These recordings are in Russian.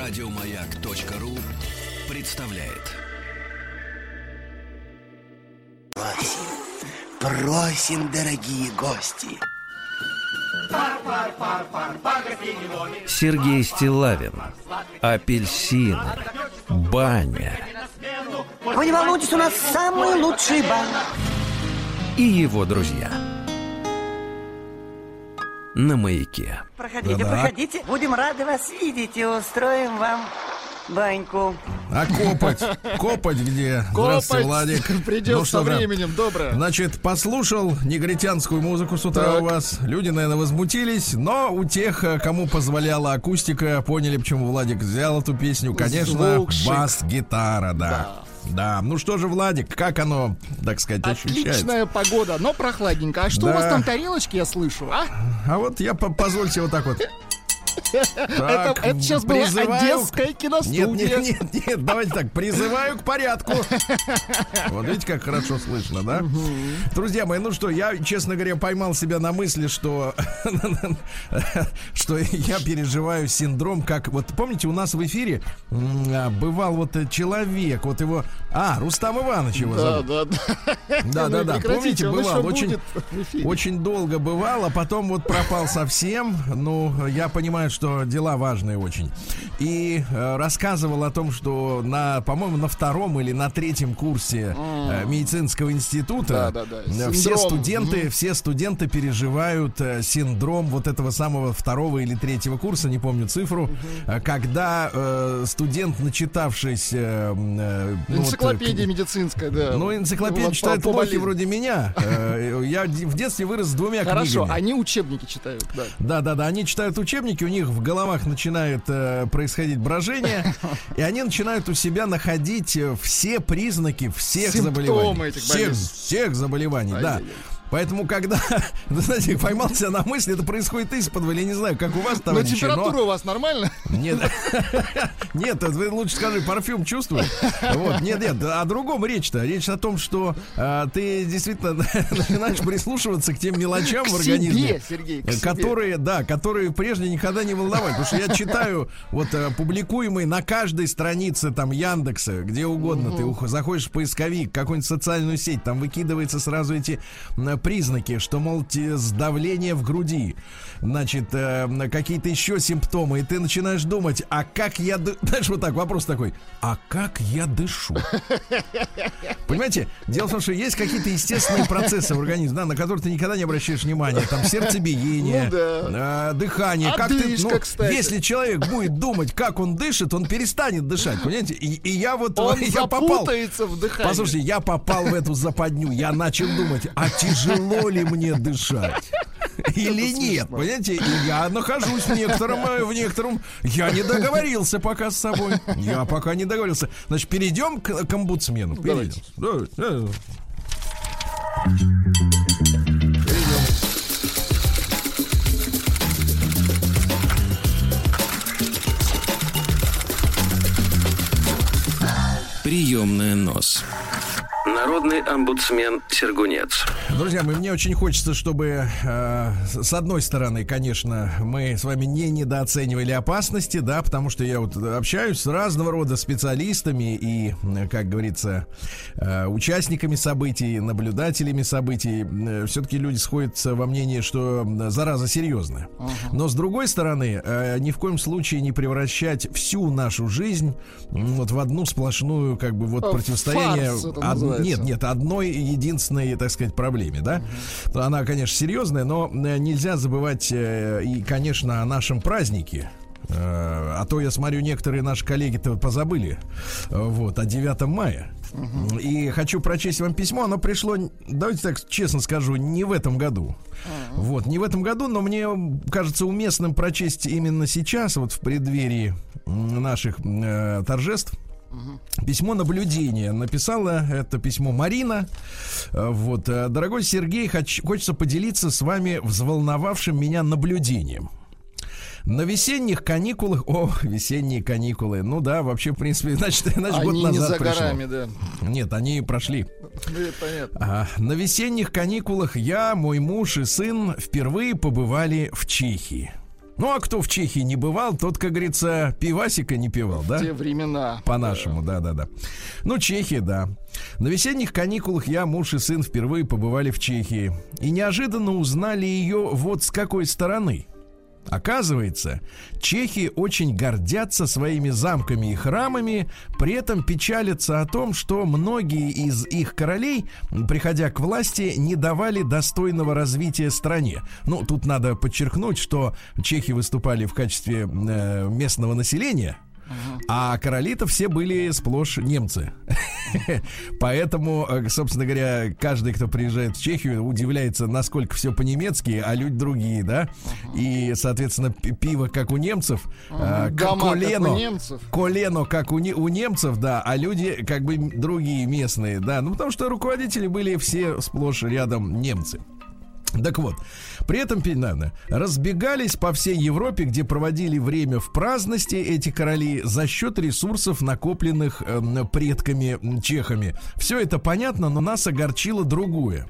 Радиомаяк.ру представляет. Просим, просим, дорогие гости. Сергей Стилавин Апельсины Баня Вы не волнуйтесь, у нас самый лучший бан. и его друзья На маяке Проходите, Да-да. проходите. Будем рады вас видеть и устроим вам баньку. А копать? Копать где? Здравствуйте, Владик. Придет Ну со временем, доброе. Значит, послушал негритянскую музыку с утра Так. у вас. Люди, наверное, возмутились, но у тех, э, кому позволяла акустика, поняли, почему Владик взял эту песню. Конечно, бас-гитара, да. да. Ну что же, Владик, как оно, так сказать, ощущается? Отличная погода, но прохладненько. А что Да. у вас там тарелочки, я слышу, а? А вот я по- позвольте вот так вот. Это, Так, это сейчас была призываю- одесская Нет, киностудия. нет, нет, нет, давайте так, призываю к порядку. Вот видите, как хорошо слышно, да? Друзья мои, ну что, я, честно говоря, поймал себя на мысли, что, что я переживаю синдром, как, вот помните, у нас в эфире а, бывал вот человек, вот его, а, Рустам Иванович его Да, зовут. да, да. Да, да, да. Прекратите, Помните, бывал очень, очень долго бывал, а потом вот пропал совсем. Ну, я понимаю, что дела важные очень. И э, рассказывал о том, что на, по-моему, на втором или на третьем курсе э, медицинского института Да, да, да. э, все студенты, все студенты переживают э, синдром вот этого самого второго или третьего курса, не помню цифру, э, когда э, студент, начитавшись э, э, ну, вот, э, Энциклопедия медицинская, да. ну, Вот по- по лохи вроде меня. Э, Я в детстве вырос с двумя Хорошо, книгами. они учебники читают, да. Да, да, да. Они читают учебники, у них в головах начинает э, происходить брожение, и они начинают у себя находить э, все признаки всех Симптомы заболеваний. этих всех, всех заболеваний, да. Поэтому, когда, знаете, поймался на мысли, это происходит из я не знаю, как у вас, Но товарищи, но- температура у вас нормальная? нет, нет, это вы лучше скажи, парфюм чувствуешь? Вот, нет, нет, о другом речь-то. Речь о том, что а, ты действительно начинаешь прислушиваться к тем мелочам К в организме. себе, Сергей, к себе. которые, да, которые прежде никогда не волновали. Потому что я читаю вот э, публикуемые на каждой странице там Яндекса, где угодно, ты ух- заходишь в поисковик, какую-нибудь социальную сеть, там выкидывается сразу эти признаки, что, мол, сдавление в груди, значит, э, какие-то еще симптомы, и ты начинаешь думать, а как я, ды- знаешь, вот так, вопрос такой, а как я дышу? Понимаете, дело в том, что есть какие-то естественные процессы в организме, да, на которые ты никогда не обращаешь внимания, там сердцебиение, Ну да. э, дыхание, как ты, Одышка, ну, кстати. если человек будет думать, как он дышит, он перестанет дышать, понимаете? И, и я вот Он я попал. в дыхании. Послушайте, я попал в эту западню, я начал думать, а тяжело ли мне дышать? Или нет, понимаете? И я нахожусь в некотором, э, в некотором, я не договорился пока с собой, я пока не договорился. Значит, перейдем к, к омбудсмену. Перейдем. Давайте, э. Приемная нос Народный омбудсмен Сергунец Друзья мои, мне очень хочется, чтобы э, с одной стороны, конечно, мы с вами не недооценивали опасности, да, потому что я вот общаюсь с разного рода специалистами и, э, как говорится, э, участниками событий, наблюдателями событий. все-таки люди сходятся во мнении, что зараза серьезная. Но с другой стороны, э, ни в коем случае не превращать всю нашу жизнь вот в одну сплошную, как бы, вот Э, противостояние. фарс называется. нет, нет, одной единственной, так сказать, проблеме, да? Она, конечно, серьезная, но э, нельзя забывать э, и, конечно, о нашем празднике. Э, А то я смотрю, некоторые наши коллеги-то позабыли. Вот, о 9 мая. И хочу прочесть вам письмо. Оно пришло, давайте так честно скажу, не в этом году. Вот, не в этом году, но мне кажется уместным прочесть именно сейчас, вот в преддверии наших э, торжеств. Письмо наблюдения. Написала это письмо Марина. Э, Вот, э, дорогой Сергей, хоч- хочется поделиться с вами взволновавшим меня наблюдением. На весенних каникулах... О, весенние каникулы. Ну да, вообще, в принципе, значит, значит год Они не назад за пришло. горами, да. Нет, они прошли. Ну, это понятно. А, на весенних каникулах я, мой муж и сын впервые побывали в Чехии. Ну, а кто в Чехии не бывал, тот, как говорится, пивасика не пивал, да? Те времена. По-нашему, да-да-да. Ну, Чехия, да. На весенних каникулах я, муж и сын впервые побывали в Чехии. И неожиданно узнали ее вот с какой стороны. Оказывается, чехи очень гордятся своими замками и храмами, при этом печалятся о том, что многие из их королей, приходя к власти, не давали достойного развития стране. Ну, тут надо подчеркнуть, что чехи выступали в качестве э, местного населения, а короли-то все были сплошь немцы. Поэтому, э, собственно говоря, каждый, кто приезжает в Чехию, удивляется, насколько все по-немецки, а люди другие, да? И, соответственно, пи- пиво, как у немцев, как у колено, немцев. колено, как у, не- у немцев, да, а люди, как бы, другие местные, да. Ну, потому что руководители были все сплошь рядом немцы. Так вот, при этом, наверное, разбегались по всей Европе, где проводили время в праздности эти короли за счет ресурсов, накопленных эм, предками чехами. Все это понятно, но нас огорчило другое.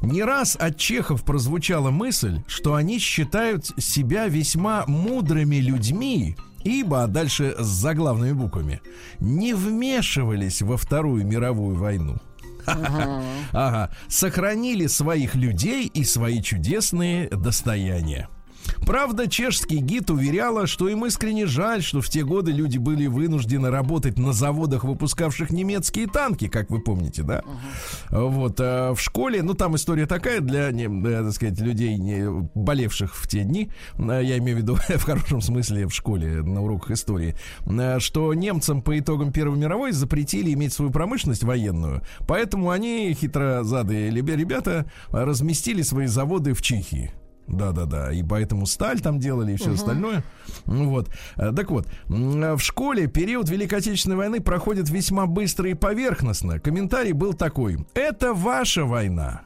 Не раз от чехов прозвучала мысль, что они считают себя весьма мудрыми людьми, ибо, а дальше с заглавными буквами, не вмешивались во Вторую мировую войну. Ага. Сохранили своих людей и свои чудесные достояния. Правда, чешский гид уверяла, что им искренне жаль, что в те годы люди были вынуждены работать на заводах, выпускавших немецкие танки, как вы помните, да? Вот, а в школе, ну, там история такая для, не, э, так сказать, людей, не болевших в те дни, э, я имею в виду в хорошем смысле в школе, на уроках истории, что немцам по итогам Первой мировой запретили иметь свою промышленность военную, поэтому они, хитрозадые ребята, разместили свои заводы в Чехии. Да-да-да, и поэтому сталь там делали и все остальное. Ну Вот. Э, Так вот, м, в школе период Великой Отечественной войны проходит весьма быстро и поверхностно. Комментарий был такой. Это ваша война.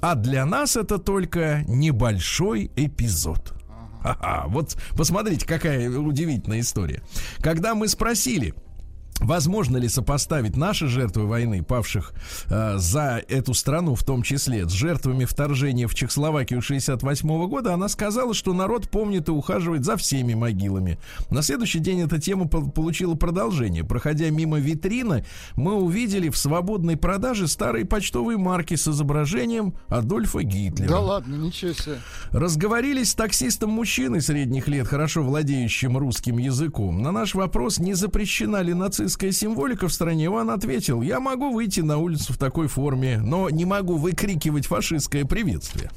А для нас это только небольшой эпизод. Ха-ха. Вот посмотрите, какая удивительная история. Когда мы спросили, Возможно ли сопоставить наши жертвы войны, павших э, за эту страну, в том числе, с жертвами вторжения в Чехословакию 68 года, она сказала, что народ помнит и ухаживает за всеми могилами. На следующий день эта тема пол- получила продолжение. Проходя мимо витрины, мы увидели в свободной продаже старые почтовые марки с изображением Адольфа Гитлера. Да ладно, ничего себе. Разговорились с таксистом мужчиной средних лет, хорошо владеющим русским языком. На наш вопрос, не запрещена ли нацистская символика в стране, он ответил, я могу выйти на улицу в такой форме, но не могу выкрикивать фашистское приветствие.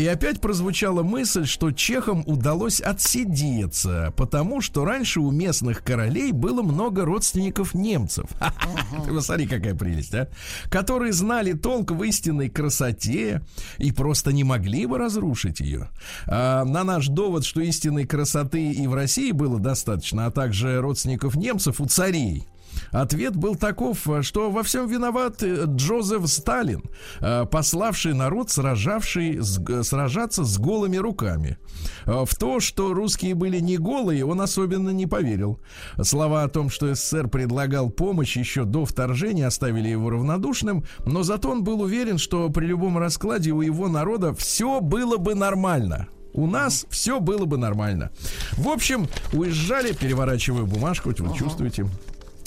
И опять прозвучала мысль, что чехам удалось отсидеться, потому что раньше у местных королей было много родственников немцев. Ты посмотри, какая прелесть, а? Которые знали толк в истинной красоте и просто не могли бы разрушить ее. А на наш довод, что истинной красоты и в России было достаточно, а также родственников немцев у царей, Ответ был таков, что во всем виноват э, Джозеф Сталин, э, пославший народ, сражавший, сражаться с голыми руками. Э, В то, что русские были не голые, он особенно не поверил. Слова о том, что СССР предлагал помощь еще до вторжения, оставили его равнодушным, но зато он был уверен, что при любом раскладе у его народа все было бы нормально. У нас все было бы нормально. В общем, уезжали, переворачиваю бумажку, вы чувствуете.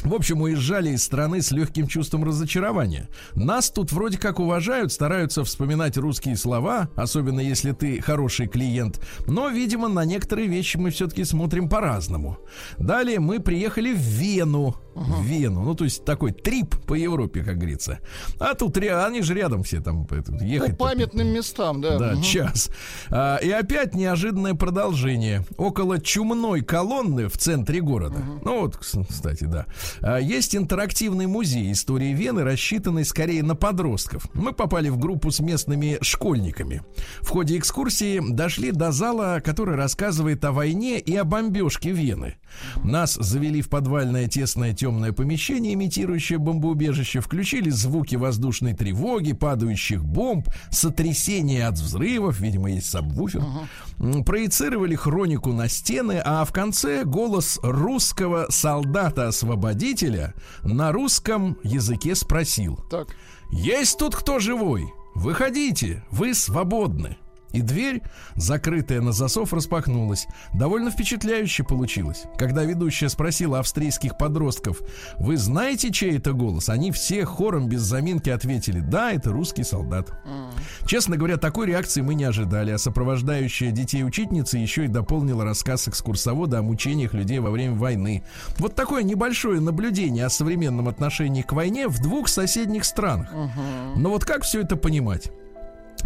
В общем, уезжали из страны с легким чувством разочарования. Нас тут вроде как уважают, стараются вспоминать русские слова, особенно если ты хороший клиент. Но, видимо, на некоторые вещи мы все-таки смотрим по-разному. Далее мы приехали в Вену. В Вену. Ну, то есть такой трип по Европе, как говорится. А тут они же рядом все там это, По ехать. памятным местам, да. Да, Мгм. час. А, и опять неожиданное продолжение. Около чумной колонны в центре города. Ну вот, кс- кстати, да. А, есть интерактивный музей истории Вены, рассчитанный скорее на подростков. Мы попали в группу с местными школьниками. В ходе экскурсии дошли до зала, который рассказывает о войне и о бомбежке Вены. Нас завели в подвальное тесное темное помещение, имитирующее бомбоубежище, включили звуки воздушной тревоги, падающих бомб, сотрясения от взрывов, видимо, есть сабвуфер, М, проецировали хронику на стены, а в конце голос русского солдата-освободителя на русском языке спросил Так. есть тут кто живой? Выходите, вы свободны. И дверь, закрытая на засов, распахнулась. Довольно впечатляюще получилось. Когда ведущая спросила австрийских подростков, вы знаете, чей это голос? Они все хором без заминки ответили, да, это русский солдат. Честно говоря, такой реакции мы не ожидали, а сопровождающая детей учительница еще и дополнила рассказ экскурсовода о мучениях людей во время войны. Вот такое небольшое наблюдение о современном отношении к войне в двух соседних странах. Но вот как все это понимать?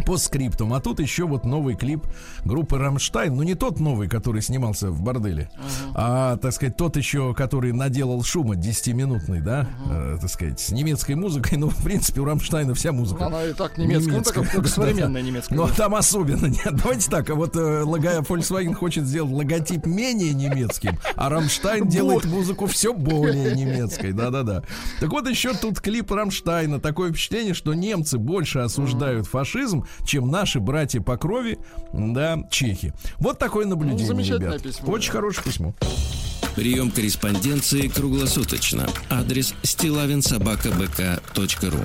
Постскриптум. А тут еще вот новый клип группы Рамштайн. Ну, не тот новый, который снимался в борделе, uh-huh. а, так сказать, тот еще, который наделал шума 10-минутный, да, uh-huh. э, так сказать, с немецкой музыкой. Ну, в принципе, у Рамштайна вся музыка. Она и так немецкая, немецкая. ну, только современная немецкая. Но там особенно нет. Давайте так, а вот э, лого, Volkswagen хочет сделать логотип менее немецким, а Рамштайн делает музыку все более немецкой. Да-да-да. Так вот еще тут клип Рамштайна. Такое впечатление, что немцы больше осуждают фашизм, чем наши братья по крови, да, чехи. Вот такое наблюдение, ну, ребят. Письмо, Очень да. хорошее письмо. Прием корреспонденции круглосуточно. Адрес стилавинсобакабк.ру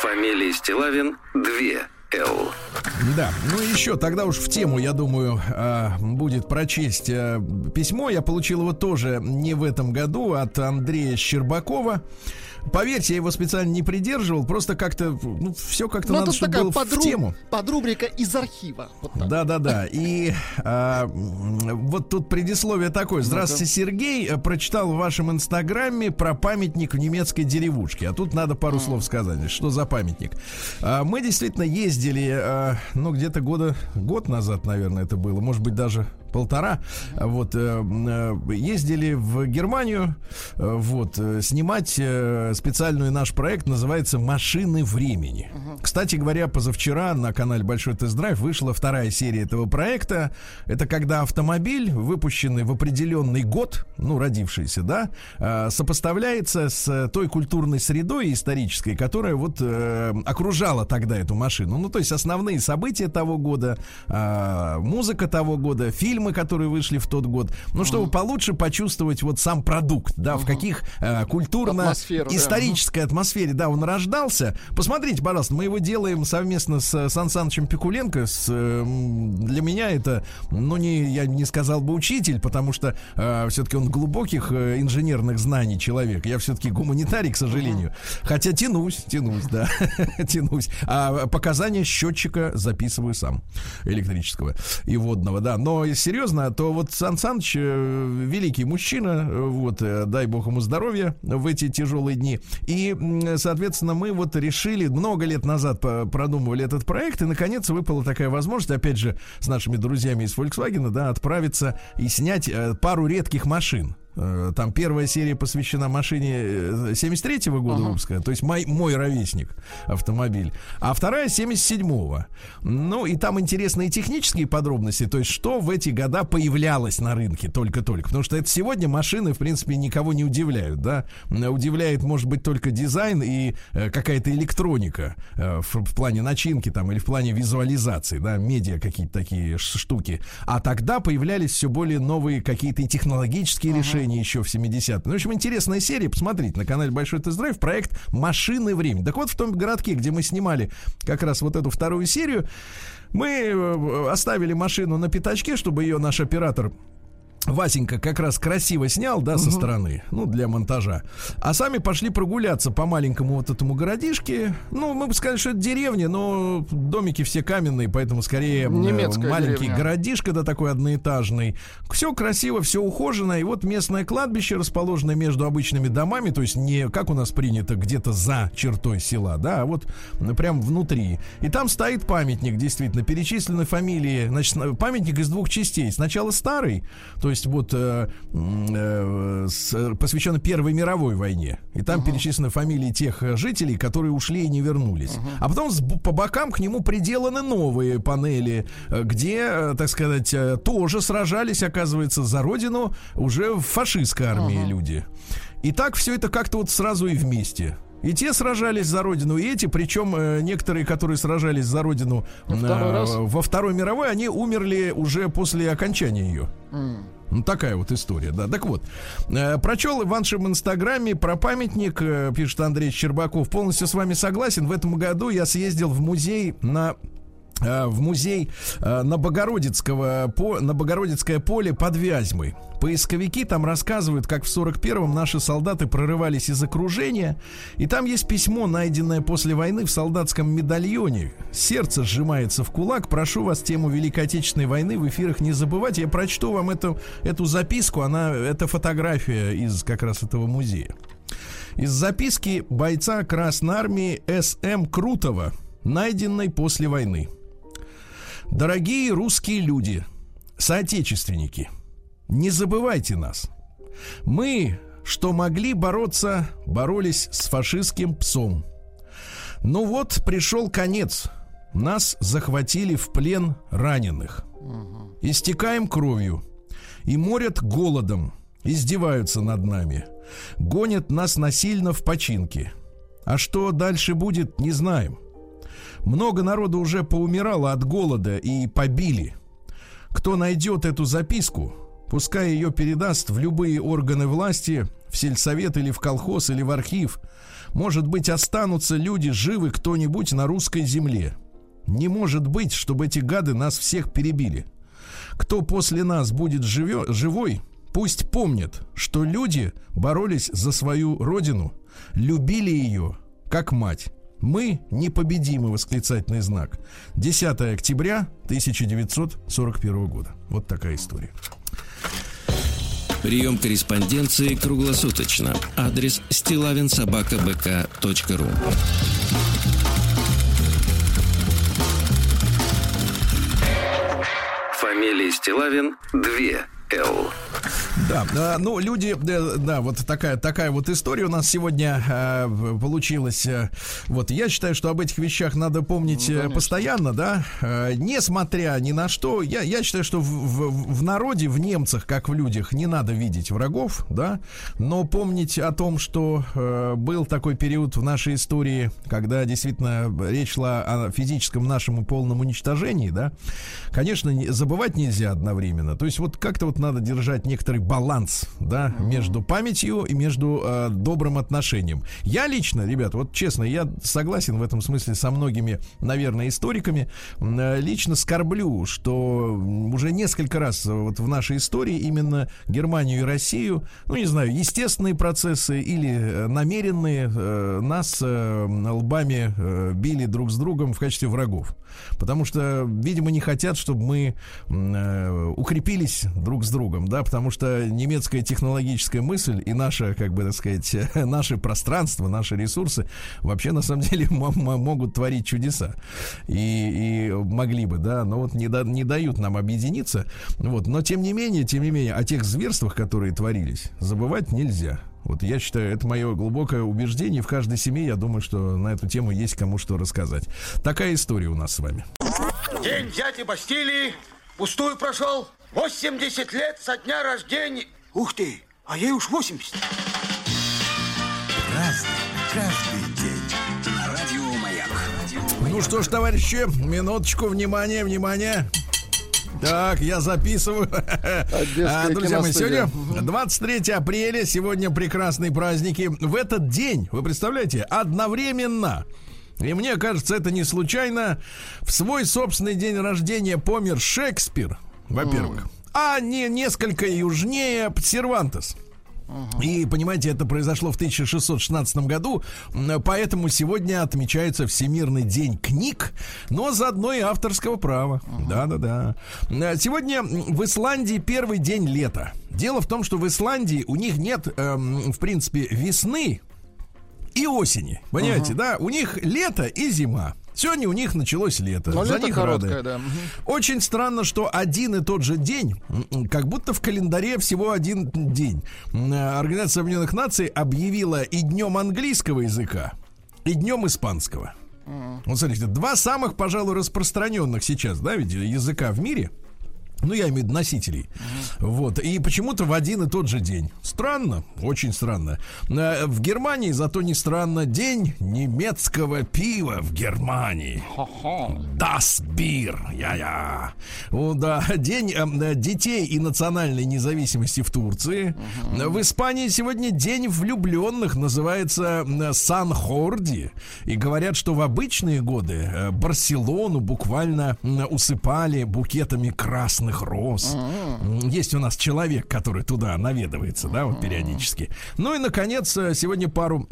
Фамилия Стилавин 2 Л. Да, ну еще тогда уж в тему, я думаю, а, будет прочесть а, письмо. Я получил его тоже не в этом году от Андрея Щербакова. Поверьте, я его специально не придерживал, просто как-то, ну, все как-то ну, надо, чтобы такая было подру... в тему. Подрубрика из архива. Да-да-да. И а, вот тут предисловие такое. Здравствуйте, Сергей. Прочитал в вашем инстаграме про памятник в немецкой деревушке. А тут надо пару слов сказать. Что за памятник? А, мы действительно ездили, а, ну, где-то года, год назад, наверное, это было. Может быть, даже полтора, вот, э, э, ездили в Германию, э, вот, снимать специальный наш проект, называется «Машины времени». Кстати говоря, позавчера на канале Большой Тест-Драйв вышла вторая серия этого проекта. Это когда автомобиль, выпущенный в определенный год, ну, родившийся, да, сопоставляется с той культурной средой исторической, которая вот окружала тогда эту машину. Ну, то есть основные события того года, музыка того года, фильмы фильмы, которые вышли в тот год. Ну, чтобы получше почувствовать вот сам продукт, да, в каких э, культурно-исторической да. атмосфере, да, он рождался. Посмотрите, пожалуйста, мы его делаем совместно с Сан Санычем Пикуленко. С, э, для меня это, ну, не, я не сказал бы учитель, потому что э, все-таки он глубоких э, инженерных знаний человек. Я все-таки гуманитарий, к сожалению. Хотя тянусь, тянусь, да, тянусь. А показания счетчика записываю сам, электрического и водного, да. Но серьезно серьезно, то вот Сан Саныч э, великий мужчина, э, вот, э, дай бог ему здоровья в эти тяжелые дни. И, соответственно, мы вот решили, много лет назад продумывали этот проект, и, наконец, выпала такая возможность, опять же, с нашими друзьями из Volkswagen, да, отправиться и снять пару редких машин. Э, там первая серия посвящена машине 73-го э, года uh-huh. выпуска, то есть мой, мой ровесник автомобиль. А вторая 77-го. Ну, и там интересные технические подробности, то есть что в эти года появлялось на рынке только-только. Потому что это сегодня машины, в принципе, никого не удивляют, да. Удивляет, может быть, только дизайн и э, какая-то электроника в, в плане начинки там или в плане визуализации, да, медиа какие-то такие штуки. А тогда появлялись все более новые какие-то технологические uh-huh. решения продолжение еще в 70-е. Ну, в общем, интересная серия. Посмотрите на канале Большой Тест-Драйв проект «Машины времени». Так вот, в том городке, где мы снимали как раз вот эту вторую серию, мы э, оставили машину на пятачке, чтобы ее наш оператор Васенька как раз красиво снял, да, со стороны, ну, для монтажа. А сами пошли прогуляться по маленькому вот этому городишке. Ну, мы бы сказали, что это деревня, но домики все каменные, поэтому скорее э, Немецкая маленький деревня. городишко, да, такой одноэтажный. Все красиво, все ухожено. И вот местное кладбище, расположенное между обычными домами, то есть не как у нас принято где-то за чертой села, да, а вот прям внутри. И там стоит памятник, действительно, перечислены фамилии. Значит, памятник из двух частей. Сначала старый, то есть есть вот э, э, посвящена Первой мировой войне. И там uh-huh. перечислены фамилии тех э, жителей, которые ушли и не вернулись. Uh-huh. А потом с, по бокам к нему приделаны новые панели, э, где, э, так сказать, тоже сражались, оказывается, за родину уже в фашистской армии uh-huh. люди. И так все это как-то вот сразу и вместе. И те сражались за родину, и эти, причем э, некоторые, которые сражались за родину Второй э, раз? во Второй мировой, они умерли уже после окончания ее. Ну, такая вот история, да. Так вот, э, прочел в вашем инстаграме про памятник, э, пишет Андрей Щербаков. Полностью с вами согласен. В этом году я съездил в музей на в музей э, на Богородицкого по, на Богородицкое поле под Вязьмой. Поисковики там рассказывают, как в 41-м наши солдаты прорывались из окружения. И там есть письмо, найденное после войны в солдатском медальоне. Сердце сжимается в кулак. Прошу вас тему Великой Отечественной войны в эфирах не забывать. Я прочту вам эту, эту записку. Она, это фотография из как раз этого музея. Из записки бойца Красной Армии С.М. Крутого, найденной после войны. Дорогие русские люди, соотечественники, не забывайте нас. Мы, что могли бороться, боролись с фашистским псом. Ну вот, пришел конец. Нас захватили в плен раненых. Истекаем кровью. И морят голодом. Издеваются над нами. Гонят нас насильно в починки. А что дальше будет, не знаем. Много народу уже поумирало от голода и побили. Кто найдет эту записку, пускай ее передаст в любые органы власти, в сельсовет или в колхоз или в архив. Может быть, останутся люди живы кто-нибудь на русской земле. Не может быть, чтобы эти гады нас всех перебили. Кто после нас будет живё- живой, пусть помнит, что люди боролись за свою родину, любили ее как мать. Мы непобедимы, восклицательный знак. 10 октября 1941 года. Вот такая история. Прием корреспонденции круглосуточно. Адрес стилавинсобакабк.ру Фамилия Стилавин 2 Л. Да, да, ну люди, да, да, вот такая такая вот история у нас сегодня э, получилась. э, вот я считаю, что об этих вещах надо помнить э, постоянно, да, э, несмотря ни на что. Я я считаю, что в, в- в народе, в немцах, как в людях, не надо видеть врагов, да, но помнить о том, что э, был такой период в нашей истории, когда действительно речь шла о физическом нашем полном уничтожении, да, конечно, не- забывать нельзя одновременно. То есть вот как-то вот надо держать некоторый баланс, да, между памятью и между э, добрым отношением. Я лично, ребят, вот честно, я согласен в этом смысле со многими, наверное, историками. Э, Лично скорблю, что уже несколько раз вот в нашей истории именно Германию и Россию, ну не знаю, естественные процессы или э, намеренные э, нас э, лбами э, били друг с другом в качестве врагов. Потому что, видимо, не хотят, чтобы мы э, укрепились друг с другом, да, потому что немецкая технологическая мысль и наша, как бы так сказать, наше пространство, наши ресурсы вообще на самом деле могут творить чудеса. И, и могли бы, да, но вот не, да- не дают нам объединиться. Вот, но тем не менее, тем не менее, о тех зверствах, которые творились, забывать нельзя. Вот я считаю, это мое глубокое убеждение. В каждой семье, я думаю, что на эту тему есть кому что рассказать. Такая история у нас с вами. День дяди Бастилии пустую прошел. 80 лет со дня рождения. Ух ты, а ей уж 80. Ну что ж, товарищи, минуточку, внимание, внимание. Так, я записываю. А, Друзья мои, сегодня 23 апреля, сегодня прекрасные праздники. В этот день, вы представляете, одновременно, и мне кажется, это не случайно, в свой собственный день рождения помер Шекспир, во-первых, а не несколько южнее Сервантес. И, понимаете, это произошло в 1616 году, поэтому сегодня отмечается Всемирный день книг, но заодно и авторского права. Да-да-да. Э, Сегодня в Исландии первый день лета. Дело в том, что в Исландии у них нет, эм, в принципе, весны и осени. Понимаете, да? У них лето и зима. Сегодня у них началось лето. Но За лето них короткое, рады. да. Очень странно, что один и тот же день, как будто в календаре всего один день, м, Организация Объединенных Наций объявила и днем английского языка, и днем испанского. Вот смотрите, два самых, пожалуй, распространенных сейчас, да, ведь языка в мире. Ну, я имею в виду носителей. Вот. И почему-то в один и тот же день. Странно, очень странно. Э, В Германии, зато не странно, день немецкого пива в Германии. Das Bier. Я-я. О, да. День э, детей и национальной независимости в Турции. В Испании сегодня день влюбленных. Называется Сан-Хорди. И говорят, что в обычные годы э, Барселону буквально усыпали букетами красных роз. М, Есть у нас человек, который туда наведывается, да, вот периодически. Ну и, наконец, э, сегодня пару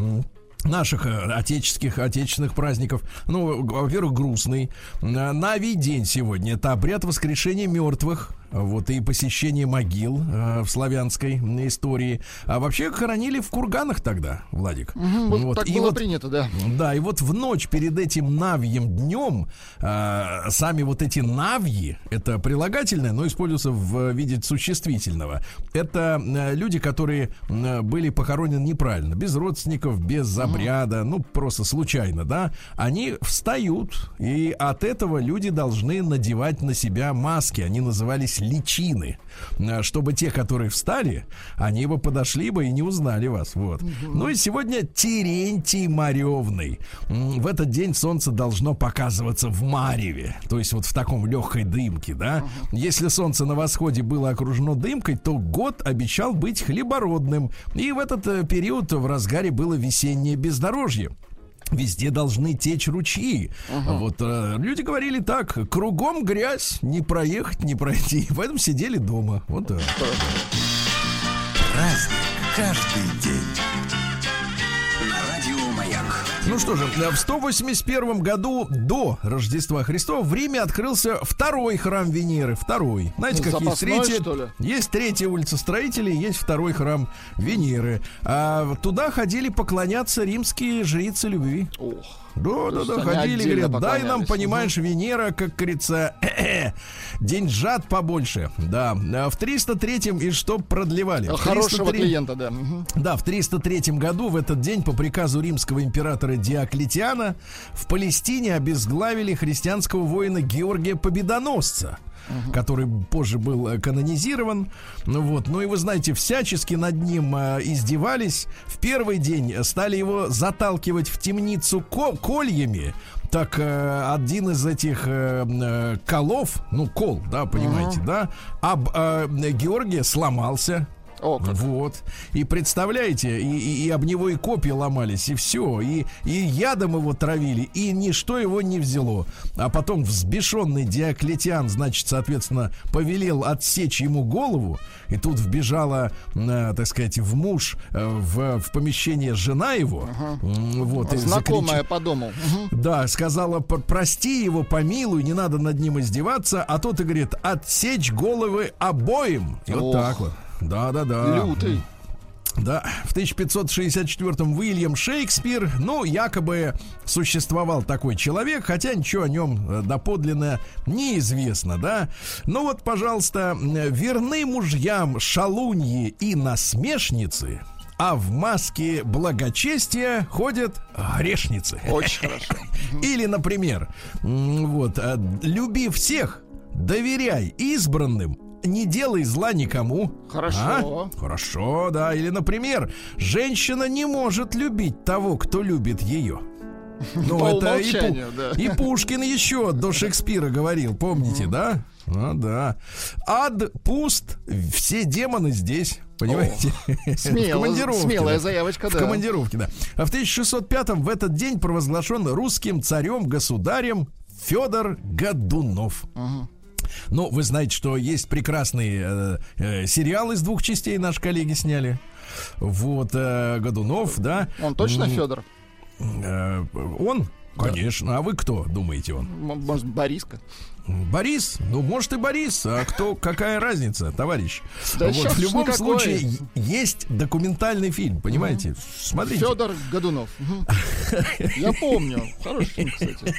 наших э, отеческих, отечественных праздников. Ну, во-первых, грустный. Э, Навий день сегодня. Это обряд воскрешения мертвых. Вот и посещение могил э, в славянской истории. А вообще хоронили в курганах тогда, Владик. Мгм, Вот так И было вот принято, да. да, и вот в ночь перед этим навьим днем э, сами вот эти навьи, это прилагательное, но используется в виде существительного. Это э, люди, которые э, были похоронены неправильно, без родственников, без обряда, ну просто случайно, да. Они встают, и от этого люди должны надевать на себя маски. Они назывались личины, э, чтобы те, которые встали, они бы подошли бы и не узнали вас. Вот. Ну и сегодня Терентий Маревный. В этот день солнце должно показываться в Мареве, то есть вот в таком легкой дымке, да. Если солнце на восходе было окружено дымкой, то год обещал быть хлебородным. И в этот э, период в разгаре было весеннее бездорожье. Везде должны течь ручьи. Вот э, люди говорили так: кругом грязь, не проехать, не пройти. Поэтому сидели дома. Вот так. Праздник каждый день. Ну что же, в 181 году до Рождества Христова в Риме открылся второй храм Венеры. Второй. Знаете, как есть Запасной, третья, что ли? есть третья улица строителей, есть второй храм Венеры. А туда ходили поклоняться римские жрицы любви. Ох. Да, да, да, ходили, говорят, дай нам, понимаешь, Венера, как говорится, деньжат побольше. Да, А в 303-м и что продлевали? Хорошего 303 клиента, да. Да, в 303 году в этот день по приказу римского императора Диоклетиана в Палестине обезглавили христианского воина Георгия Победоносца. Который позже был э, канонизирован. Ну вот, ну и вы знаете, всячески над ним э, издевались. В первый день стали его заталкивать в темницу ко- кольями. Так э, один из этих э, э, колов, ну кол, да, понимаете, да, об э, Георгия сломался. О, как. Вот. И представляете, и, и- и об него и копья ломались, и все. И, и ядом его травили, и ничто его не взяло. А потом взбешенный Диоклетиан, значит, соответственно, повелел отсечь ему голову. И тут вбежала, э, так сказать, в муж, э, в, в помещение жена его. М, Вот, Знакомая закрича- по дому. Мгм. да, сказала, «П- прости его, помилуй, не надо над ним издеваться. А тот и говорит, отсечь головы обоим. И вот так вот. Да-да-да. Лютый. Да, в 1564-м Уильям Шекспир, ну, якобы существовал такой человек, хотя ничего о нем э, доподлинно неизвестно, да. Ну вот, пожалуйста, э, верны мужьям шалуньи и насмешницы, а в маске благочестия ходят грешницы. Очень хорошо. Или, например, вот, э, люби всех, доверяй избранным, не делай зла никому. Хорошо. А? Хорошо, да. Или, например, женщина не может любить того, кто любит ее. Ну, это и, да. и Пушкин еще до Шекспира говорил, помните, да? Ну да. Ад пуст, все демоны здесь. Понимаете? В Смело, командировке, смелая да. заявочка, В да. командировке, да. А в 1605-м в этот день провозглашен русским царем-государем Федор Годунов. Ну, вы знаете, что есть прекрасный э, э, сериал из двух частей наши коллеги сняли. Вот, э, Годунов, да. Он точно Федор? э, он? Конечно. А вы кто, думаете он? Может, Бориска? Борис? Ну, может и Борис. А кто, какая разница, товарищ? Да вот, в любом никакой. случае, есть документальный фильм, понимаете? Смотрите. Федор Годунов. Я помню. Хороший фильм, кстати.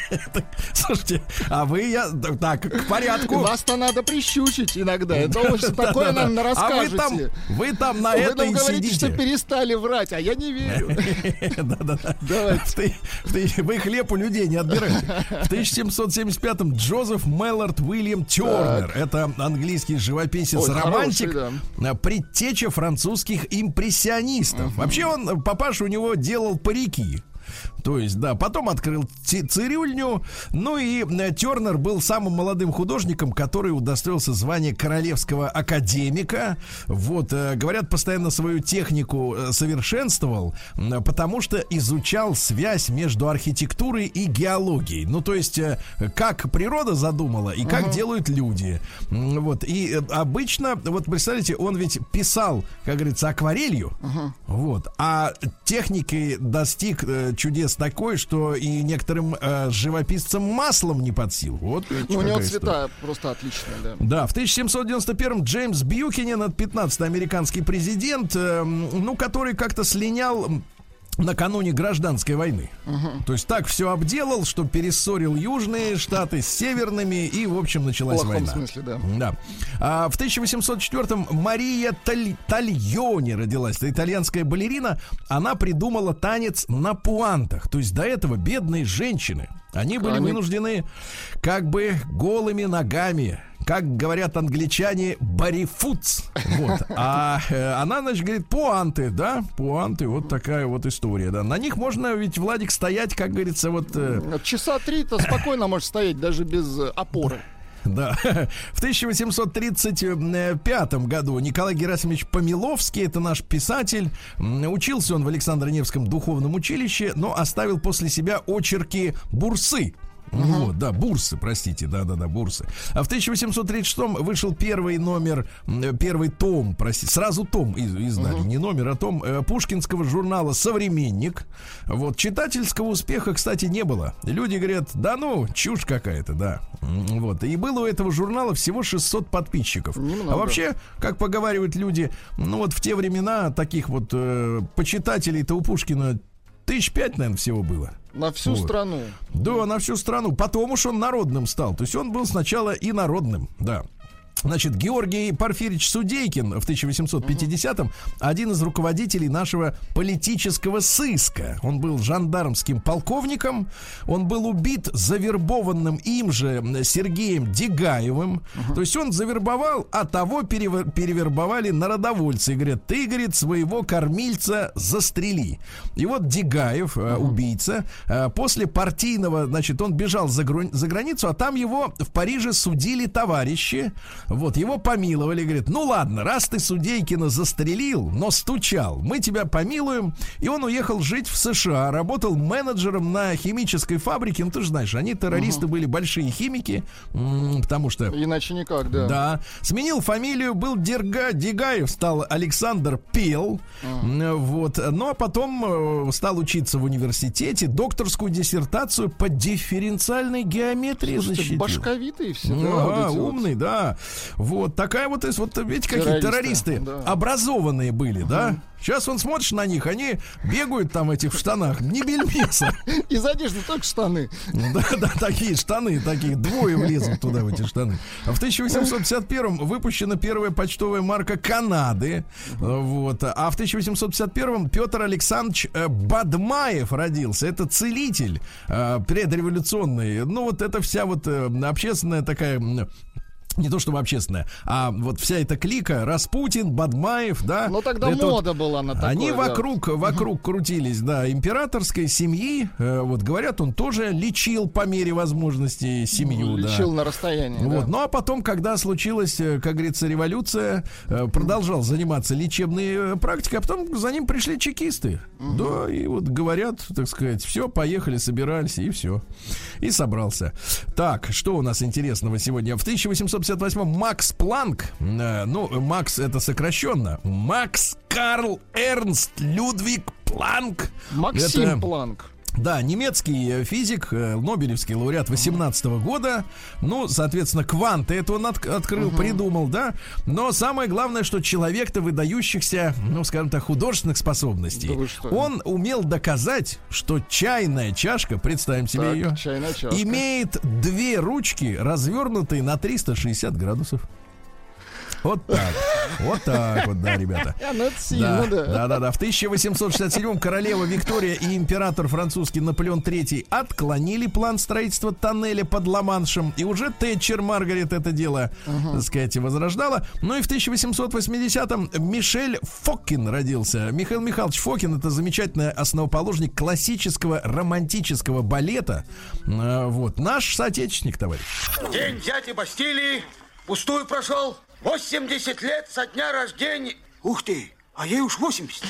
Слушайте, а вы, я, так, к порядку. Вас-то надо прищучить иногда. Это такое нам А вы там, расскажете. вы там на это и говорите, что перестали врать, а я не верю. Да-да-да. Давайте. Вы хлеб у людей не отбираете. В 1775-м Джозеф Меллард Уильям Тернер. Это английский живописец, Ой, романтик, хороший, а, предтеча французских импрессионистов. Вообще он, папаша у него делал парики. То есть, да, потом открыл ци- цирюльню. Ну и э, Тернер был самым молодым художником, который удостоился звания королевского академика. Вот, э, говорят, постоянно свою технику э, совершенствовал, потому что изучал связь между архитектурой и геологией. Ну, то есть, как природа задумала и как делают люди. Вот, и обычно, вот представляете, он ведь писал, как говорится, акварелью. Вот, а техникой достиг э, такой, что и некоторым э, живописцам маслом не под силу. Вот, Ну, у него цвета просто отличные, да. Да, в 1791 Джеймс Бьюкинен, это 15-й американский президент, э, ну, который как-то слинял накануне гражданской войны. То есть так все обделал, что перессорил южные штаты с северными, и, в общем, В началась плохом война. смысле, да. Да. А в 1804-м Мария Таль- Тальони родилась. Это итальянская балерина. Она придумала танец на пуантах. То есть до этого бедные женщины, они были Они- вынуждены как бы голыми ногами как говорят англичане, барифутс. Вот. А э, она, значит, говорит, пуанты, да, пуанты, вот такая вот история, да. На них можно ведь, Владик, стоять, как говорится, вот... э, Часа три-то спокойно можешь стоять даже без э, опоры. Да. В 1835 году Николай Герасимович Помиловский, это наш писатель, учился он в Александро-Невском духовном училище, но оставил после себя очерки бурсы. Вот, да, бурсы, простите, да-да-да, бурсы. А в 1836 вышел первый номер, м, первый том, простите, сразу том из- издали, не номер, а том э, пушкинского журнала «Современник». Вот, читательского успеха, кстати, не было. Люди говорят, да ну, чушь какая-то, да. Вот, и было у этого журнала всего 600 подписчиков. Немного. А вообще, как поговаривают люди, ну вот в те времена таких вот э, почитателей-то у Пушкина тысяч пять, наверное, всего было. На всю Вот. страну. Да, на всю страну. Потом уж он народным стал. То есть он был сначала и народным, да. Значит, Георгий Порфирьевич Судейкин в 1850-м один из руководителей нашего политического сыска. Он был жандармским полковником. Он был убит завербованным им же Сергеем Дегаевым. То есть он завербовал, а того перевер- перевербовали народовольцы. И говорят, ты, говорит, своего кормильца застрели. И вот Дегаев, э, убийца, э, после партийного, значит, он бежал за, гру- за границу, а там его в Париже судили товарищи. Вот, его помиловали, говорит, ну ладно, раз ты Судейкина застрелил, но стучал, мы тебя помилуем. И он уехал жить в США, работал менеджером на химической фабрике. Ну, ты же знаешь, они террористы были большие химики, потому что... Иначе никак, да. Да. Сменил фамилию, был Дерга Дегаев, стал Александр Пел. М, Вот. Ну, а потом э, стал учиться в университете, докторскую диссертацию по дифференциальной геометрии Слушайте, защитил. башковитые все, да, вот а, эти вот. умный, да. Вот такая вот, вот видите, какие Террористы, террористы да. образованные были, да? Сейчас он смотришь на них, они бегают там в этих штанах, не бельмеса. Из одежды только штаны. Да, да, такие штаны, такие двое влезут туда, в эти штаны. А в 1851 выпущена первая почтовая марка Канады. Вот. А в 1851 Петр Александрович э, Бадмаев родился. Это целитель э, предреволюционный. Ну, вот это вся вот э, общественная такая не то чтобы общественная, а вот вся эта клика, Распутин, Бадмаев, да. Но тогда это вот- мода была на такое. они да. вокруг, вокруг крутились, да, императорской семьи. Э, вот говорят, он тоже лечил по мере возможности семью, да. Лечил на расстоянии. Вот. да. Ну а потом, когда случилась, э, как говорится, революция, э, продолжал заниматься лечебной практикой, а потом за ним пришли чекисты. Да, и вот говорят, так сказать, все, поехали, собирались, и все. И собрался. Так, что у нас интересного сегодня? В 1858 Макс Планк, э, ну, Макс это сокращенно, Макс Карл Эрнст Людвиг Планк. Максим Это- Планк. Да, немецкий э, физик, э, Нобелевский лауреат 18 года. Ну, соответственно, кванты это он от- открыл, придумал, да. Но самое главное, что человек-то выдающихся, ну, скажем так, художественных способностей. Да он умел доказать, что чайная чашка, представим себе Так, ее, имеет две ручки, развернутые на 360 градусов. Вот так. Вот так вот, да, ребята. Ну это сильно, да. Да, да, да. В 1867 королева Виктория и император французский Наполеон III отклонили план строительства тоннеля под Ла-Маншем. И уже Тэтчер Маргарет это дело, так сказать, возрождала. Ну и в 1880-м Мишель Фокин родился. Михаил Михайлович Фокин это замечательный основоположник классического романтического балета. А, Вот. Наш соотечественник, товарищ. День дяди Бастилии пустую прошел. 80 лет со дня рождения. Ух ты, а ей уж 80.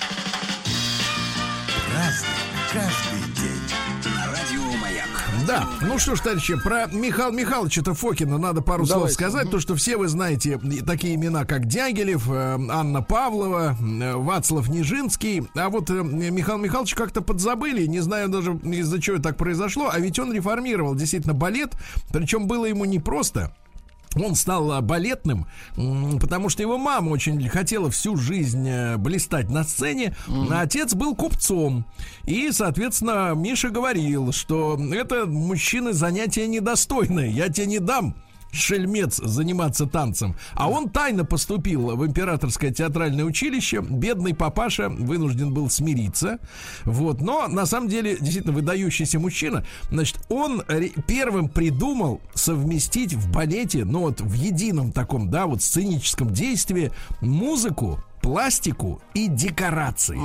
Разный, каждый день. На радио Маяк. Да, ну что ж, товарищи, про Михаила Михайловича Фокина надо пару слов Давайте. сказать. То, что все вы знаете такие имена, как Дягилев, э, Анна Павлова, э, Вацлав Нижинский. А вот э, Михаил Михайлович как-то подзабыли, не знаю даже из-за чего так произошло. А ведь он реформировал действительно балет, причем было ему непросто. Он стал балетным, потому что его мама очень хотела всю жизнь э, блистать на сцене, а отец был купцом. И, соответственно, Миша говорил, что это мужчины занятие недостойное, я тебе не дам шельмец заниматься танцем. А он тайно поступил в императорское театральное училище. Бедный папаша вынужден был смириться. Вот. Но на самом деле действительно выдающийся мужчина. Значит, он первым придумал совместить в балете, ну вот в едином таком, да, вот сценическом действии музыку, пластику и декорации.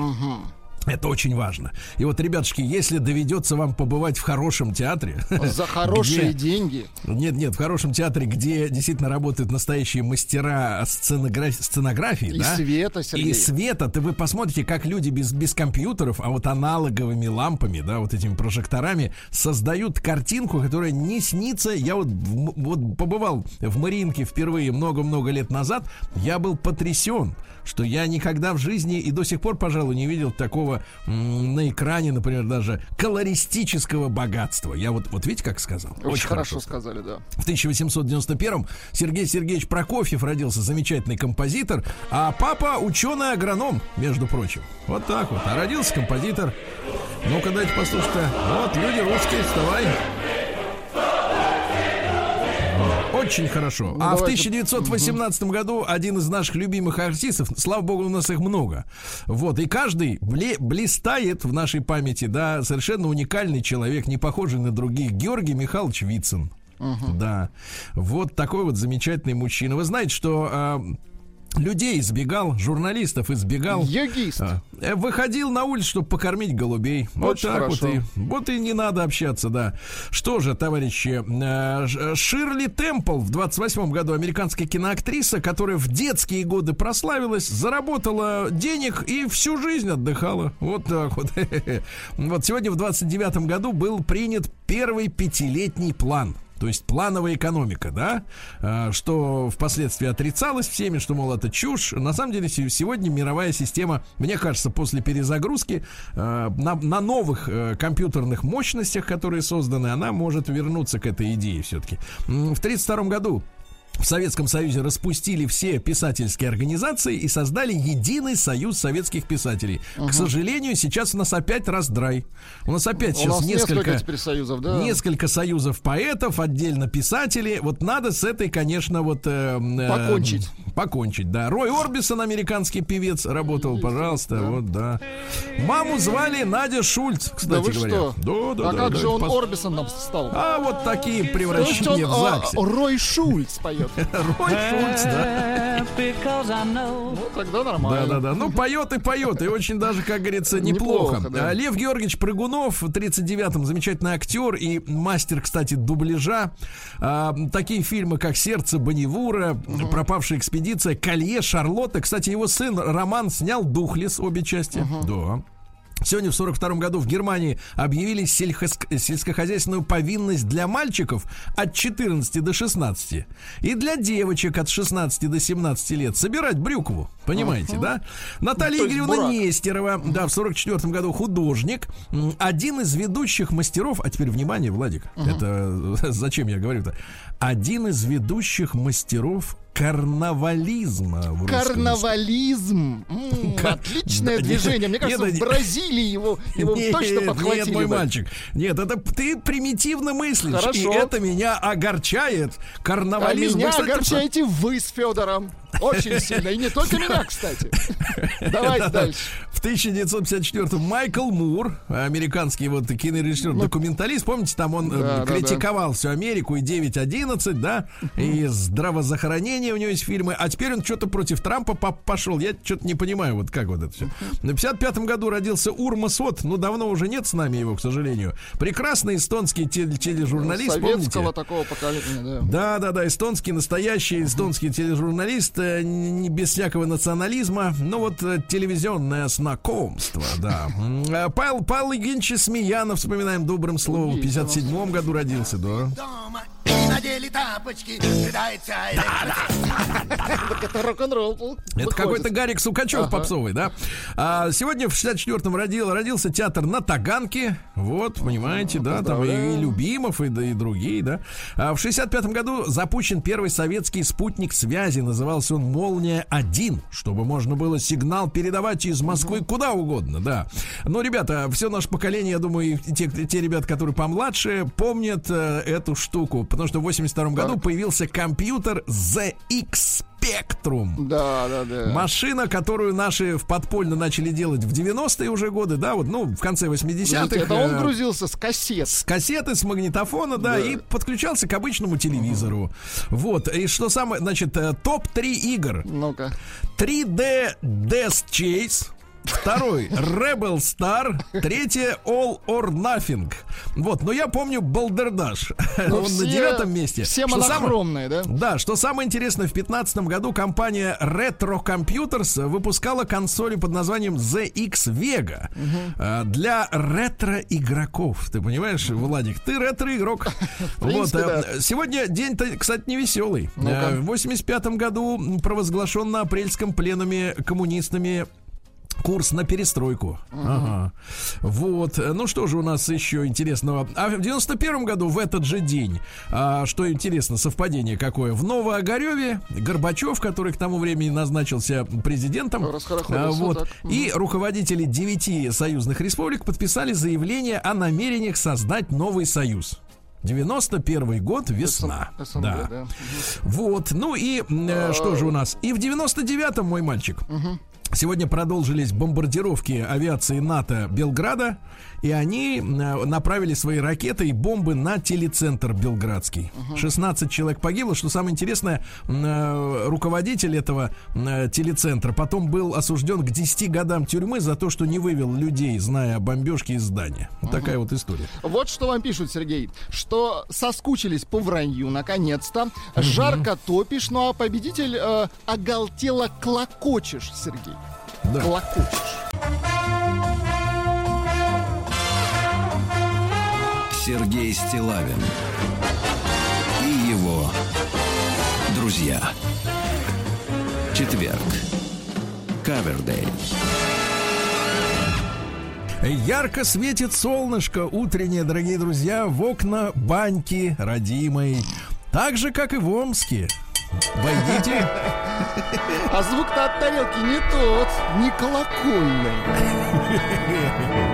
Это очень важно. И вот, ребятушки, если доведется вам побывать в хорошем театре, За хорошие где- деньги. нет, нет, в хорошем театре, где действительно работают настоящие мастера сценограф- сценографии, И да? света, Сергей. И света, то вы посмотрите, как люди без, без компьютеров, а вот аналоговыми лампами, да, вот этими прожекторами, создают картинку, которая не снится. Я вот, вот побывал в Мариинке впервые много-много лет назад, я был потрясен, что я никогда в жизни и до сих пор, пожалуй, не видел такого на экране, например, даже колористического богатства. Я вот, вот видите, как сказал? Очень, хорошо сказали, да. В 1891 Сергей Сергеевич Прокофьев родился, замечательный композитор, а папа ученый-агроном, между прочим. Вот так вот. А родился композитор. Ну-ка, дайте послушать-то. Вот, люди русские, вставай. Очень хорошо. Ну, а в давайте. 1918 году один из наших любимых артистов, слава богу, у нас их много. Вот, и каждый бле- блистает в нашей памяти, да, совершенно уникальный человек, не похожий на других. Георгий Михайлович Вицин. Да. Вот такой вот замечательный мужчина. Вы знаете, что а, людей избегал, журналистов избегал. Йогист. А, э, Выходил на улицу, чтобы покормить голубей. Вот Очень так хорошо. вот и. Вот и не надо общаться, да. Что же, товарищи, э, Ш- Ширли Темпл в 28 году, американская киноактриса, которая в детские годы прославилась, заработала денег и всю жизнь отдыхала. Вот так вот. Вот сегодня в 29 году был принят первый пятилетний план. То есть плановая экономика, да, А, что впоследствии отрицалось всеми, что, мол, это чушь. На самом деле се- сегодня мировая система, мне кажется, после перезагрузки э, на, на новых э, компьютерных мощностях, которые созданы, она может вернуться к этой идее все-таки. В 1932 году в Советском Союзе распустили все писательские организации и создали единый союз советских писателей. К сожалению, сейчас у нас опять раздрай. У нас опять У сейчас нас несколько несколько, союзов, да? несколько союзов поэтов, отдельно писателей. Вот надо с этой, конечно, вот э, э, Покончить. покончить, да. Рой Орбисон, американский певец, работал, пожалуйста, вот, да. Маму звали Надя Шульц, кстати да вы говоря. что? Да, да, а да, как да, же он пос- Орбисоном стал? А вот такие есть превращения он в а, ЗАГСе. Рой Шульц поет. Рой Шульц, да. Ну, тогда нормально. Да, да, да. Ну, поет и поет. И очень даже, как говорится, неплохо. Неплохо, да. А, Лев Георгиевич Прыгунов в 39-м замечательный актер и мастер, кстати, дубляжа. А, такие фильмы, как «Сердце Бонневура», «Пропавшая экспедиция», «Колье», «Шарлотта». Кстати, его сын Роман снял «Духлес» обе части. Да. Сегодня в 42 году в Германии объявили сельскохозяйственную повинность для мальчиков от 14 до 16 и для девочек от 16 до 17 лет собирать брюкву. Понимаете, да? Наталья есть Игоревна бурак. Нестерова, да, в 44 году художник, один из ведущих мастеров, а теперь внимание, Владик, это зачем я говорю-то? Один из ведущих мастеров карнавализма Карнавализм. М, Кар- Отличное Да, движение. Мне кажется, нет, в Бразилии его, его нет, точно подхватили. Нет, мой бы. мальчик. Нет, это ты примитивно мыслишь. Хорошо. И это меня огорчает. А Карнавализм. меня Вы, кстати, огорчаете вы с Федором. Очень сильно. И не только меня, кстати. Давайте дальше. В 1954 Майкл Мур, американский вот кинорежиссер, документалист, помните, там он э, Ну, Да, да, критиковал всю Америку и 9.11, да, и здравозахоронение у него есть фильмы, а теперь он что-то против Трампа по- пошел. Я что-то не понимаю, вот как вот это все. На 55 году родился Урма Сот, ну давно уже нет с нами его, к сожалению. Прекрасный эстонский теле- тележурналист, Советского помните? такого поколения, да. Да, да, да, эстонский, настоящий эстонский тележурналист, э, не без всякого национализма, ну вот э, телевизионное знакомство, да. Э, Павел, Павел Евгеньевич Смеянов, вспоминаем добрым словом, в 57 году родился, да. И надели тапочки, кидается Так это рок-н-ролл. Это какой-то Гарик Сукачев попсовый, да? А, сегодня в 64-м родил, родился театр на Таганке. Вот, понимаете, да, там и, и Любимов, и, да, и другие, да. А в 65-м году запущен первый советский спутник связи. Назывался он «Молния-1», чтобы можно было сигнал передавать из Москвы куда угодно, да. Но, ребята, все наше поколение, я думаю, и те, те ребята, которые помладше, помнят э, эту штуку. Потому что в 82 году появился компьютер ZX Spectrum. Да, да, да. Машина, которую наши в подпольно начали делать в 90-е уже годы, да, вот, ну, в конце 80-х. Подождите, Это он э, грузился с кассет. с кассеты, с магнитофона, да, и подключался к обычному телевизору. Вот, и что самое, значит, э, топ-3 игр. Ну-ка. 3D Death Chase. Второй Rebel Star. Третье All or Nothing. Вот, но я помню Балдердаш. Ну, Он все- на девятом месте. Все Что монохромные, да? да, что самое интересное, в 2015 году компания Retro Computers выпускала консоли под названием ZX Vega э, для ретро-игроков. Ты понимаешь, Владик, ты ретро-игрок. Вот, э, сегодня день-то, кстати, не веселый. Ну-ка. В 85 году провозглашен на апрельском пленуме коммунистами Курс на перестройку. Ага. Вот. Ну что же у нас еще интересного? А в 91 году, в этот же день, а, что интересно, совпадение какое? В Новоогареве Горбачев, который к тому времени назначился президентом, а, вот, так. и руководители девяти союзных республик подписали заявление о намерениях создать новый союз. 91 год, весна. СНГ, да. да. Вот, ну и э, что же у нас? И в 99-м, мой мальчик, Сегодня продолжились бомбардировки авиации НАТО Белграда, и они э, направили свои ракеты и бомбы на телецентр Белградский. 16 человек погибло. Что самое интересное, э, руководитель этого э, телецентра потом был осужден к 10 годам тюрьмы за то, что не вывел людей, зная о бомбежке из здания. Вот такая вот история. Вот что вам пишут, Сергей, что соскучились по вранью, наконец-то. Жарко топишь, ну а победитель э, оголтело клокочешь, Сергей. Да. Клокочешь. Сергей Стилавин и его друзья. Четверг. Кавердей. Ярко светит солнышко утреннее, дорогие друзья, в окна баньки родимой. Так же, как и в Омске. Войдите. А звук-то от тарелки не тот, не колокольный.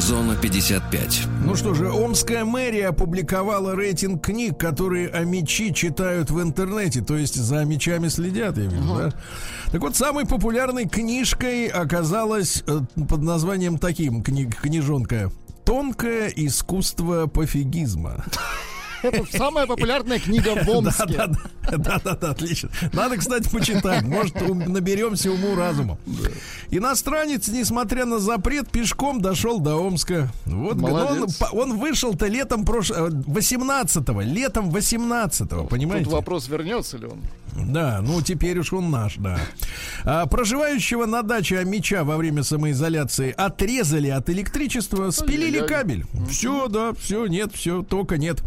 Зона 55. Ну что же, Омская мэрия опубликовала рейтинг книг, которые амичи читают в интернете, то есть за мечами следят, я вижу, да? Так вот, самой популярной книжкой оказалась э, под названием таким, книг, книжонка «Тонкое искусство пофигизма». Это самая популярная книга в Омске. Да, да, да, да, да, отлично. Надо, кстати, почитать. Может, наберемся уму разуму. Иностранец, несмотря на запрет, пешком дошел до Омска. Вот он, он вышел-то летом прошлого 18-го, летом 18-го, понимаете? Тут вопрос, вернется ли он. Да, ну теперь уж он наш, да. А, проживающего на даче Амича во время самоизоляции отрезали от электричества, спилили Ай-яй-яй. кабель. Все, да, все, нет, все, только нет.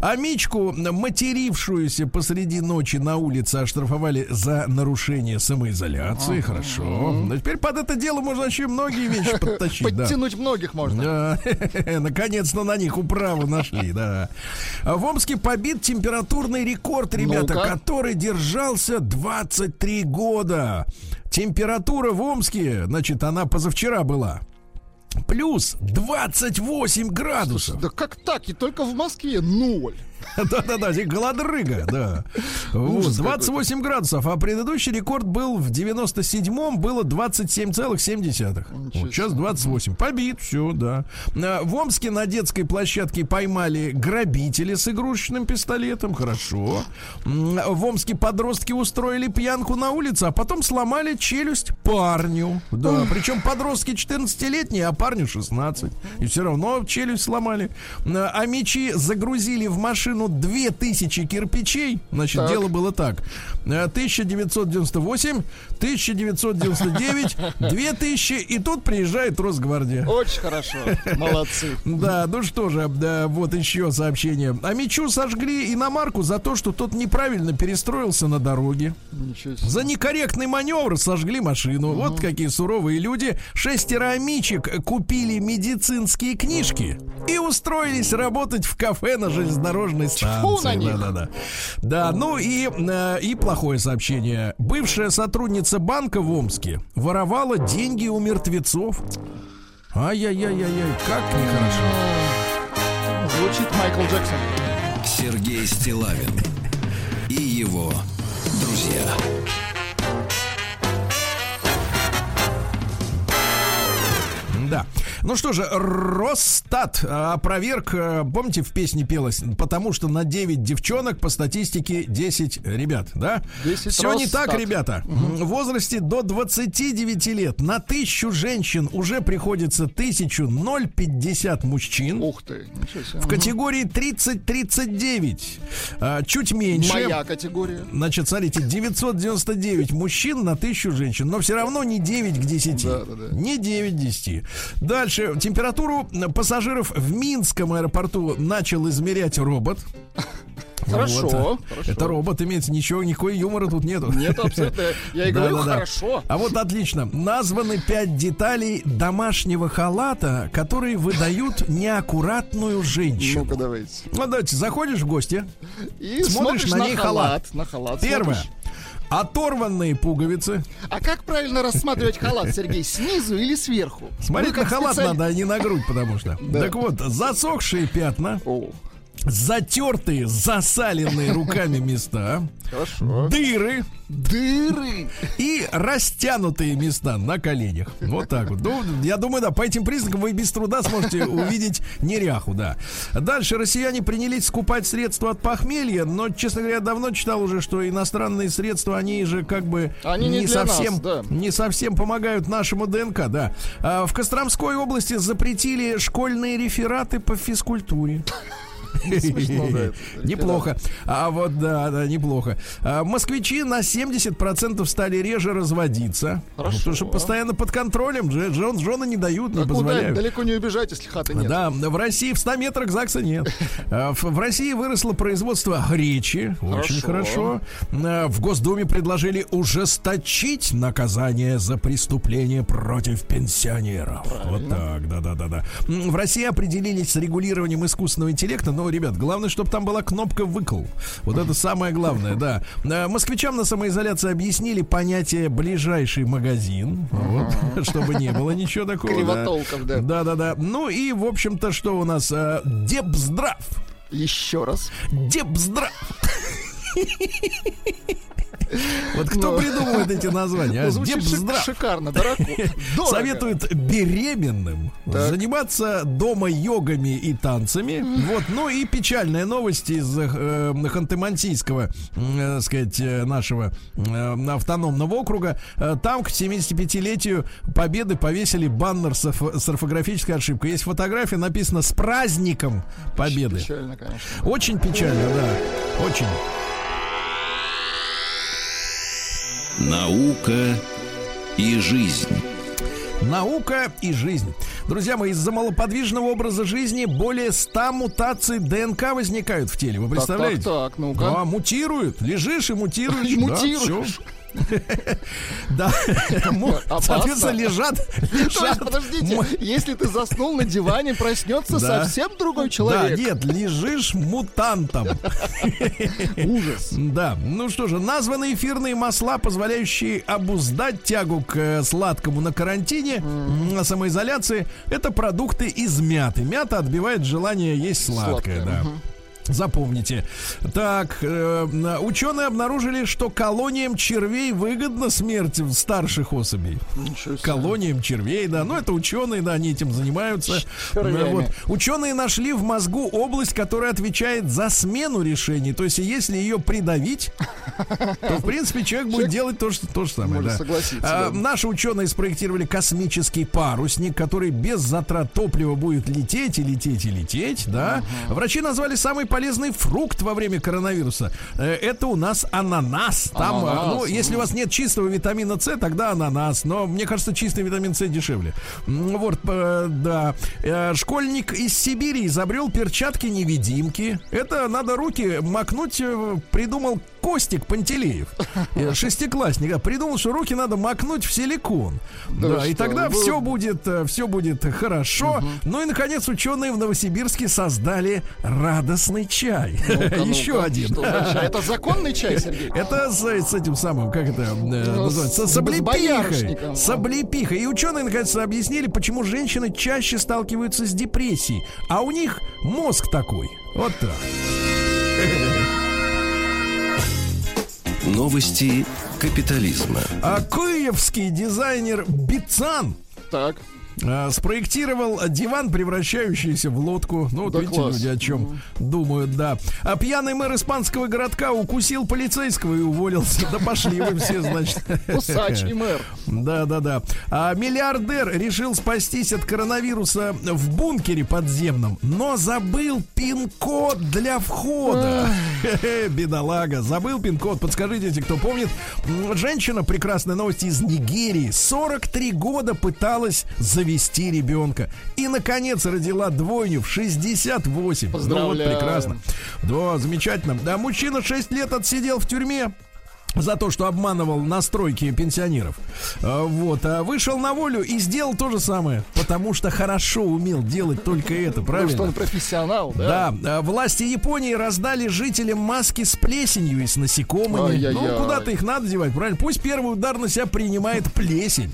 Амичку, матерившуюся посреди ночи на улице, оштрафовали за нарушение самоизоляции. Хорошо. А теперь под это дело можно вообще многие вещи подтащить. да. Подтянуть многих можно. Да, наконец-то на них управу нашли, да. А В Омске побит температурный рекорд, ребята, который держался 23 года. Температура в Омске, значит, она позавчера была. плюс 28 градусов. Да как так? И только в Москве ноль. Да-да-да, голодрыга, да. Вот, 28 градусов, а предыдущий рекорд был в 97-м, было 27,7. Вот сейчас 28. Побит, все, да. А, В Омске на детской площадке поймали грабители с игрушечным пистолетом, хорошо. В Омске подростки устроили пьянку на улице, а потом сломали челюсть парню. Да, причем подростки 14-летние, а парню 16. И все равно челюсть сломали. А мечи загрузили в машину 2000 кирпичей. Значит, Так. дело было так. Э, 1998, 1999, 2000, и тут приезжает Росгвардия. Очень хорошо. Молодцы. Да, ну что же, да, вот еще сообщение. А Мичу сожгли иномарку за то, что тот неправильно перестроился на дороге. Ничего себе. За некорректный маневр сожгли машину. Вот какие суровые люди. Шестеро амичек купили медицинские книжки и устроились работать в кафе на железнодорожной станции. на них. Да, да, да. Да, ну и, э, и плохое сообщение. Бывшая сотрудница банка в Омске воровала деньги у мертвецов. Ай-яй-яй-яй-яй, как нехорошо. Звучит Майкл Джексон. Сергей Стилавин и его друзья. Да. Ну что же, Росстат э, опроверг, э, помните, в песне пелось, потому что на 9 девчонок по статистике 10 ребят, да? 10 Все не Росстат. так, ребята. В возрасте до 29 лет на тысячу женщин уже приходится 1050 мужчин. Ух ты. В категории 30-39 а, чуть меньше. Моя категория. Значит, смотрите, 999 мужчин на тысячу женщин, но все равно не 9 к 10. Да, да, да. Не 9 к 10. Дальше. Температуру пассажиров в Минском аэропорту начал измерять робот. Хорошо, Вот. хорошо. Это робот имеется, ничего, никакой юмора тут нету. Нет, абсолютно. Я и говорю, Да-да-да. хорошо. А вот отлично. Названы пять деталей домашнего халата, которые выдают неаккуратную женщину. Ну-ка, давайте. Ну, давайте, заходишь в гости, И Смотришь смотришь на на, ней халат. На халат. Первое. смотришь. Оторванные пуговицы. А как правильно рассматривать халат, Сергей? Снизу или сверху? Смотреть на как халат специали- надо, а не на грудь, потому что. Так вот, засохшие пятна, О, затертые, засаленные руками места, хорошо. дыры Дыры. и растянутые места на коленях. Вот так вот. Ну, я думаю, да, по этим признакам вы без труда сможете увидеть неряху, да. Дальше россияне принялись скупать средства от похмелья, но, честно говоря, давно читал уже, что иностранные средства, они же как бы Они не нас, совсем, да. не совсем помогают нашему ДНК, да. А в Костромской области запретили школьные рефераты по физкультуре. Смешно, да, это, Неплохо. А вот да, да, неплохо. А, москвичи на 70% стали реже разводиться. Хорошо. Потому что постоянно под контролем. же- Жен, жены не дают, не позволяют. далеко не убежать, если хаты нет. Да, в России в 100 метрах ЗАГСа нет. А, В России выросло производство гречи. Очень хорошо. А, В Госдуме предложили ужесточить наказание за преступление против пенсионеров. Вот так, да-да-да-да. В России определились с регулированием искусственного интеллекта. Но, ребят, главное, чтобы там была кнопка «выкл». Вот это самое главное, да. А, Москвичам на самоизоляции объяснили понятие «ближайший магазин». Вот, чтобы не было ничего такого. да. Кривотолков, да. Да-да-да. Ну и, в общем-то, что у нас? э, Депздрав. Еще раз. Депздрав. Вот кто Ну. придумывает эти названия? а? Ну, Депздрав. шикарно, дорого. Советуют беременным заниматься дома йогами и танцами. Вот, ну и печальная новость из э, Ханты-Мансийского, э, сказать, э, нашего автономного округа. Там к 75-летию Победы повесили баннер с, орфо- с орфографической ошибкой. Есть фотография, написано «С праздником Победы». Печально, конечно. Очень печально, да. Очень. Наука и жизнь. Наука и жизнь. Друзья мои, из-за малоподвижного образа жизни более 100 мутаций ДНК возникают в теле. Вы представляете? Так, так, так, ну-ка. Да, мутируют. Лежишь и мутируешь. И мутируешь. Да, Опасно. соответственно, лежат, подождите, если ты заснул на диване, проснется Да. совсем другой Да, человек. нет, лежишь мутантом. Ужас. Да, ну что же, названы эфирные масла, позволяющие обуздать тягу к э, сладкому на карантине, на самоизоляции, это продукты из мяты. Мята отбивает желание есть сладкое, Сладкое, да. Запомните. Так, э, ученые обнаружили, что колониям червей выгодна смерть старших особей. Колониям червей, да. Ну, это ученые, да, они этим занимаются. Червями. Вот. Ученые нашли в мозгу область, которая отвечает за смену решений. То есть, если ее придавить, то, в принципе, человек будет делать то, что, то же самое. Да. согласиться, А, да. Наши ученые спроектировали космический парусник, который без затрат топлива будет лететь и лететь и лететь, да. Врачи назвали самый полезный фрукт во время коронавируса. Э, Это у нас ананас. Там, а, Ананас, ну, если у вас нет чистого витамина С, тогда ананас. Но мне кажется, чистый витамин С дешевле. Вот, э, да. Э, Школьник из Сибири изобрел перчатки-невидимки. Это надо руки макнуть, э, придумал Костик Пантелеев. Э, Шестиклассник. Придумал, что руки надо макнуть в силикон. Да Да, и тогда вы. все будет, все будет хорошо. Ну и, наконец, ученые в Новосибирске создали радостный чай. Ну-ка, Еще ну-ка, один. что? Это законный чай, Сергей? Это с, с этим самым, как это э, Ну, называется, с- с облепихой. с облепихой. И ученые наконец-то объяснили, почему женщины чаще сталкиваются с депрессией. А у них мозг такой. Вот так. Новости капитализма. А киевский дизайнер Бицан Так. А, спроектировал диван, превращающийся в лодку. Ну, вот Да видите, класс. люди о чем думают, да. А пьяный мэр испанского городка укусил полицейского и уволился. Да пошли вы все, значит. Кусачий мэр. Да, да, да. А миллиардер решил спастись от коронавируса в бункере подземном, но забыл пин-код для входа. Бедолага, забыл пин-код. Подскажите, если кто помнит. Женщина, прекрасная новость из Нигерии, 43 года пыталась завести ребенка. И, наконец, родила двойню в 68. Ну, вот прекрасно. Да, замечательно. Да, мужчина 6 лет отсидел в тюрьме за то, что обманывал настройки пенсионеров. А, Вот, а вышел на волю и сделал то же самое, потому что хорошо умел делать только это, Потому что правильно? он профессионал, да? Да, а, власти Японии раздали жителям маски с плесенью и с насекомыми. Ай-яй-яй. Ну, куда-то их надо девать, правильно? Пусть первый удар на себя принимает плесень.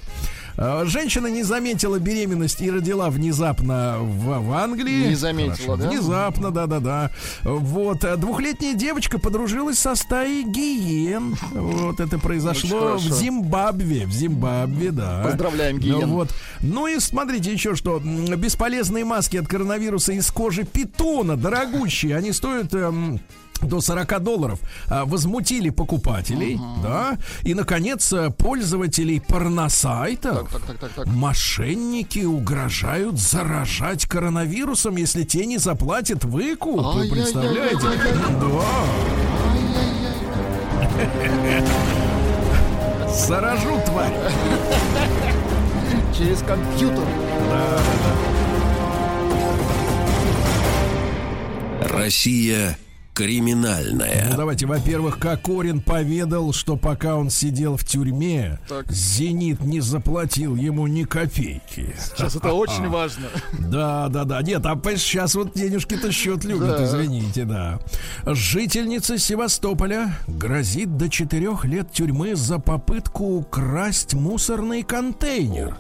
А, Женщина не заметила беременность и родила внезапно в, в Англии. Не заметила, да? Внезапно, да-да-да. Вот. а Двухлетняя девочка подружилась со стаей гиен. Вот это произошло в хорошо. Зимбабве. В Зимбабве, да. Поздравляем, гиен. Ну, вот. Ну и смотрите еще что. Бесполезные маски от коронавируса из кожи питона, дорогущие. Они стоят... эм, до 40 долларов а, возмутили покупателей, да, и наконец а, пользователей порносайтов. Так, так, так, так. Мошенники угрожают заражать коронавирусом, если те не заплатят выкуп. Вы представляете? Да. Заражу, тварь. Через компьютер. Россия криминальная. Ну, давайте, во-первых, Кокорин поведал, что пока он сидел в тюрьме, Так. «Зенит» не заплатил ему ни копейки. Сейчас это очень важно. Да, да, да. Нет, а сейчас вот денежки-то счет любят, извините, да. Жительница Севастополя грозит до четырех лет тюрьмы за попытку украсть мусорный контейнер.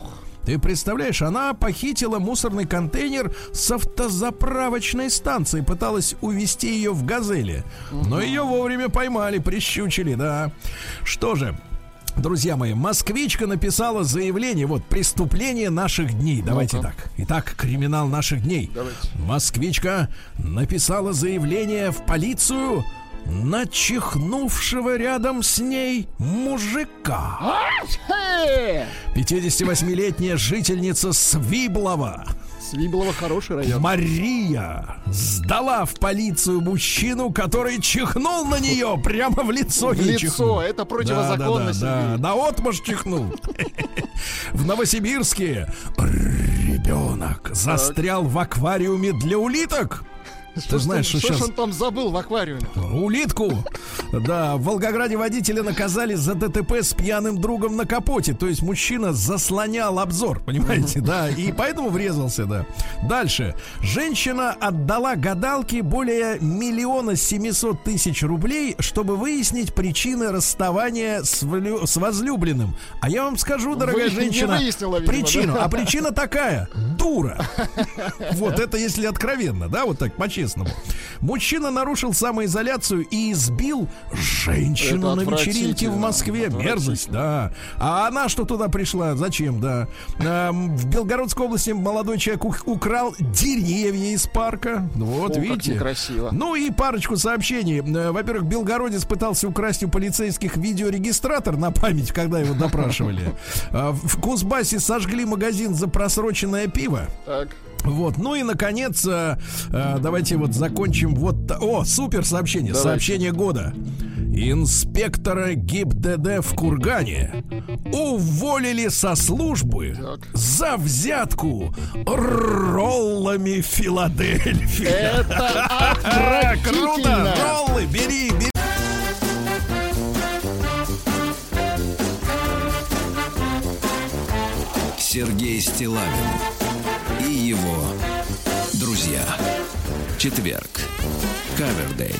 Ты представляешь, она похитила мусорный контейнер с автозаправочной станции, пыталась увезти ее в газели. Но ее вовремя поймали, прищучили, да. Что же, Друзья мои, москвичка написала заявление, вот, преступление наших дней. Давайте так. Итак, криминал наших дней. Давайте. Москвичка написала заявление в полицию на чихнувшего рядом с ней мужика. Хе! 58-летняя жительница Свиблова Свиблово хороший район. Мария сдала в полицию мужчину, который чихнул на нее прямо в лицо. В лицо. чихнул. Это противозаконно, Да, да, да, на отмашь чихнул. В Новосибирске ребенок застрял в аквариуме для улиток. Ты знаешь, что сейчас он там забыл в аквариуме? улитку, да, в Волгограде водителя наказали за ДТП с пьяным другом на капоте. То есть мужчина заслонял обзор, понимаете, да, и поэтому врезался, да. Дальше. Женщина отдала гадалке более миллиона семисот тысяч рублей, чтобы выяснить причины расставания с, влю- с возлюбленным. А я вам скажу, дорогая Вы- женщина, выяснила, видимо, причину. да? А причина такая. Дура. Вот это если откровенно, да, вот так по-честному. Мужчина нарушил самоизоляцию и избил женщину Это на вечеринке в. Москве. Мерзость, да. А она что туда пришла? Зачем, да? Эм, В Белгородской области молодой человек украл деревья из парка. Вот, О, видите. некрасиво. Ну и парочку сообщений. Э, Во-первых, белгородец пытался украсть у полицейских видеорегистратор на память, когда его допрашивали. А В Кузбассе сожгли магазин за просроченное пиво. Так. Вот, ну и наконец, э, э, давайте вот закончим вот, о, супер сообщение, Давайте. сообщение года. Инспектора ГИБДД в Кургане уволили со службы Так. за взятку роллами Филадельфия. Это Круто! Роллы, бери, бери. Сергей Стилавин его друзья. Четверг. Кавердей.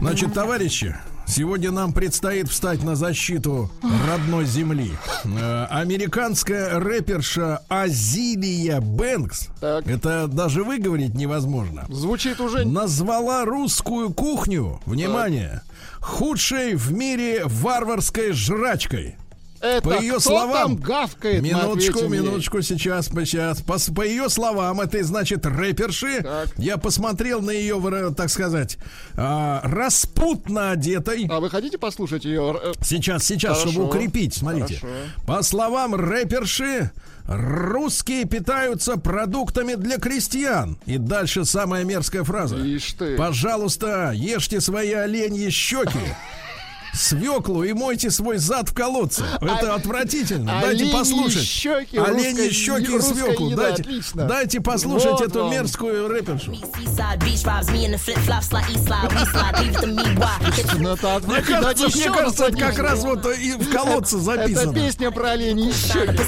Значит, товарищи, сегодня нам предстоит встать на защиту родной земли. Э, Американская рэперша Азилия Бэнкс, Так. это даже выговорить невозможно, Звучит уже назвала русскую кухню, внимание, худшей в мире варварской жрачкой. Это По ее словам, там гавкает? Минуточку, минуточку, сейчас, сейчас. По, по ее словам, этой, значит, рэперши, Так. я посмотрел на ее, так сказать, а, распутно одетой. А вы хотите послушать ее? э, Сейчас, сейчас, Хорошо. чтобы укрепить, смотрите. Хорошо. По словам рэперши, русские питаются продуктами для крестьян. И дальше самая мерзкая фраза. Ишь ты. Пожалуйста, ешьте свои оленьи щеки. Свеклу и мойте свой зад в колодце. Это отвратительно. Дайте послушать. щеки, Оленьи русская- щеки и свеклу. еда, Дайте, отлично. дайте послушать Вот эту вам. мерзкую рэпершу. Ну, это Мне отвратительно. кажется, мне кажется, это как раз вот и в колодце Это записано. песня про оленей щеки.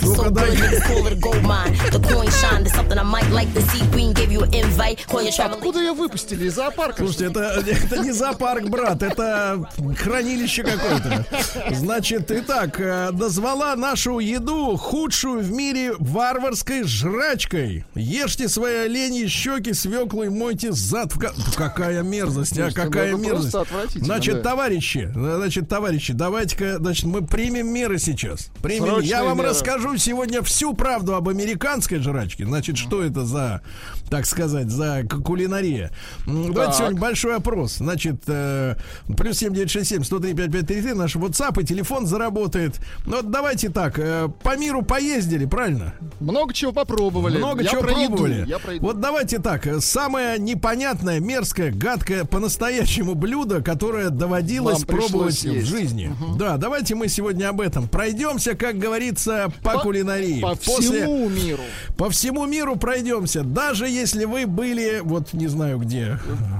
Travel. Откуда ее выпустили? Из зоопарка? Слушайте, это, это не зоопарк, брат, это хранилище какое-то. Значит, итак, э, назвала нашу еду худшую в мире варварской жрачкой. Ешьте свои оленьи щеки, свеклу и мойте зад в ко- Какая мерзость, а ну какая мерзость. Значит, товарищи, э, значит, товарищи, давайте-ка, значит, мы примем меры сейчас. Примем. Я вам расскажу сегодня всю правду об американской жрачке. Значит, что это за, так сказать, за кулинария. Давайте Так. сегодня большой опрос. Значит, э, плюс 7967 103 5533 наш WhatsApp и телефон заработает. Ну, вот давайте так, э, по миру поездили, правильно? Много чего попробовали. Много Я чего про еду, пробовали. Я про еду. Вот давайте так, э, самое непонятное, мерзкое, гадкое по-настоящему блюдо, которое доводилось Вам пробовать в жизни. Да, давайте мы сегодня об этом пройдемся, как говорится, по, кулинарии. По После- всему миру. по всему миру пройдемся, даже если вы были, вот не знаю где,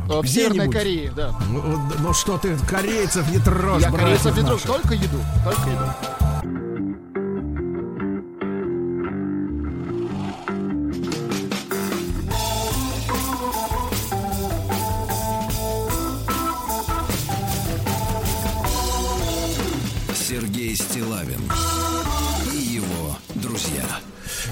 В Северной. Корее, да. Ну, ну что ты, корейцев не трожь, Я корейцев не наших. только еду. Только еду.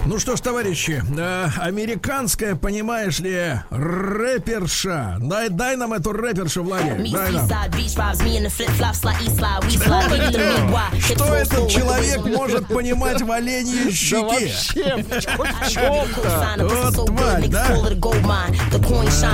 Ну что ж, товарищи, э, американская, понимаешь ли, рэперша. Дай, дай нам эту рэпершу, Владимир, дай нам. Что этот человек может понимать в оленьей щеке? Вот тварь, да?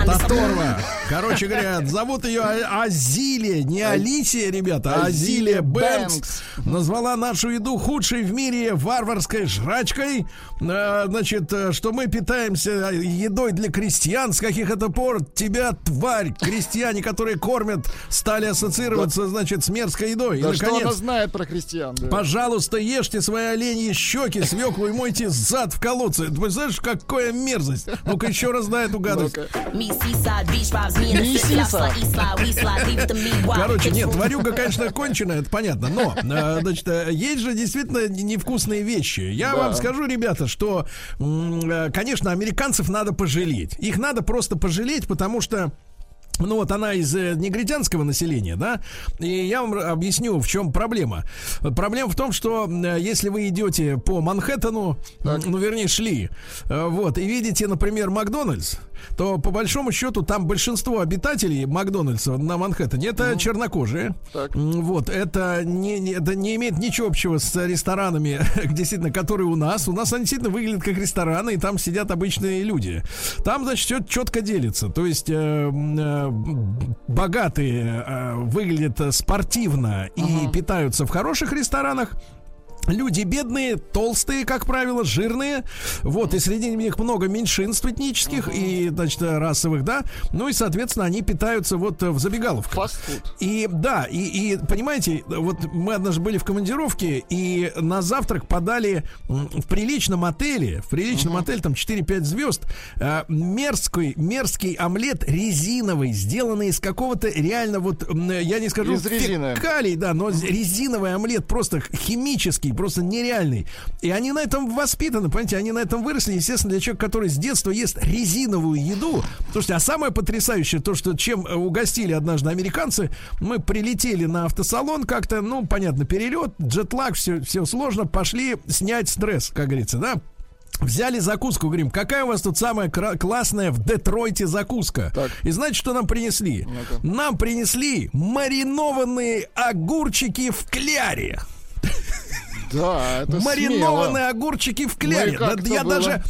Таторва. Короче говоря, зовут ее А- Азилия, не Алисия, ребята, а Азилия. Бэнкс. Назвала нашу еду худшей в мире варварской жрачкой. Э, значит, э, что мы питаемся едой для крестьян. С каких это пор тебя, тварь, крестьяне, которые кормят, стали ассоциироваться, значит, с мерзкой едой. Да и, что она наконец, знает про крестьян? да. Пожалуйста, ешьте свои оленьи щеки, свеклу и мойте зад в колодце. Ты знаешь, какая мерзость? Ну-ка еще раз на эту гадость. Короче, нет, from- варюга, конечно, конченая, это понятно. Но, э, значит, э, есть же действительно невкусные вещи. Я Да. вам скажу, ребята, что, э, конечно, американцев надо пожалеть. Их надо просто пожалеть, потому что ну вот она из э, негритянского населения, да, и я вам объясню, в чем проблема. Проблема в том, что э, если вы идете по Манхэттену, м, ну вернее шли, э, вот, и видите, например, Макдональдс, то по большому счету там большинство обитателей Макдональдса на Манхэттене это чернокожие. Так. Вот, это не, это не имеет ничего общего с ресторанами, действительно, которые у нас. У нас они действительно выглядят как рестораны, и там сидят обычные люди. Там, значит, все четко делится. То есть богатые э, выглядят спортивно и питаются в хороших ресторанах. Люди бедные, толстые, как правило, жирные. Вот, и среди них много меньшинств этнических и, значит, расовых, да. Ну и, соответственно, они питаются вот в забегаловках. Фастфуд. И да, и, и понимаете, вот мы однажды были в командировке, и на завтрак подали в приличном отеле, в приличном отеле, там 4-5 звезд, э, мерзкий, мерзкий омлет резиновый, сделанный из какого-то реально вот, я не скажу, Из резины. фекалий, да, но резиновый омлет просто химический, просто нереальный. И они на этом воспитаны, понимаете, они на этом выросли. Естественно, для человека, который с детства ест резиновую еду. Слушайте, а самое потрясающее то, что чем э, угостили однажды американцы, мы прилетели на автосалон как-то, ну, понятно, перелет, джетлаг, все, все сложно, пошли снять стресс, как говорится, да. Взяли закуску, говорим, какая у вас тут самая классная в Детройте закуска? Так. И знаете, что нам принесли? Нам принесли маринованные огурчики в кляре. Да, это Маринованные огурчики в кляре. Ну как Да я было? даже,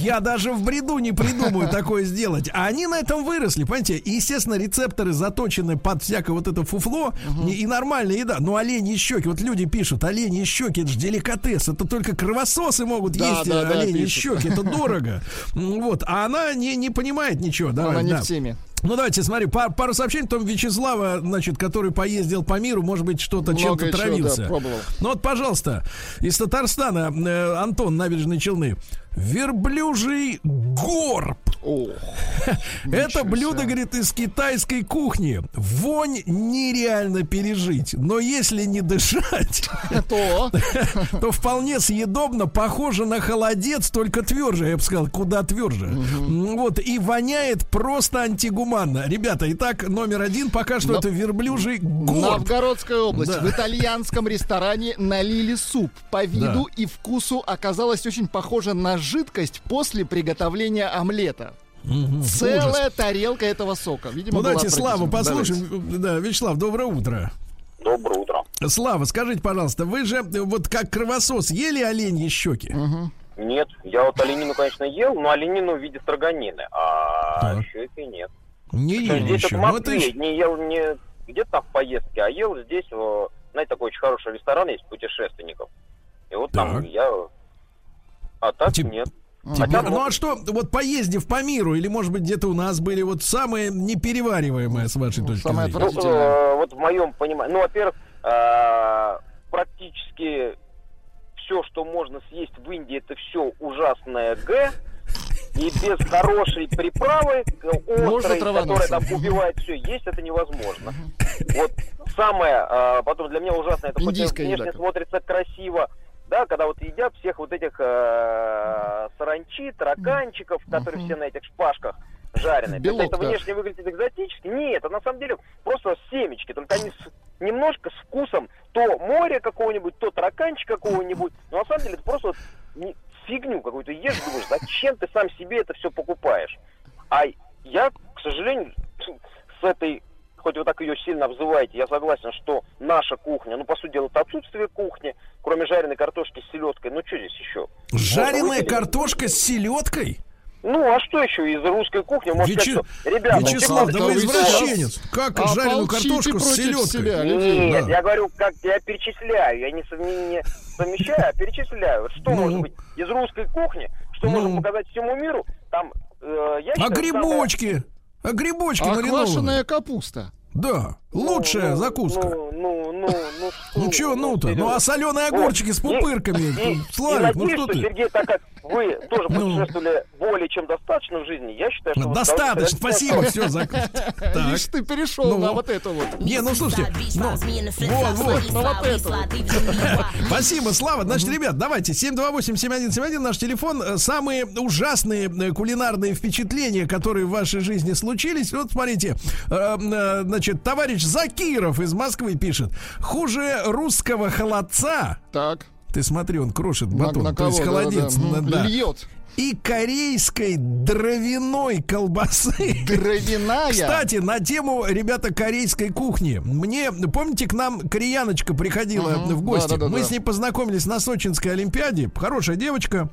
я даже в бреду не придумаю такое сделать. А они на этом выросли, понимаете? И, естественно, рецепторы заточены под всякое вот это фуфло и, и нормальная еда. Ну, оленьи щеки, вот люди пишут, оленьи щеки, это же деликатес. Это только кровососы могут Да, есть да, э, да, оленьи пишут. щеки. Это дорого. Вот. А она не, не понимает ничего. Она Давай, не да. в теме. Ну давайте, смотри, пар- пару сообщений, там Вячеслава, значит, который поездил по миру, может быть, что-то чем-то чего, да, травился. пробовал. Ну вот, пожалуйста, из Татарстана э, Антон, набережные Челны. Верблюжий горб. О, Это блюдо, говорит, из китайской кухни. Вонь нереально пережить. Но если не дышать, то то вполне съедобно, похоже на холодец, только тверже, я бы сказал, куда тверже. Вот, и воняет просто антигуманно. Ребята, итак, номер один пока что Но- это верблюжий горб. Новгородская область. Да. В итальянском ресторане налили суп. По виду и вкусу оказалось очень похоже на жидкость после приготовления омлета. Целая тарелка этого сока. Видимо, Ну давайте Славу послушаем. Да, Вячеслав, доброе утро. Доброе утро. Слава, скажите, пожалуйста, вы же э, вот как кровосос ели оленьи щеки? Нет, я вот оленину, конечно, ел, но оленину в виде строганины, а Так. щеки нет. Не ели здесь еще. вот в Ну, Москве еще- не ел не где-то там в поездке, а ел здесь, знаете, такой очень хороший ресторан есть путешественников. И вот там Так. я... А так Тип- нет. Теперь- Хотя, ну а что, вот поездив по миру, или может быть где-то у нас были вот самые неперевариваемые с вашей точки самое зрения? ну, э, вот в моем понимании, ну, во-первых, э, практически все, что можно съесть в Индии, это все ужасное Г. И без хорошей приправы, э, острой, которая там убивает все, есть это невозможно. Вот самое, э, потом для меня ужасно, это хоть Индийская внешне еда. смотрится красиво, да, когда вот едят всех вот этих э, саранчи, тараканчиков, которые все на этих шпажках жареные. Белок, это да. внешне выглядит экзотически. Нет, это на самом деле просто семечки, только они с- немножко с вкусом то море какого-нибудь, то тараканчик какого-нибудь. Но на самом деле это просто вот фигню какую-то ешь, думаешь, зачем ты сам себе это все покупаешь? А я, к сожалению, с этой, хоть вы так ее сильно обзываете, я согласен, что наша кухня, ну, по сути дела, это отсутствие кухни, кроме жареной картошки с селедкой, ну, что здесь еще? Жареная картошка с селедкой? Ну, а что еще из русской кухни? Можно Вяче- сказать, что, ребята, Вячеслав, да вы извращенец. Как жареную Ополчите картошку с селедкой? себя. Нет, Да. я говорю, как я перечисляю, я не, не- не совмещаю, а перечисляю. Что Ну. может быть из русской кухни, что Ну. можно показать всему миру. Там, э, я А считаю, грибочки? А грибочки маринованные? квашеная капуста. Да, лучшая ну, закуска. Ну, ну, ну, ну, что Ну чё, ну-то? Ну а соленые огурчики с Вот. Пупырками? И, Славик, и ну что ты? Сергей, так как вы тоже Ну. путешествовали более чем достаточно в жизни, я считаю, что... вы Достаточно, спасибо, все, так. Видишь, ты перешел Ну. на вот это вот. Не, ну слушайте, ну, вот, вот. на вот это Спасибо, Слава. Значит, ребят, давайте 728-7171 наш телефон. Э, Самые ужасные э, кулинарные впечатления, которые в вашей жизни случились. Вот смотрите, э, э, значит, товарищ Закиров из Москвы пишет. Хуже русского холодца. Так. Ты смотри, он крошит На- батон, на то есть кого? Да, холодец. да, да. н- да. Льет. И корейской дровяной колбасы. Дровяная. Кстати, на тему, ребята, корейской кухни. Мне, помните, к нам кореяночка приходила Мгм. в гости? Да-да-да-да. Мы с ней познакомились на Сочинской Олимпиаде. Хорошая девочка.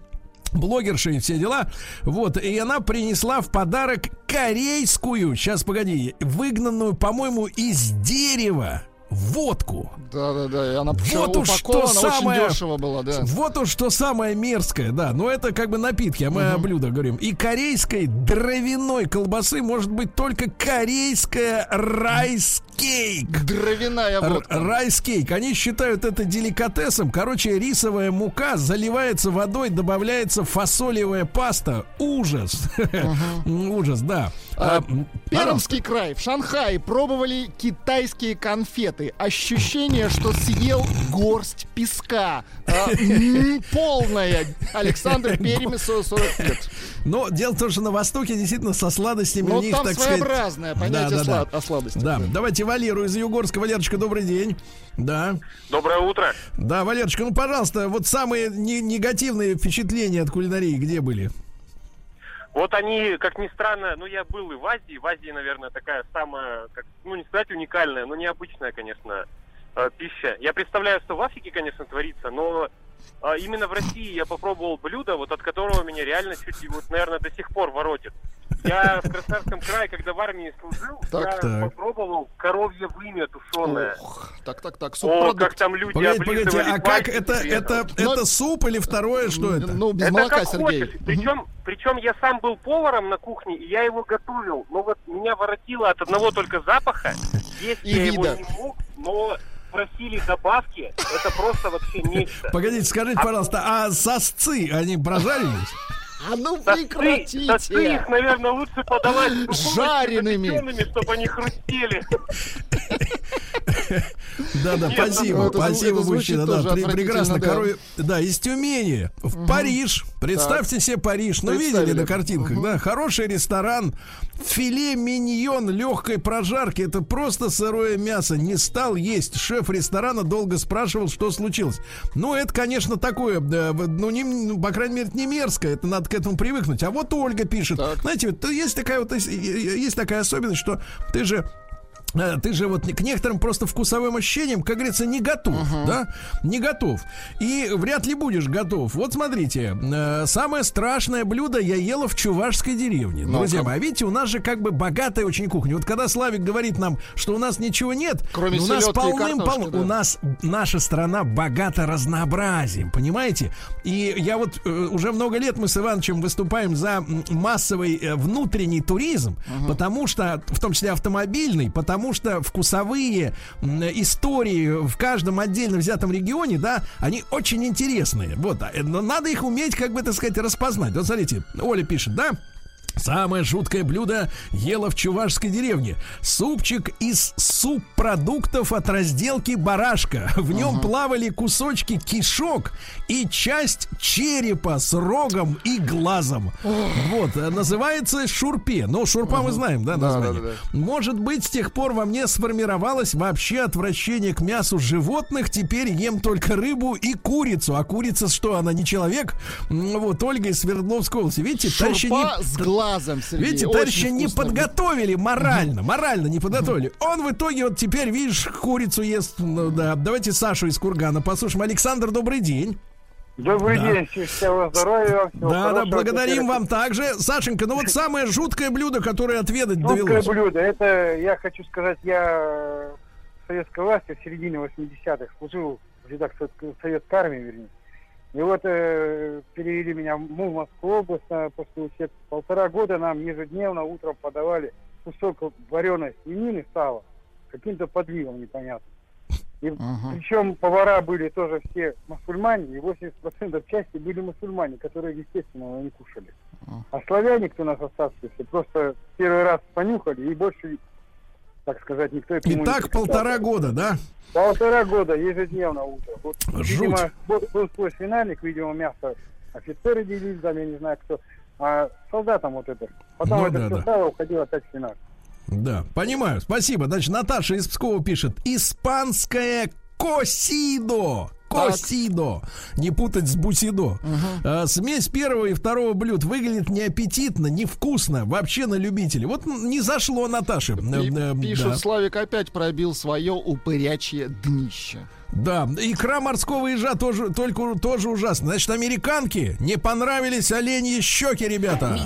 Блогерша и все дела. Вот, и она принесла в подарок корейскую, сейчас погоди, выгнанную, по-моему, из дерева водку. Да, да, да. И она Вот уж что упакована очень самое... дешево была, да. Вот уж что самое мерзкое, да. Но это как бы напитки, а мы о блюдах говорим. И корейской дровяной колбасы может быть только корейская райскейк. Дровяная Р- водка. Райскейк. Они считают это деликатесом. Короче, рисовая мука заливается водой, добавляется фасолевая паста. Ужас. Ужас, да. А, А, м, Пермский край. В Шанхае пробовали китайские конфеты. Ощущение, что съел горсть песка. А, полная. Александр Перемесу 40 лет. Но дело в том, что на Востоке действительно со сладостями у Ну, них, там так сказать... своеобразное понятие Да, да, слад- да. о сладости. Да, давайте Валеру из Югорска. Валерочка, добрый день. Да. Доброе утро. Да, Валерочка, ну, пожалуйста, вот самые не- негативные впечатления от кулинарии где были? Вот они, как ни странно, ну я был и в Азии. В Азии, наверное, такая самая, как, ну не сказать уникальная, но необычная, конечно, э, пища. Я представляю, что в Африке, конечно, творится, но э, именно в России я попробовал блюдо, вот от которого меня реально чуть вот, наверное, до сих пор воротит. Я в Краснодарском крае, когда в армии служил, Так, я так. попробовал коровье вымя тушеное. Ох, так, так, так, О, субпродукт. как там люди Погодите, погодите, облизывали а как это, это, Но- это суп или второе, что это? Ну, без Это молока, как Сергей. хочешь. Причем, причем я сам был поваром на кухне, и я его готовил. Но вот меня воротило от одного только запаха. Есть И я вида. его не мог, но просили добавки. Это просто вообще нечто. Погодите, скажите, пожалуйста, а сосцы, они прожарились? А ну прекратите. сосцы их, наверное, лучше подавать Жареными. чтобы они хрустели. Да, да, спасибо, спасибо, мужчина, да, прекрасно. да. Коровье- Да, из Тюмени в Париж. Представьте себе Париж. Ну, видели на картинках, да? Хороший ресторан, филе миньон легкой прожарки. Это просто сырое мясо. Не стал есть. Шеф ресторана долго спрашивал, что случилось. Ну, это, конечно, такое, в- ну, не, ну, по крайней мере, не мерзкое. Это надо к этому привыкнуть. А вот Ольга пишет. Так. Знаете, вот есть такая вот есть- такая особенность, что ты же Э, Ты же вот к некоторым просто вкусовым ощущениям, как говорится, не готов, да? Не готов. И вряд ли будешь готов. Вот смотрите, э, самое страшное блюдо я ела в чувашской деревне. Ну-ка. Друзья мои, а видите, у нас же как бы богатая очень кухня. Вот когда Славик говорит нам, что у нас ничего нет, Кроме у нас полным-полно, картошки, да. у нас наша страна богата разнообразием, понимаете? И я вот э, уже много лет мы с Ивановичем выступаем за массовый э, внутренний туризм, потому что, в том числе автомобильный, потому что вкусовые истории в каждом отдельно взятом регионе, да, они очень интересные. Вот, а, э, но надо их уметь, как бы так сказать, распознать. Вот смотрите, Оля пишет, да? Самое жуткое блюдо ела в чувашской деревне. Супчик из субпродуктов от разделки барашка. В нем плавали кусочки кишок и часть черепа с рогом и глазом. Вот, э, называется шурпе. Ну, шурпа мы знаем, да, Да, название? да, да, Может быть, с тех пор во мне сформировалось вообще отвращение к мясу животных. Теперь ем только рыбу и курицу. А курица что, она не человек? Вот, Ольга из Свердловской области. Видите, Шурпа не- с глазом, Сергей. Видите, товарищи не вкусно. подготовили морально, морально не подготовили. Он в итоге вот теперь, видишь, курицу ест. Ну, да. Давайте Сашу из Кургана послушаем. Александр, добрый день. Добрый Да. день, всего здоровья. всего Да, да, благодарим вам также. Сашенька, ну вот самое жуткое блюдо, которое отведать Жуткое довелось. блюдо. Это, я хочу сказать, я в советской власти в середине 80-х служил в рядах Совет- советской армии, вернее. И вот э, перевели меня в Мурманскую область после учебки. Полтора года нам ежедневно утром подавали кусок вареной свинины, сала, каким-то подливом непонятным. И причем повара были тоже все мусульмане, и 80% части были мусульмане, которые, естественно, не кушали. А славяне, кто нас оставшиеся, просто первый раз понюхали и больше, так сказать, никто И этому не так полтора года, да? Полтора года ежедневно утром. Вот, Жуть. видимо, был, был свой свинарник, видимо, мясо офицеры делили, там, я не знаю кто, а солдатам вот это. Потом Ну это да, все да. стало, уходило опять в свинарник. Да, понимаю. Спасибо. Значит, Наташа из Пскова пишет. Испанское косидо. Косидо. Не путать с бусидо. А, смесь первого и второго блюд выглядит неаппетитно, невкусно. Вообще на любителя. Вот не зашло Наташе. И Э, пишет, да. Славик опять пробил свое упырячье днище. Да, икра морского ежа тоже, только, тоже ужасно. Значит, американки не понравились оленьи щеки, ребята.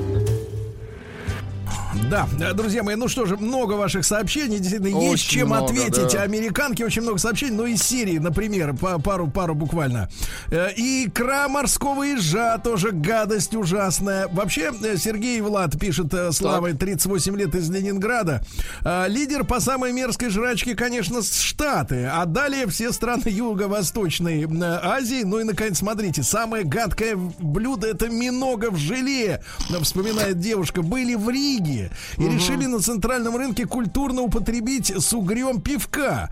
Да, друзья мои, ну что же, много ваших сообщений, действительно, есть Очень чем много, ответить. да. Американки очень много сообщений, ну из Сирии, например, по- пару, пару буквально. Э, икра морского ежа тоже гадость ужасная. Вообще, э, Сергей Влад пишет, Слава, 38 лет из Ленинграда. Э, Лидер по самой мерзкой жрачке, конечно, Штаты, а далее все страны Юго-Восточной Азии. Ну и, наконец, смотрите, самое гадкое блюдо это минога в желе, вспоминает девушка. Были в Риге и решили на центральном рынке культурно употребить с угрем пивка.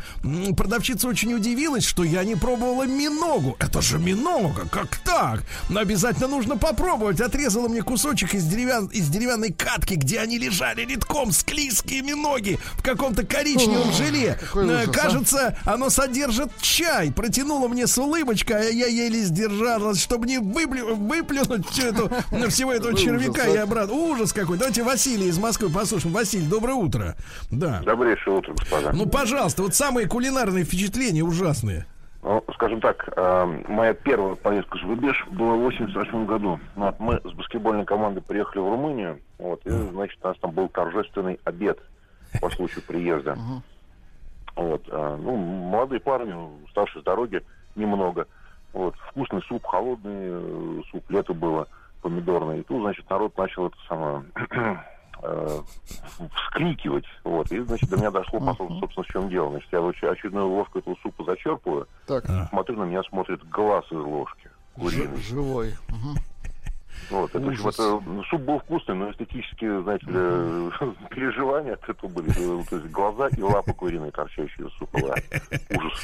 Продавщица очень удивилась, что я не пробовала миногу. Это же минога, как так? Но обязательно нужно попробовать. Отрезала мне кусочек из, деревян, из деревянной катки, где они лежали редком, склизкие миноги в каком-то коричневом желе. Э, ужас, а. Кажется, оно содержит чай. Протянула мне с улыбочкой, а я еле сдержалась, чтобы не выплю- выплюнуть всю эту, всего этого червяка а. и обратно. Ужас какой. Давайте Василий из Москвы послушаем. Василий, доброе утро. Да. Добрейшее утро, господа. Ну, пожалуйста, вот самые кулинарные впечатления ужасные. Ну, скажем так, э, моя первая поездка за рубеж была в 88 году. Ну, Вот, мы с баскетбольной командой приехали в Румынию, вот, и, значит, у нас там был торжественный обед по случаю приезда. Вот, э, ну, молодые парни, уставшие с дороги, немного. Вот, вкусный суп, холодный э, суп, лето было, помидорный. И тут, значит, народ начал это самое э, вскрикивать. Вот. И, значит, до меня дошло, по сути, собственно, в чем дело. Значит, я очередную ложку этого супа зачерпываю, Так. смотрю, на меня смотрит глаз из ложки. Куриный. живой. Мгм. Вот, это, Ужас. это, ну, суп был вкусный, но эстетически, знаете ли, переживания от этого были. э, То есть глаза и лапы куриные, торчащие из супа. да. Ужас.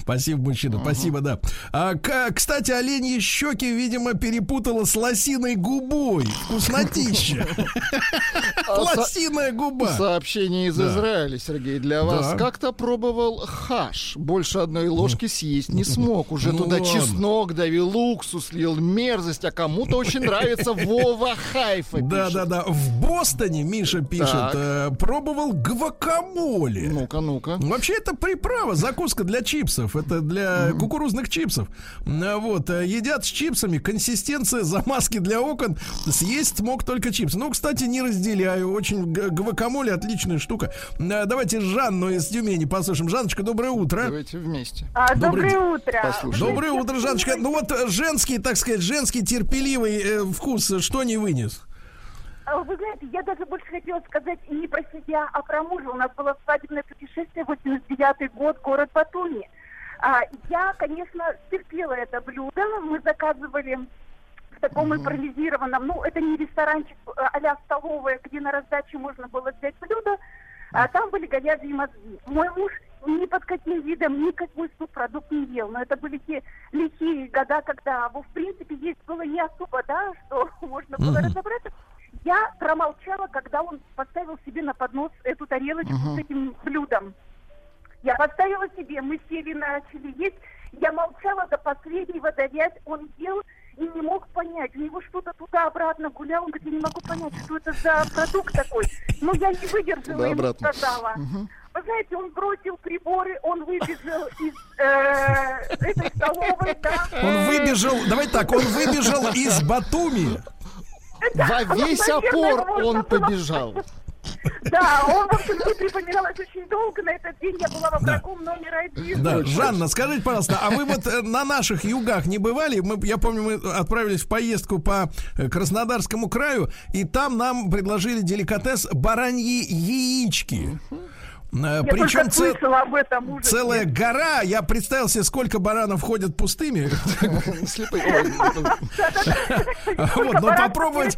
Спасибо, мужчина, спасибо, да. А, к- кстати, оленьи щеки, видимо, перепутала с лосиной губой. Вкуснотища. А Лосиная губа. Сообщение из. Израиля, Сергей, для вас. Как-то пробовал хаш. Больше одной ложки съесть не смог. Уже Ну туда чеснок давил, уксус слил, мерзость. А кому-то очень нравится Вова Хайфа. Да, да, да. В Бостоне, Миша пишет, э, пробовал гвакамоле. Ну-ка, ну-ка. Вообще это приправа, закуска для чипсов. Это для кукурузных чипсов. А, Вот, э, едят с чипсами. Консистенция замазки для окон. Съесть мог только чипсы. Ну, кстати, не разделяю. Очень г- гвакамоле отличная штука. Давайте Жанну из Тюмени послушаем. Жанночка, доброе утро. Давайте вместе. А, доброе утро. Послушаем. Доброе утро, Жанночка. Ну вот э, женский, так сказать, женский терпеливый э, вкус, что не вынес? А, Вы знаете, я даже больше хотела сказать не про себя, а про мужа. У нас было свадебное путешествие, 89 год, город Батуми. А, я, конечно, терпела это блюдо. Мы заказывали в таком импровизированном, ну, это не ресторанчик а-ля столовая, где на раздаче можно было взять блюдо, а там были говяжьи мозги. Мой муж ни под каким видом никакой субпродукт не ел. Но это были те лихие года, когда, ну, в принципе, есть было не особо, да, что можно было Мгм. разобраться. Я промолчала, когда он поставил себе на поднос эту тарелочку Мгм. с этим блюдом. Я поставила себе, мы сели, начали есть. Я молчала до последнего довять. Он ел и не мог понять. У него что-то туда-обратно гулял. Он говорит, я не могу понять, что это за продукт такой. Ну, я не выдержала и ему Туда-обратно. сказала. Мгм. Знаете, он бросил приборы, он выбежал из э, этой столовой, да. Он выбежал, давай так, он выбежал из Батуми. Во весь опор он побежал. Да, он, в общем, мне припоминалось очень долго. На этот день я была во врагом номер один. Да, Жанна, скажите, пожалуйста, а вы вот э, на наших югах не бывали? Мы, я помню, мы отправились в поездку по э, Краснодарскому краю, и там нам предложили деликатес бараньи яички. Э, Я Причем ц- об этом ужасе. целая гора. Я представил себе, сколько баранов ходят пустыми. Вот, но попробовать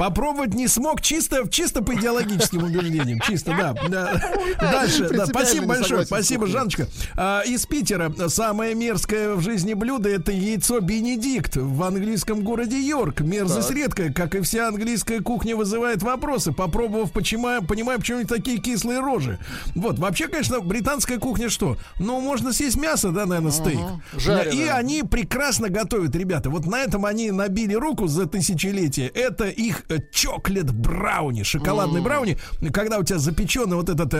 Попробовать не смог чисто, чисто по идеологическим убеждениям. Чисто, да. Да. Дальше. Да, спасибо большое. Спасибо, кухней. Жанночка. А, из Питера самое мерзкое в жизни блюдо это яйцо Бенедикт в английском городе Йорк. Мерзость редкая, как и вся английская кухня вызывает вопросы. Попробовав, почему, понимаю, почему такие кислые рожи. Вот, вообще, конечно, британская кухня что? Ну, можно съесть мясо, да, наверное, стейк. И они прекрасно готовят, ребята. Вот на этом они набили руку за тысячелетие. Это их чоклет брауни, шоколадный брауни. Когда у тебя запеченный вот этот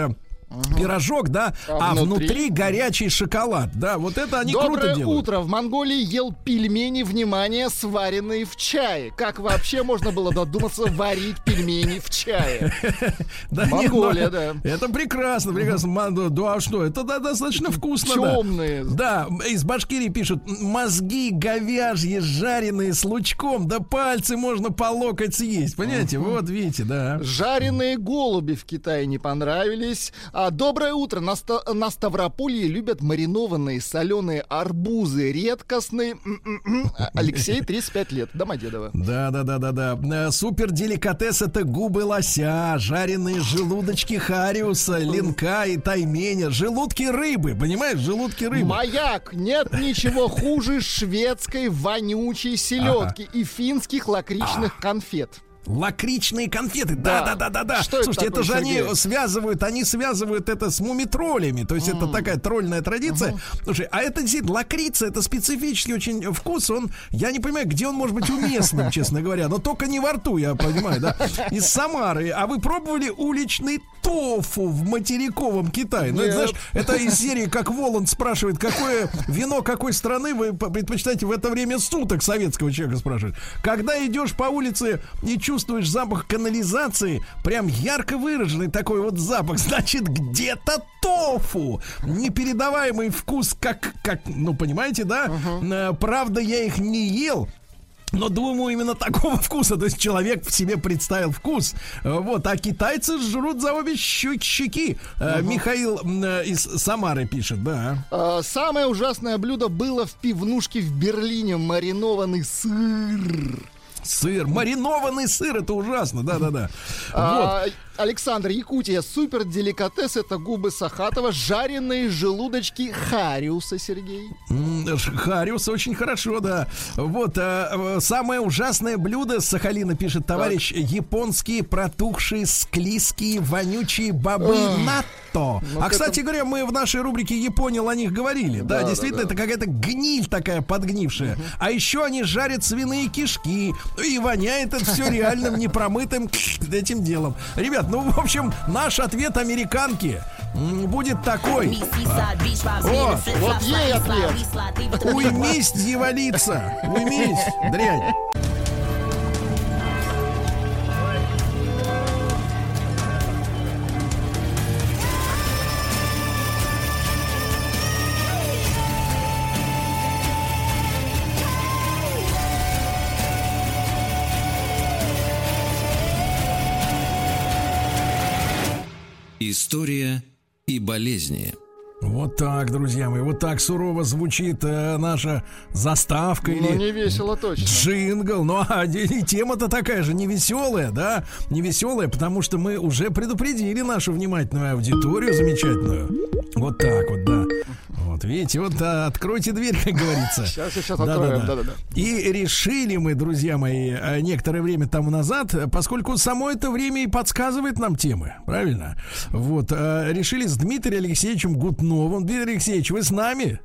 э, пирожок, да, А а, внутри? внутри? горячий шоколад. Да, вот это они Доброе круто делают. утро. В Монголии ел пельмени, внимание, сваренные в чае. Как вообще можно было додуматься варить пельмени в чае? Монголия, ну, да. Это прекрасно, прекрасно. Ман- Да, а что? Это достаточно вкусно. Темные. Да, из Башкирии пишут, мозги говяжьи, жареные с лучком, да пальцы можно по локоть съесть. Понимаете? Вот видите, да. Жареные голуби в Китае не понравились. А, доброе утро. На, Ста- на Ставрополье любят маринованные соленые арбузы. Редкостные. М-м-м. А, Алексей, 35 лет. Домодедово. Да, да, да, да, да. Э, Супер деликатес это губы лося, жареные желудочки хариуса, линка и тайменя, желудки рыбы, понимаешь, желудки рыбы. Маяк! Нет ничего хуже шведской вонючей селедки и финских лакричных конфет. Лакричные конфеты, да, да, да, да, да. Что это Слушайте, это, такое, же Сергей? они связывают, они связывают это с мумитролями, то есть это такая тролльная традиция. Слушай, а это действительно лакрица, это специфический очень вкус, он, я не понимаю, где он может быть уместным, честно говоря, но только не во рту, я понимаю, да. Из Самары. А вы пробовали уличный тофу в материковом Китае? Ну, это, знаешь, это из серии, как Воланд спрашивает, какое вино какой страны вы предпочитаете в это время суток советского человека спрашивает. Когда идешь по улице и чувствуешь запах канализации, прям ярко выраженный такой вот запах, значит, где-то тофу. Непередаваемый вкус, как, как ну, понимаете, да? Э, Правда, я их не ел, но думаю, именно такого вкуса. То есть человек в себе представил вкус. Э, Вот, а китайцы жрут за обе щеки. Э, Михаил из Самары пишет, да. А, Самое ужасное блюдо было в пивнушке в Берлине. Маринованный сыр. Сыр, маринованный сыр, это ужасно, да-да-да. А, Александр, Якутия, супер деликатес это губы Сахатова, жареные желудочки Хариуса, Сергей. Хариус очень хорошо, да. Вот, а, самое ужасное блюдо, Сахалина пишет товарищ, японские протухшие, склизкие, вонючие бобы. НАТО. Ну, а, кстати говоря, мы в нашей рубрике «Японил» о них говорили. Да, Да, да, действительно, да. это какая-то гниль такая подгнившая. А еще они жарят свиные кишки. И воняет это все реальным непромытым этим делом. Ребят, ну, в общем, наш ответ американки м, будет такой. О, Вот ей ответ. Уймись, дьяволица! Уймись, дрянь! История и болезни. Вот так, друзья мои, вот так сурово звучит э, наша заставка Ну, или не весело точно. джингл. Ну, а и тема-то такая же невеселая, да? Невеселая, потому что мы уже предупредили нашу внимательную аудиторию замечательную. Вот так вот, да. Вот, видите, вот откройте дверь, как говорится. Сейчас, сейчас Да-да-да. откроем. Да-да-да. И решили мы, друзья мои, э, некоторое время тому назад, э, поскольку само это время и подсказывает нам темы, правильно? Вот, э, решили с Дмитрием Алексеевичем Гутновым. Дмитрий Алексеевич, вы с нами?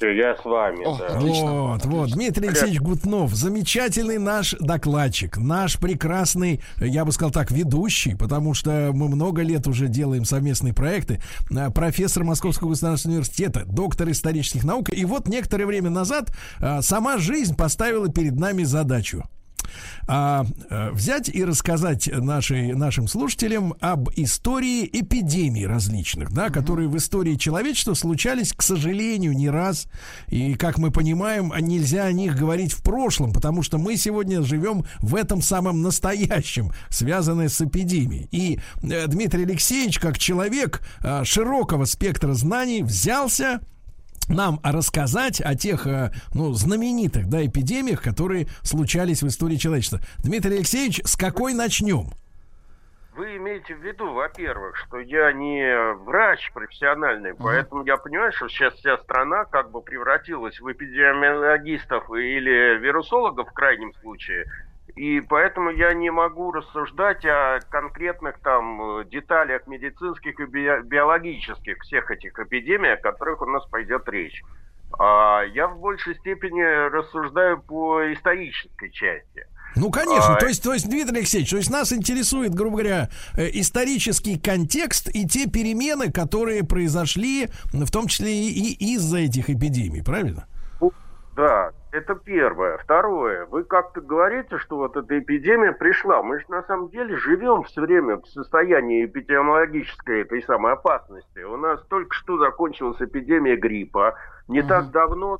Я с вами, да. Вот, вот. Дмитрий Алексеевич Гутнов, замечательный наш докладчик, наш прекрасный, я бы сказал так, ведущий, потому что мы много лет уже делаем совместные проекты. А, Профессор Московского государственного университета, доктор исторических наук. И вот некоторое время назад а, сама жизнь поставила перед нами задачу а, а, взять и рассказать нашей, нашим слушателям об истории эпидемий различных, да, которые в истории человечества случались, к сожалению, не раз. И, как мы понимаем, а нельзя о них говорить в прошлом, потому что мы сегодня живем в этом самом настоящем, связанное с эпидемией. И э, Дмитрий Алексеевич, как человек э, широкого спектра знаний, взялся нам рассказать о тех, э, ну, знаменитых, да, эпидемиях, которые случались в истории человечества. Дмитрий Алексеевич, с какой начнем? Вы имеете в виду, во-первых, что я не врач профессиональный, поэтому я понимаю, что сейчас вся страна как бы превратилась в эпидемиологистов или вирусологов в крайнем случае, и поэтому я не могу рассуждать о конкретных там э, деталях медицинских и би- биологических всех этих эпидемий, о которых у нас пойдет речь. А я в большей степени рассуждаю по исторической части. Ну, конечно. А, То есть, то есть, Дмитрий Алексеевич, то есть нас интересует, грубо говоря, э, исторический контекст и те перемены, которые произошли, в том числе и из-за этих эпидемий, правильно? Да, это первое. Второе, вы как-то говорите, что вот эта эпидемия пришла. Мы же на самом деле живем все время в состоянии эпидемиологической этой самой опасности. У нас только что закончилась эпидемия гриппа. Не так давно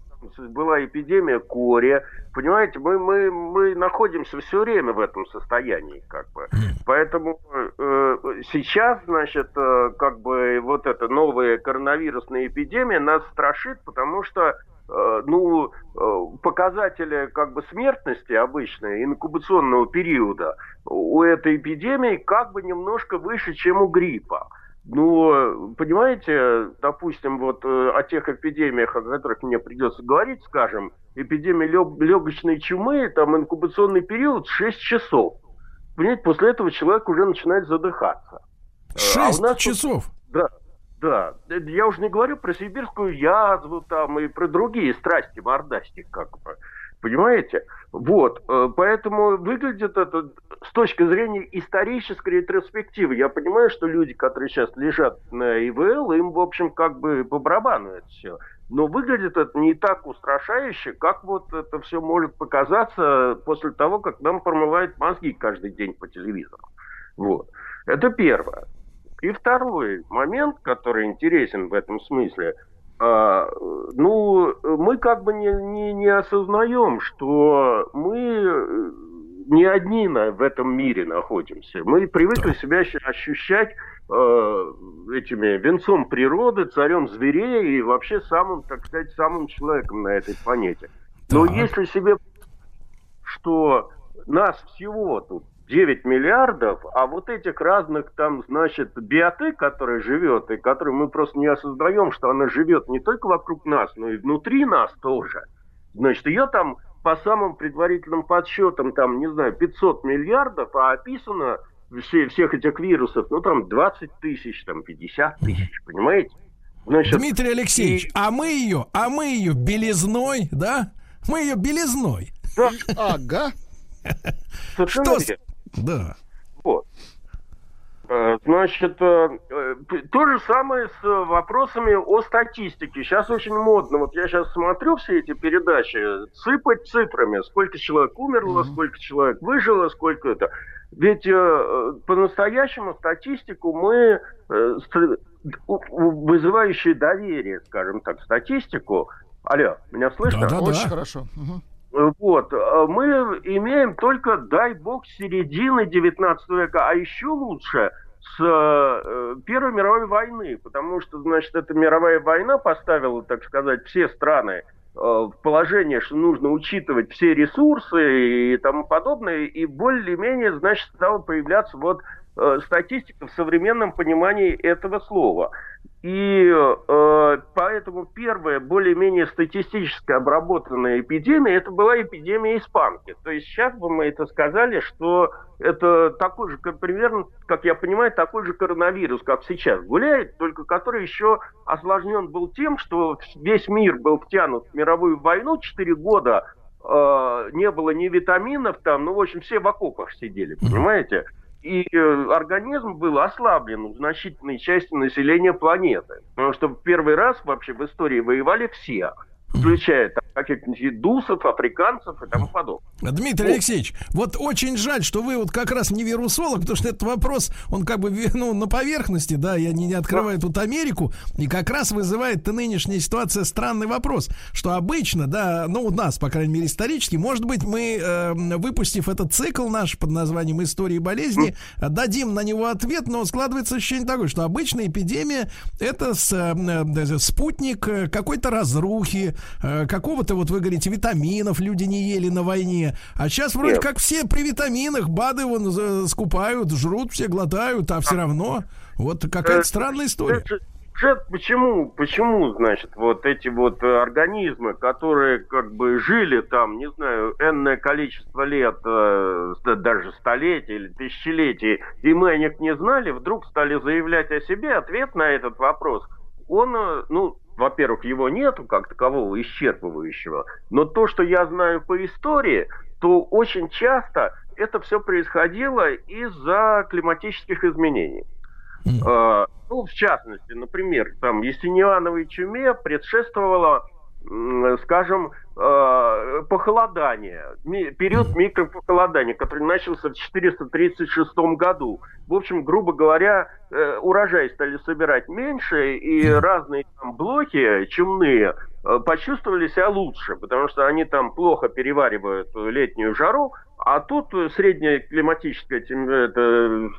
была эпидемия кори. Понимаете, мы, мы, мы находимся все время в этом состоянии, как бы. Поэтому э, сейчас, значит, э, как бы вот эта новая коронавирусная эпидемия нас страшит, потому что ну, э, показатели как бы смертности обычной, инкубационного периода у этой эпидемии как бы немножко выше, чем у гриппа. Ну, понимаете, допустим, вот э, о тех эпидемиях, о которых мне придется говорить, скажем, эпидемия лег- легочной чумы, там инкубационный период 6 часов. Понимаете, после этого человек уже начинает задыхаться. Э, а у Шесть нас тут- часов. Да, да. Я уже не говорю про сибирскую язву там и про другие страсти мордасти, как бы. Понимаете? Вот. э, Поэтому выглядит это с точки зрения исторической ретроспективы. Я понимаю, что люди, которые сейчас лежат на ИВЛ, им, в общем, как бы по барабану это все. Но выглядит это не так устрашающе, как вот это все может показаться после того, как нам промывают мозги каждый день по телевизору. Вот. Это первое. И второй момент, который интересен в этом смысле, а, ну, мы как бы не, не, не осознаем, что мы э, не одни на, в этом мире находимся. Мы привыкли себя ощ- ощущать э, этими венцом природы, царем зверей и вообще самым, так сказать, самым человеком на этой планете. Но если себе что нас всего тут 9 миллиардов, а вот этих разных там, значит, биоты, которая живет, и которую мы просто не осознаем, что она живет не только вокруг нас, но и внутри нас тоже. Значит, ее там по самым предварительным подсчетам, там, не знаю, 500 миллиардов, а описано все, всех этих вирусов, ну, там, 20 тысяч, там, 50 тысяч, понимаете? Значит, Дмитрий Алексеевич, а мы ее, а мы ее белизной, да? Мы ее белизной. Ага. Что. Да. Вот. Э, Значит, э, э, то же самое с вопросами о статистике. Сейчас очень модно. Вот я сейчас смотрю все эти передачи, сыпать цифрами. Сколько человек умерло, сколько человек выжило, сколько это. Ведь по-настоящему статистику мы, вызывающие доверие, скажем так, статистику. Алло, меня слышно? Очень хорошо. Мгм. Вот, э, мы имеем только, дай бог, середины 19 века, а еще лучше с э, Первой мировой войны, потому что, значит, эта мировая война поставила, так сказать, все страны э, в положение, что нужно учитывать все ресурсы и тому подобное, и более-менее, значит, стала появляться вот статистика в современном понимании этого слова. И э, поэтому первая более-менее статистически обработанная эпидемия это была эпидемия испанки. То есть сейчас бы мы это сказали, что это такой же, примерно, как я понимаю, такой же коронавирус, как сейчас гуляет, только который еще осложнен был тем, что весь мир был втянут в мировую войну 4 года, э, не было ни витаминов там, ну, в общем, все в окопах сидели, понимаете? И э, организм был ослаблен у значительной части населения планеты. Потому что в первый раз вообще в истории воевали все включая там, каких-нибудь дусов, африканцев и тому подобное. Дмитрий Алексеевич, вот очень жаль, что вы вот как раз не вирусолог, потому что этот вопрос, он как бы ну, на поверхности, да, я не, не открываю тут Америку, и как раз вызывает нынешняя ситуация странный вопрос, что обычно, да, ну у нас, по крайней мере, исторически, может быть, мы, э, выпустив этот цикл наш под названием «Истории болезни», дадим на него ответ, но складывается ощущение такое, что обычная эпидемия это с, э, спутник э, какой-то разрухи, э, какого-то, вот вы говорите, витаминов люди не ели на войне. А сейчас вроде Нет. как все при витаминах, БАДы вон э, скупают, жрут, все глотают, а все равно. Вот какая-то Э, странная история. Почему, почему, значит, вот эти вот э, организмы, которые как бы жили там, не знаю, энное количество лет, э, даже столетий или тысячелетий, и мы о них не знали, вдруг стали заявлять о себе, ответ на этот вопрос, он, э, ну, во-первых, его нету как такового исчерпывающего, но то, что я знаю по истории, то очень часто это все происходило из-за климатических изменений. Э, ну, в частности, например, там Ясениановой чуме предшествовало, м, скажем, э, похолодание, период микропохолодания, который начался в 436 году. В общем, грубо говоря, э, урожай стали собирать меньше, и разные там блоки чумные э, почувствовали себя лучше, потому что они там плохо переваривают летнюю жару, а тут средняя климатическая тем- это,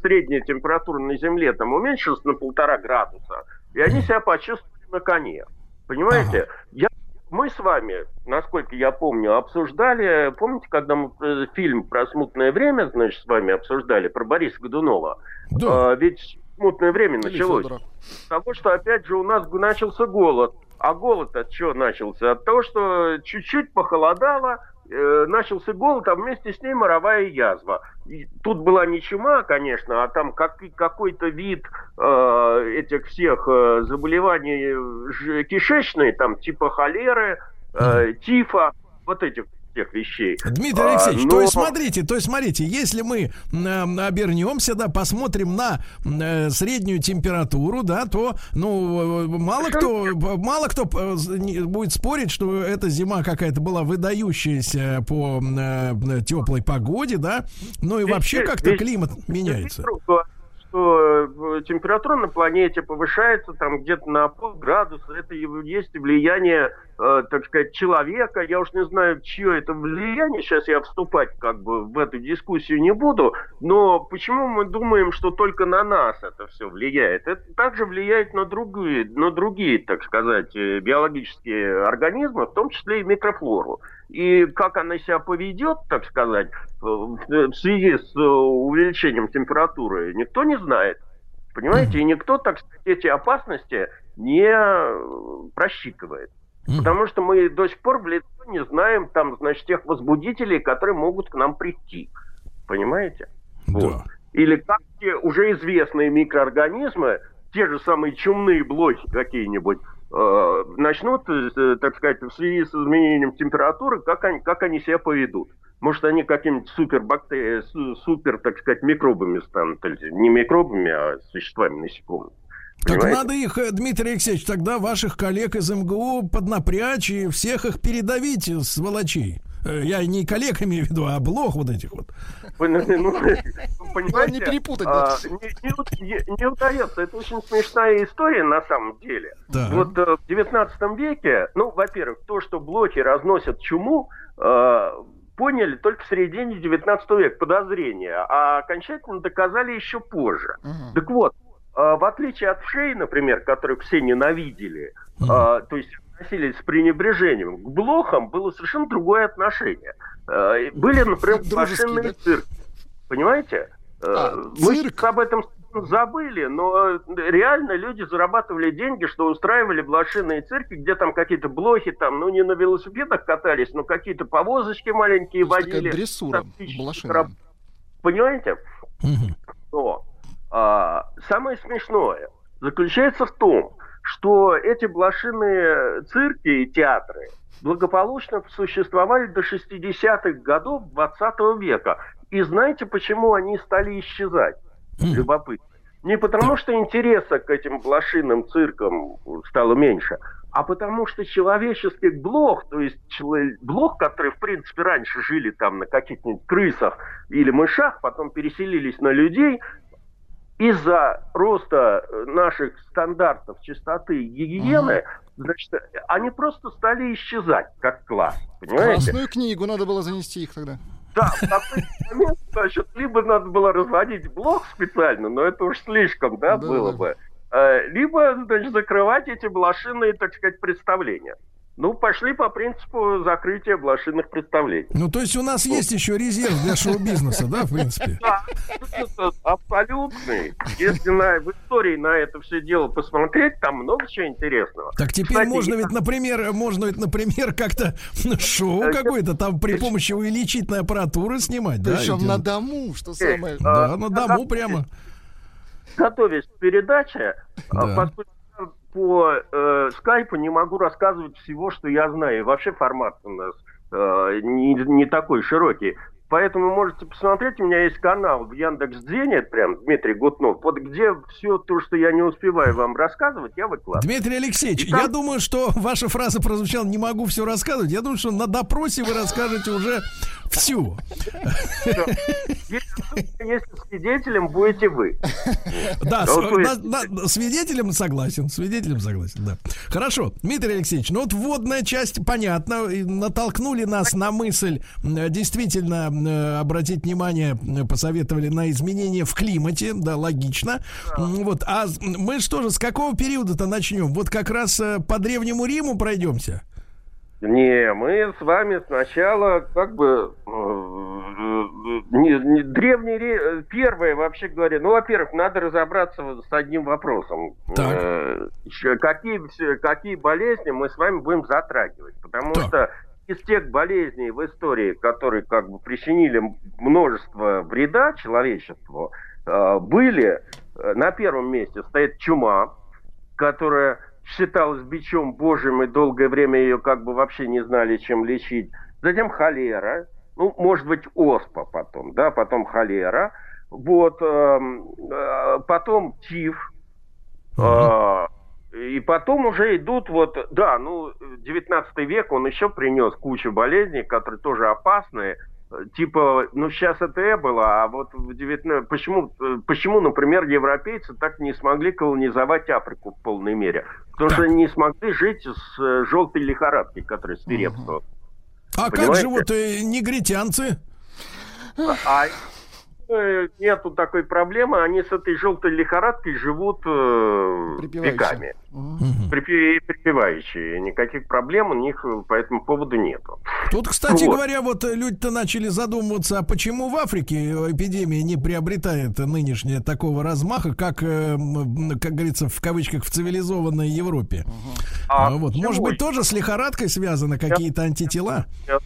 средняя температура на Земле там уменьшилась на полтора градуса, и они себя почувствовали на коне. Понимаете? Я, мы с вами, насколько я помню, обсуждали, помните, когда мы э, фильм про смутное время, значит, с вами обсуждали, про Бориса Годунова? А, ведь смутное время началось с того, что опять же у нас начался голод. А голод от чего начался? От того, что чуть-чуть похолодало, э, начался голод, а вместе с ней моровая язва. И тут была не чума, конечно, а там как, какой-то вид э, этих всех э, заболеваний э, кишечные, там типа холеры, э, тифа, вот этих всех вещей. Дмитрий А, Алексеевич, но- то есть смотрите, то есть смотрите, если мы м, обернемся, да, посмотрим на э, среднюю температуру, да, то, ну, э, мало кто, мало кто э, будет спорить, что эта зима какая-то была выдающаяся по теплой погоде, да, ну и вообще как-то климат меняется. Что, что э, температура на планете повышается там где-то на полградуса. Это есть влияние, э, так сказать, человека. Я уж не знаю, чье это влияние. Сейчас я вступать как бы в эту дискуссию не буду. Но почему мы думаем, что только на нас это все влияет? Это также влияет на другие, на другие, так сказать, э, биологические организмы, в том числе и микрофлору. И как она себя поведет, так сказать, в связи с э, увеличением температуры, никто не знает. Понимаете? И никто, так сказать, эти опасности не э, просчитывает. Потому что мы до сих пор в лицо не знаем там, значит, тех возбудителей, которые могут к нам прийти. Понимаете? Вот. Или как те уже известные микроорганизмы, те же самые чумные блохи какие-нибудь, начнут, э, так сказать, в связи с изменением температуры, как они, как они себя поведут. Может, они какими-нибудь супер супер, так сказать, микробами станут. Не микробами, а существами насекомых. Так Понимаете? надо их, э, Дмитрий Алексеевич, тогда ваших коллег из МГУ поднапрячь и всех их передавить, э, сволочей. Э, Я не коллег имею в виду, а блох вот этих вот. Вы, ну, ну, понимаете, не перепутать, а, да. не, не не- удается. Это очень смешная история на самом деле. Так. Вот в 19 веке, ну, во-первых, то, что блоки разносят чуму, поняли только в середине 19 века, подозрения, а окончательно доказали еще позже. Так вот, в отличие от вшей, например, которых все ненавидели, э, то есть относились с пренебрежением, к блохам было совершенно другое отношение. Э, Были, например, машинные да? цирки. Понимаете? А, Мы цирк? об этом забыли, но э, реально люди зарабатывали деньги, что устраивали блошиные цирки, где там какие-то блохи, там, ну, не на велосипедах катались, но какие-то повозочки маленькие То есть такая водили. дрессура блошиная. Понимаете? Но а, самое смешное заключается в том, что эти блошиные цирки и театры благополучно существовали до 60-х годов 20 века. И знаете, почему они стали исчезать? Любопытно. Не потому, что интереса к этим блошиным циркам стало меньше, а потому что человеческих блох, то есть блох, которые, в принципе, раньше жили там на каких-нибудь крысах или мышах, потом переселились на людей, из-за роста э, наших стандартов чистоты и гигиены, значит, они просто стали исчезать как класс. Понимаете? Красную книгу надо было занести их тогда. Да, в такой момент, значит, либо надо было разводить блок специально, но это уж слишком, да, Да, было бы. Э, Либо, значит, закрывать эти блошиные, так сказать, представления. Ну, пошли по принципу закрытия блошиных представлений. Ну, то есть у нас есть еще резерв для шоу-бизнеса, да, в принципе? Да, абсолютный. Если на, в истории на это все дело посмотреть, там много чего интересного. Так теперь Кстати, можно ведь, например, можно ведь, например, как-то шоу Э, какое-то там при помощи увеличительной аппаратуры снимать, да? Причем ведь на это- дому, что Э, самое... Да, а, на дому прямо. Готовясь к передаче, а, Да. поскольку по э, скайпу не могу рассказывать всего, что я знаю. И вообще формат у нас э, не, не такой широкий. Поэтому можете посмотреть, у меня есть канал в Яндекс.Дзене, прям Дмитрий Гутнов, вот где все то, что я не успеваю вам рассказывать, я выкладываю. Дмитрий Алексеевич, там- я думаю, что ваша фраза прозвучала «не могу все рассказывать». Я думаю, что на допросе вы расскажете уже всю. Если, свидетелем будете вы. Да, Ну, свидетелем согласен, свидетелем согласен, да. Хорошо, Дмитрий Алексеевич, ну вот вводная часть понятна, и натолкнули нас на мысль действительно м, обратить внимание, посоветовали на изменения в климате, да, логично. М, Вот, а мы что же, с какого периода-то начнем? Вот как раз э, по Древнему Риму пройдемся? Не, мы с вами сначала как бы э, не, не- древний Ри- первое вообще говоря, ну, во-первых, надо разобраться с одним вопросом. Так. Э, какие, какие болезни мы с вами будем затрагивать? Потому Так. что из тех болезней в истории, которые как бы причинили множество вреда человечеству, э, были э, на первом месте стоит чума, которая считалась бичом божьим, и долгое время ее как бы вообще не знали, чем лечить. Затем холера, ну, может быть, оспа потом, да, потом холера. Вот, эм, э, потом тиф. Э, и потом уже идут вот, да, ну, 19 век, он еще принес кучу болезней, которые тоже опасные. Типа, ну, сейчас это Эбола, а вот в 19... Почему, почему, например, европейцы так не смогли колонизовать Африку в полной мере? Потому что они не смогли жить с э, желтой лихорадкой, которая свирепствовала. А как Понимаете? же вот э, негритянцы? А нету такой проблемы, они с этой желтой лихорадкой живут э, веками. Припи- Припевающие. Никаких проблем у них э, по этому поводу нету. Тут, кстати Вот. говоря, вот э, люди-то начали задумываться, а почему в Африке э, эпидемия не приобретает нынешняя такого размаха, как, э, как говорится, в кавычках, в цивилизованной Европе. А А вот, почему? может быть, тоже с лихорадкой связаны какие-то антитела? Нет,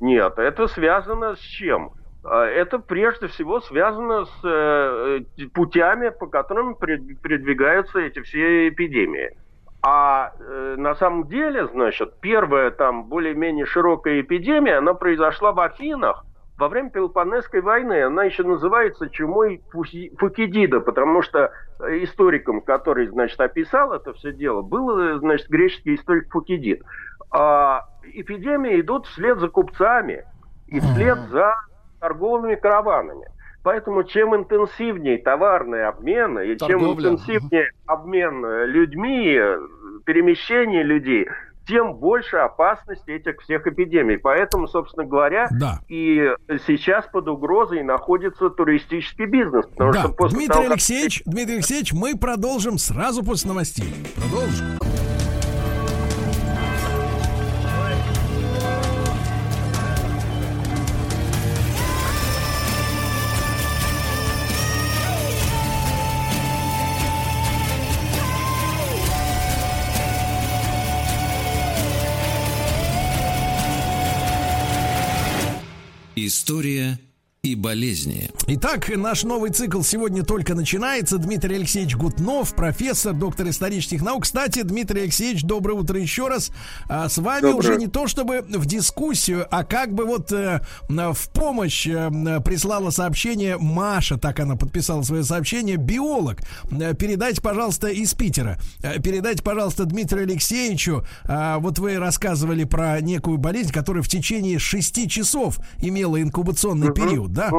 Нет, это связано с чем? А, Это прежде всего связано с э, э, путями, по которым передвигаются эти все эпидемии. А э, на самом деле, значит, первая там более-менее широкая эпидемия, она произошла в Афинах во время Пелопоннесской войны. Она еще называется чумой Фукидида, потому что историком, который, значит, описал это все дело, был, э, значит, греческий историк Фукидид. А эпидемии идут вслед за купцами и вслед за торговыми караванами. Поэтому чем интенсивнее товарный обмен, и чем Торговля. интенсивнее обмен э, людьми, э, перемещение людей, тем больше опасности этих всех эпидемий. Поэтому, собственно говоря, Да. и сейчас под угрозой находится туристический бизнес. Потому Да, что после Дмитрий того, как- Алексеевич, Дмитрий Алексеевич, мы продолжим сразу после новостей. Продолжим. История и болезни. Итак, наш новый цикл сегодня только начинается. Дмитрий Алексеевич Гутнов, профессор, доктор исторических наук. Кстати, Дмитрий Алексеевич, доброе утро еще раз. А с вами Доброе. уже не то чтобы в дискуссию, а как бы вот э, в помощь э, прислала сообщение Маша, так она подписала свое сообщение, биолог. Э, Передайте, пожалуйста, из Питера. Э, Передайте, пожалуйста, Дмитрию Алексеевичу. а, Вот вы рассказывали про некую болезнь, которая в течение шести часов имела инкубационный период, да?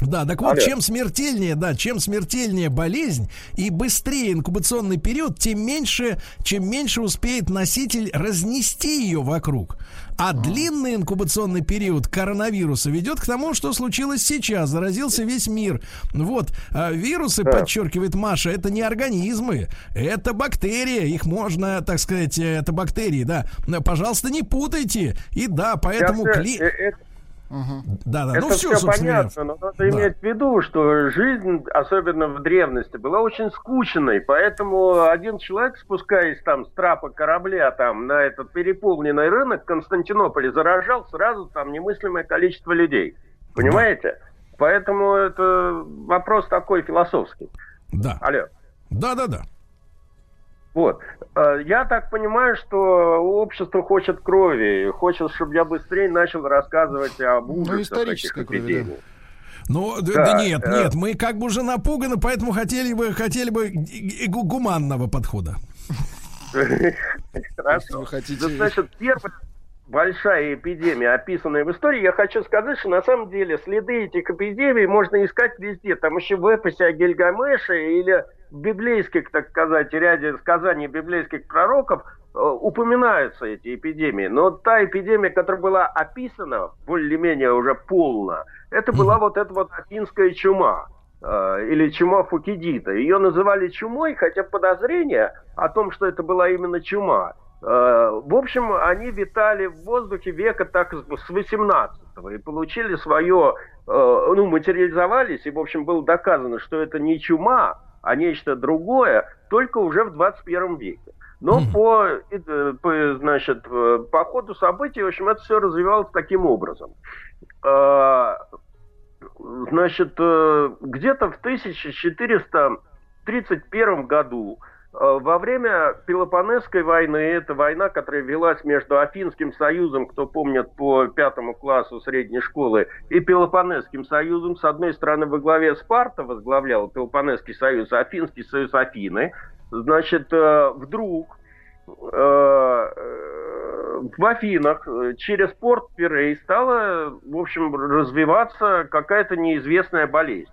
Да, так вот, Алло. чем смертельнее, да, чем смертельнее болезнь и быстрее инкубационный период, тем меньше, чем меньше успеет носитель разнести ее вокруг. А длинный инкубационный период коронавируса ведет к тому, что случилось сейчас. Заразился весь мир. Вот, а вирусы, Да. подчеркивает Маша, это не организмы, это бактерии. Их можно, так сказать, э, это бактерии, да. Пожалуйста, не путайте. И да, поэтому... Кли- всё- э, э, Да, да, Это ну все, все понятно, но надо иметь в виду, что жизнь, особенно в древности, была очень скучной, поэтому один человек, спускаясь там с трапа корабля там на этот переполненный рынок в Константинополе, заражал сразу там немыслимое количество людей. Понимаете? Поэтому это вопрос такой философский. Да. Алло. Да, да, да. Вот. Э, Я так понимаю, что общество хочет крови, хочет, чтобы я быстрее начал рассказывать об ужасах исторической этих крови, да. Ну, да, Да, да нет, э. нет, мы как бы уже напуганы, поэтому хотели бы, хотели бы гуманного подхода. Хорошо. Да, значит, первая большая эпидемия, описанная в истории, я хочу сказать, что на самом деле следы этих эпидемий можно искать везде. Там еще в эпосе о Гильгамеше или в библейских, так сказать, ряде сказаний библейских пророков э, упоминаются эти эпидемии. Но та эпидемия, которая была описана более-менее уже полно, это была вот эта вот афинская чума э, или чума Фукидида. Ее называли чумой, хотя подозрение о том, что это была именно чума, в общем, они витали в воздухе века так с с 18-го и получили свое, э, ну, материализовались, и, в общем, было доказано, что это не чума, а нечто другое, только уже в 21 веке. Но по, э, по, значит, э, по ходу событий, в общем, это все развивалось таким образом. Э, Значит, э, где-то в 1431 году э, во время Пелопонесской войны, это война, которая велась между Афинским союзом, кто помнит по пятому классу средней школы, и Пелопонесским союзом, с одной стороны во главе Спарта возглавлял Пелопонесский союз, Афинский союз Афины, значит, э, вдруг э, э, в Афинах э, через порт Пирей стала, в общем, развиваться какая-то неизвестная болезнь.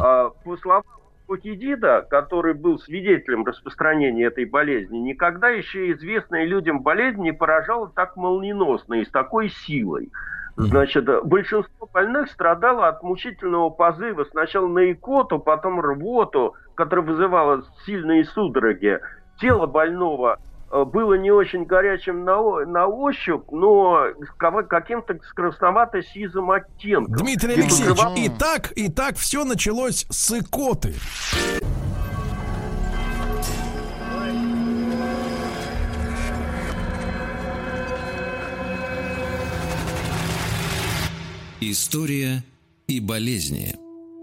А, По словам Фукидида, который был свидетелем распространения этой болезни, никогда еще известная людям болезнь не поражала так молниеносно и с такой силой. Значит, большинство больных страдало от мучительного позыва сначала на икоту, потом рвоту, которая вызывала сильные судороги. Тело больного было не очень горячим на, на ощупь, но каким-то с красновато-сизым оттенком. Дмитрий И Алексеевич, покрывал- и так, и так все началось с икоты. История и болезни.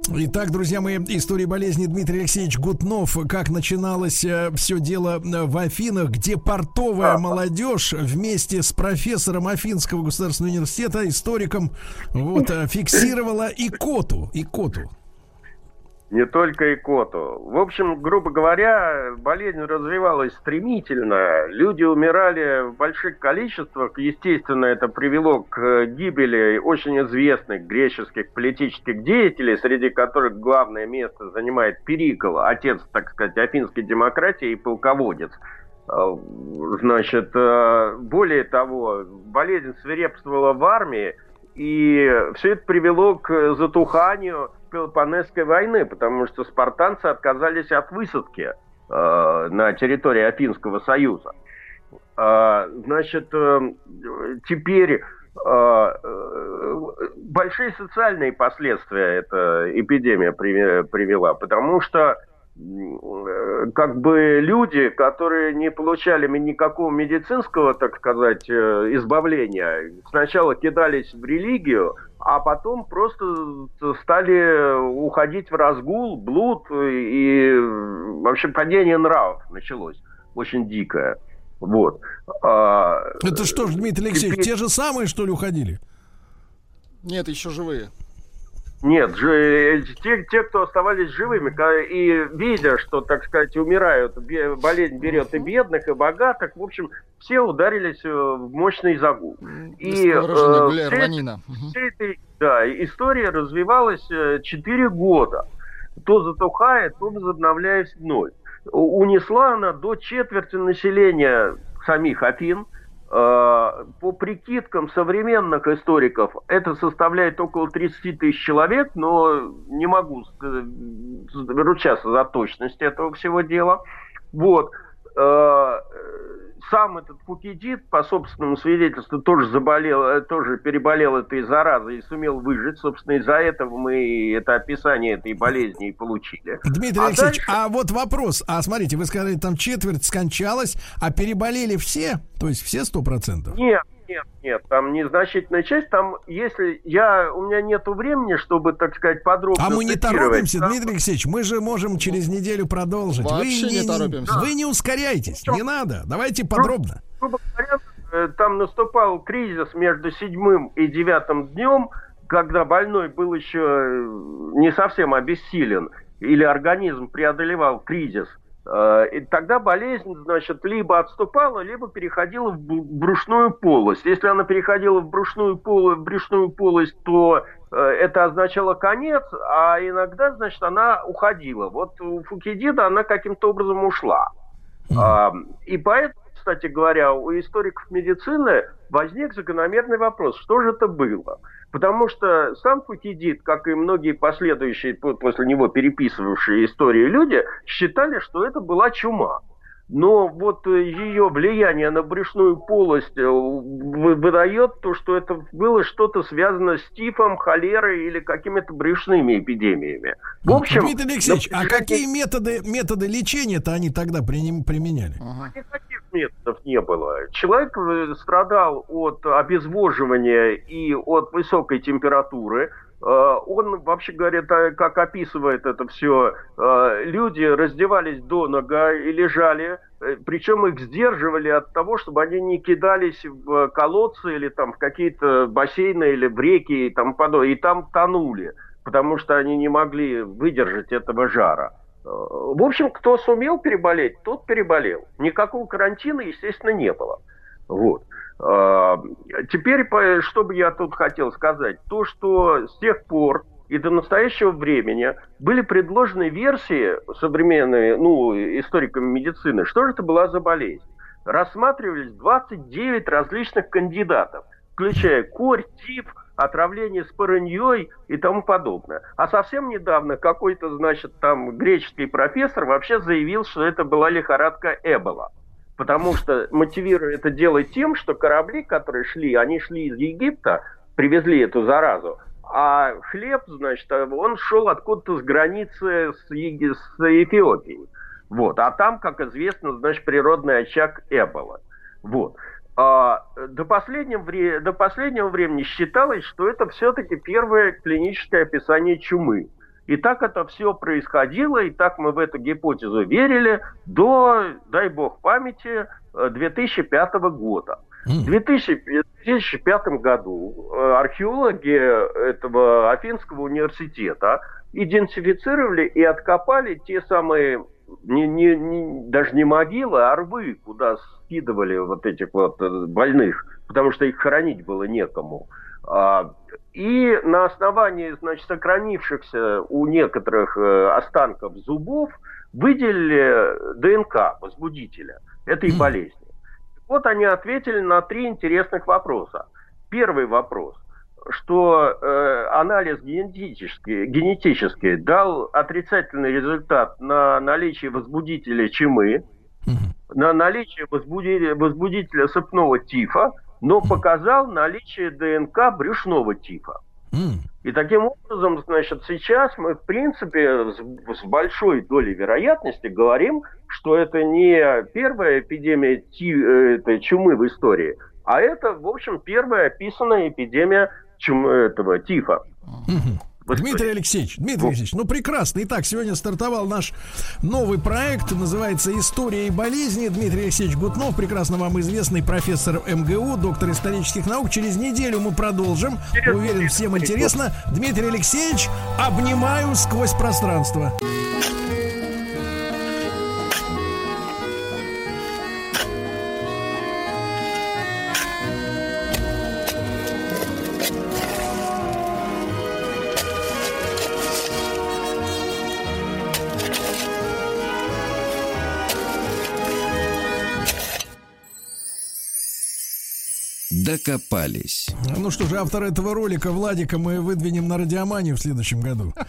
Итак, друзья мои, история болезни Дмитрий Алексеевич Гутнов. Как начиналось все дело э, в Афинах, где портовая молодежь вместе с профессором Афинского государственного университета, историком, вот, э, фиксировала икоту. Икоту. Не только икоту. В общем, грубо говоря, болезнь развивалась стремительно. Люди умирали в больших количествах. Естественно, это привело к э, гибели очень известных греческих политических деятелей, среди которых главное место занимает Перикл, отец, так сказать, афинской демократии и полководец. Э, Значит, э, более того, болезнь свирепствовала в армии, и все это привело к затуханию Пелопонесской войны, потому что спартанцы отказались от высадки э, на территории Афинского союза. А, значит, э, теперь э, э, большие социальные последствия эта эпидемия привела, потому что э, э, как бы люди, которые не получали никакого медицинского, так сказать, э, избавления, сначала кидались в религию, а потом просто стали уходить в разгул, блуд и э, вообще падение нравов началось очень дикое. Вот. А, Это что ж, Дмитрий Алексеевич, теперь- те же самые, что ли, уходили? Нет, еще живые. Нет, же, э, те, те, кто оставались живыми, и видя, что, так сказать, умирают, болезнь берет и бедных, и богатых, в общем, все ударились э, в мощный загул. И э, вся эта да, история развивалась 4 года. То затухая, то возобновляясь вновь. Унесла она до четверти населения самих Афин. Э, По прикидкам современных историков, это составляет около 30 тысяч человек, но не могу э, ручаться за точность этого всего дела. Вот. Сам этот Фукидид, по собственному свидетельству, тоже заболел, э, тоже переболел этой заразой и сумел выжить. Собственно, из-за этого мы это описание этой болезни и получили. Дмитрий А Алексеевич, дальше- а вот вопрос. А смотрите, вы сказали, там четверть скончалась, а переболели все? То есть все сто процентов? Нет, нет, нет, там незначительная часть, там, если я, у меня нету времени, чтобы, так сказать, подробно А мы не торопимся, Дмитрий Алексеевич, мы же можем через неделю продолжить. Вообще вы не торопимся. Вы не ускоряйтесь, не надо. Давайте подробно. грубо говоря, э, там наступал кризис между седьмым и девятым днем, когда больной был еще э, не совсем обессилен, или организм преодолевал кризис. Э, И тогда болезнь, значит, либо отступала, либо переходила в брюшную полость. Если она переходила в брюшную, поло- в брюшную полость, то э, это означало конец, а иногда, значит, она уходила. Вот у Фукидида она каким-то образом ушла. А, и поэтому, кстати говоря, у историков медицины возник закономерный вопрос, что же это было? Потому что сам Фукидид, как и многие последующие по- после него переписывавшие истории люди, считали, что это была чума. Но вот э, ее влияние на брюшную полость э, вы- выдает то, что это было что-то связано с тифом, холерой или какими-то брюшными эпидемиями. В общем, Дмитрий Алексеевич, на а какие методы, методы лечения-то они тогда применяли? Никаких методов не было. Человек э, страдал от обезвоживания и от высокой температуры. Э, Он, вообще говоря, как описывает это все, люди раздевались до нога и лежали, э, причем их сдерживали от того, чтобы они не кидались в колодцы или там в какие-то бассейны или в реки и тому подобное, и там тонули, потому что они не могли выдержать этого жара. В общем, кто сумел переболеть, тот переболел. Никакого карантина, естественно, не было. Вот. А, Теперь, что бы я тут хотел сказать, то, что с тех пор и до настоящего времени были предложены версии современные, ну, историками медицины, что же это была за болезнь. Рассматривались 29 различных кандидатов, включая корь, тиф, отравление спорыньей и тому подобное. А совсем недавно какой-то, значит, там греческий профессор вообще заявил, что это была лихорадка Эбола. Потому что мотивируя это дело тем, что корабли, которые шли, они шли из Египта, привезли эту заразу, а хлеб, значит, он шел откуда-то с границы с, Еги- с Эфиопией. Вот. А там, как известно, значит, природный очаг Эбола. Вот. А, до, последнего вре- до последнего времени считалось, что это все-таки первое клиническое описание чумы. И так это все происходило, и так мы в эту гипотезу верили до, дай бог памяти, э, 2005 года. В 2000 2005 году э, археологи этого Афинского университета идентифицировали и откопали те самые не, не- не- даже не могилы, а рвы, куда скидывали вот этих вот э, больных, потому что их хоронить было некому. А, И на основании, значит, сохранившихся у некоторых э, останков зубов выделили ДНК возбудителя этой болезни. Вот они ответили на три интересных вопроса. Первый вопрос, что э, анализ генетический, генетический дал отрицательный результат на наличие возбудителя чумы, на наличие возбудителя, возбудителя сыпного тифа, но показал наличие ДНК брюшного тифа. И таким образом, значит, сейчас мы, в принципе, с, с большой долей вероятности говорим, что это не первая эпидемия ти, э, этой чумы в истории, а это, в общем, первая описанная эпидемия чум, этого тифа. Дмитрий Алексеевич, Дмитрий Алексеевич, ну прекрасно. Итак, сегодня стартовал наш новый проект, называется «История и болезни». Дмитрий Алексеевич Гутнов, прекрасно вам известный профессор МГУ, доктор исторических наук. Через неделю мы продолжим. Уверен, всем интересно. Дмитрий Алексеевич, обнимаю сквозь пространство. Докопались. Ну что же, автор этого ролика Владика мы выдвинем на радиоманию в следующем году.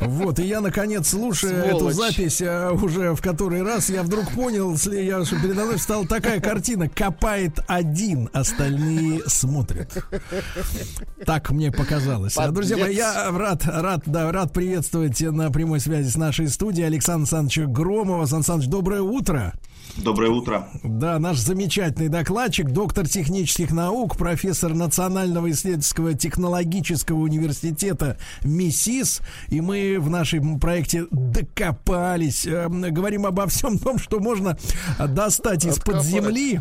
Вот, и я, наконец, слушая эту Сволочь. запись а, уже в который раз, я вдруг понял, я, что передо мной стала такая картина. Копает один, остальные смотрят. Так мне показалось. А, Друзья мои, я рад, рад, да, рад приветствовать на прямой связи с нашей студией Александра Александровича Громова. Сан Саныч, доброе утро. Доброе утро. Да, наш замечательный докладчик, доктор технических наук, профессор Национального исследовательского технологического университета МИСИС. И мы в нашем проекте докопались. э, говорим обо всем том, что можно достать из-под земли.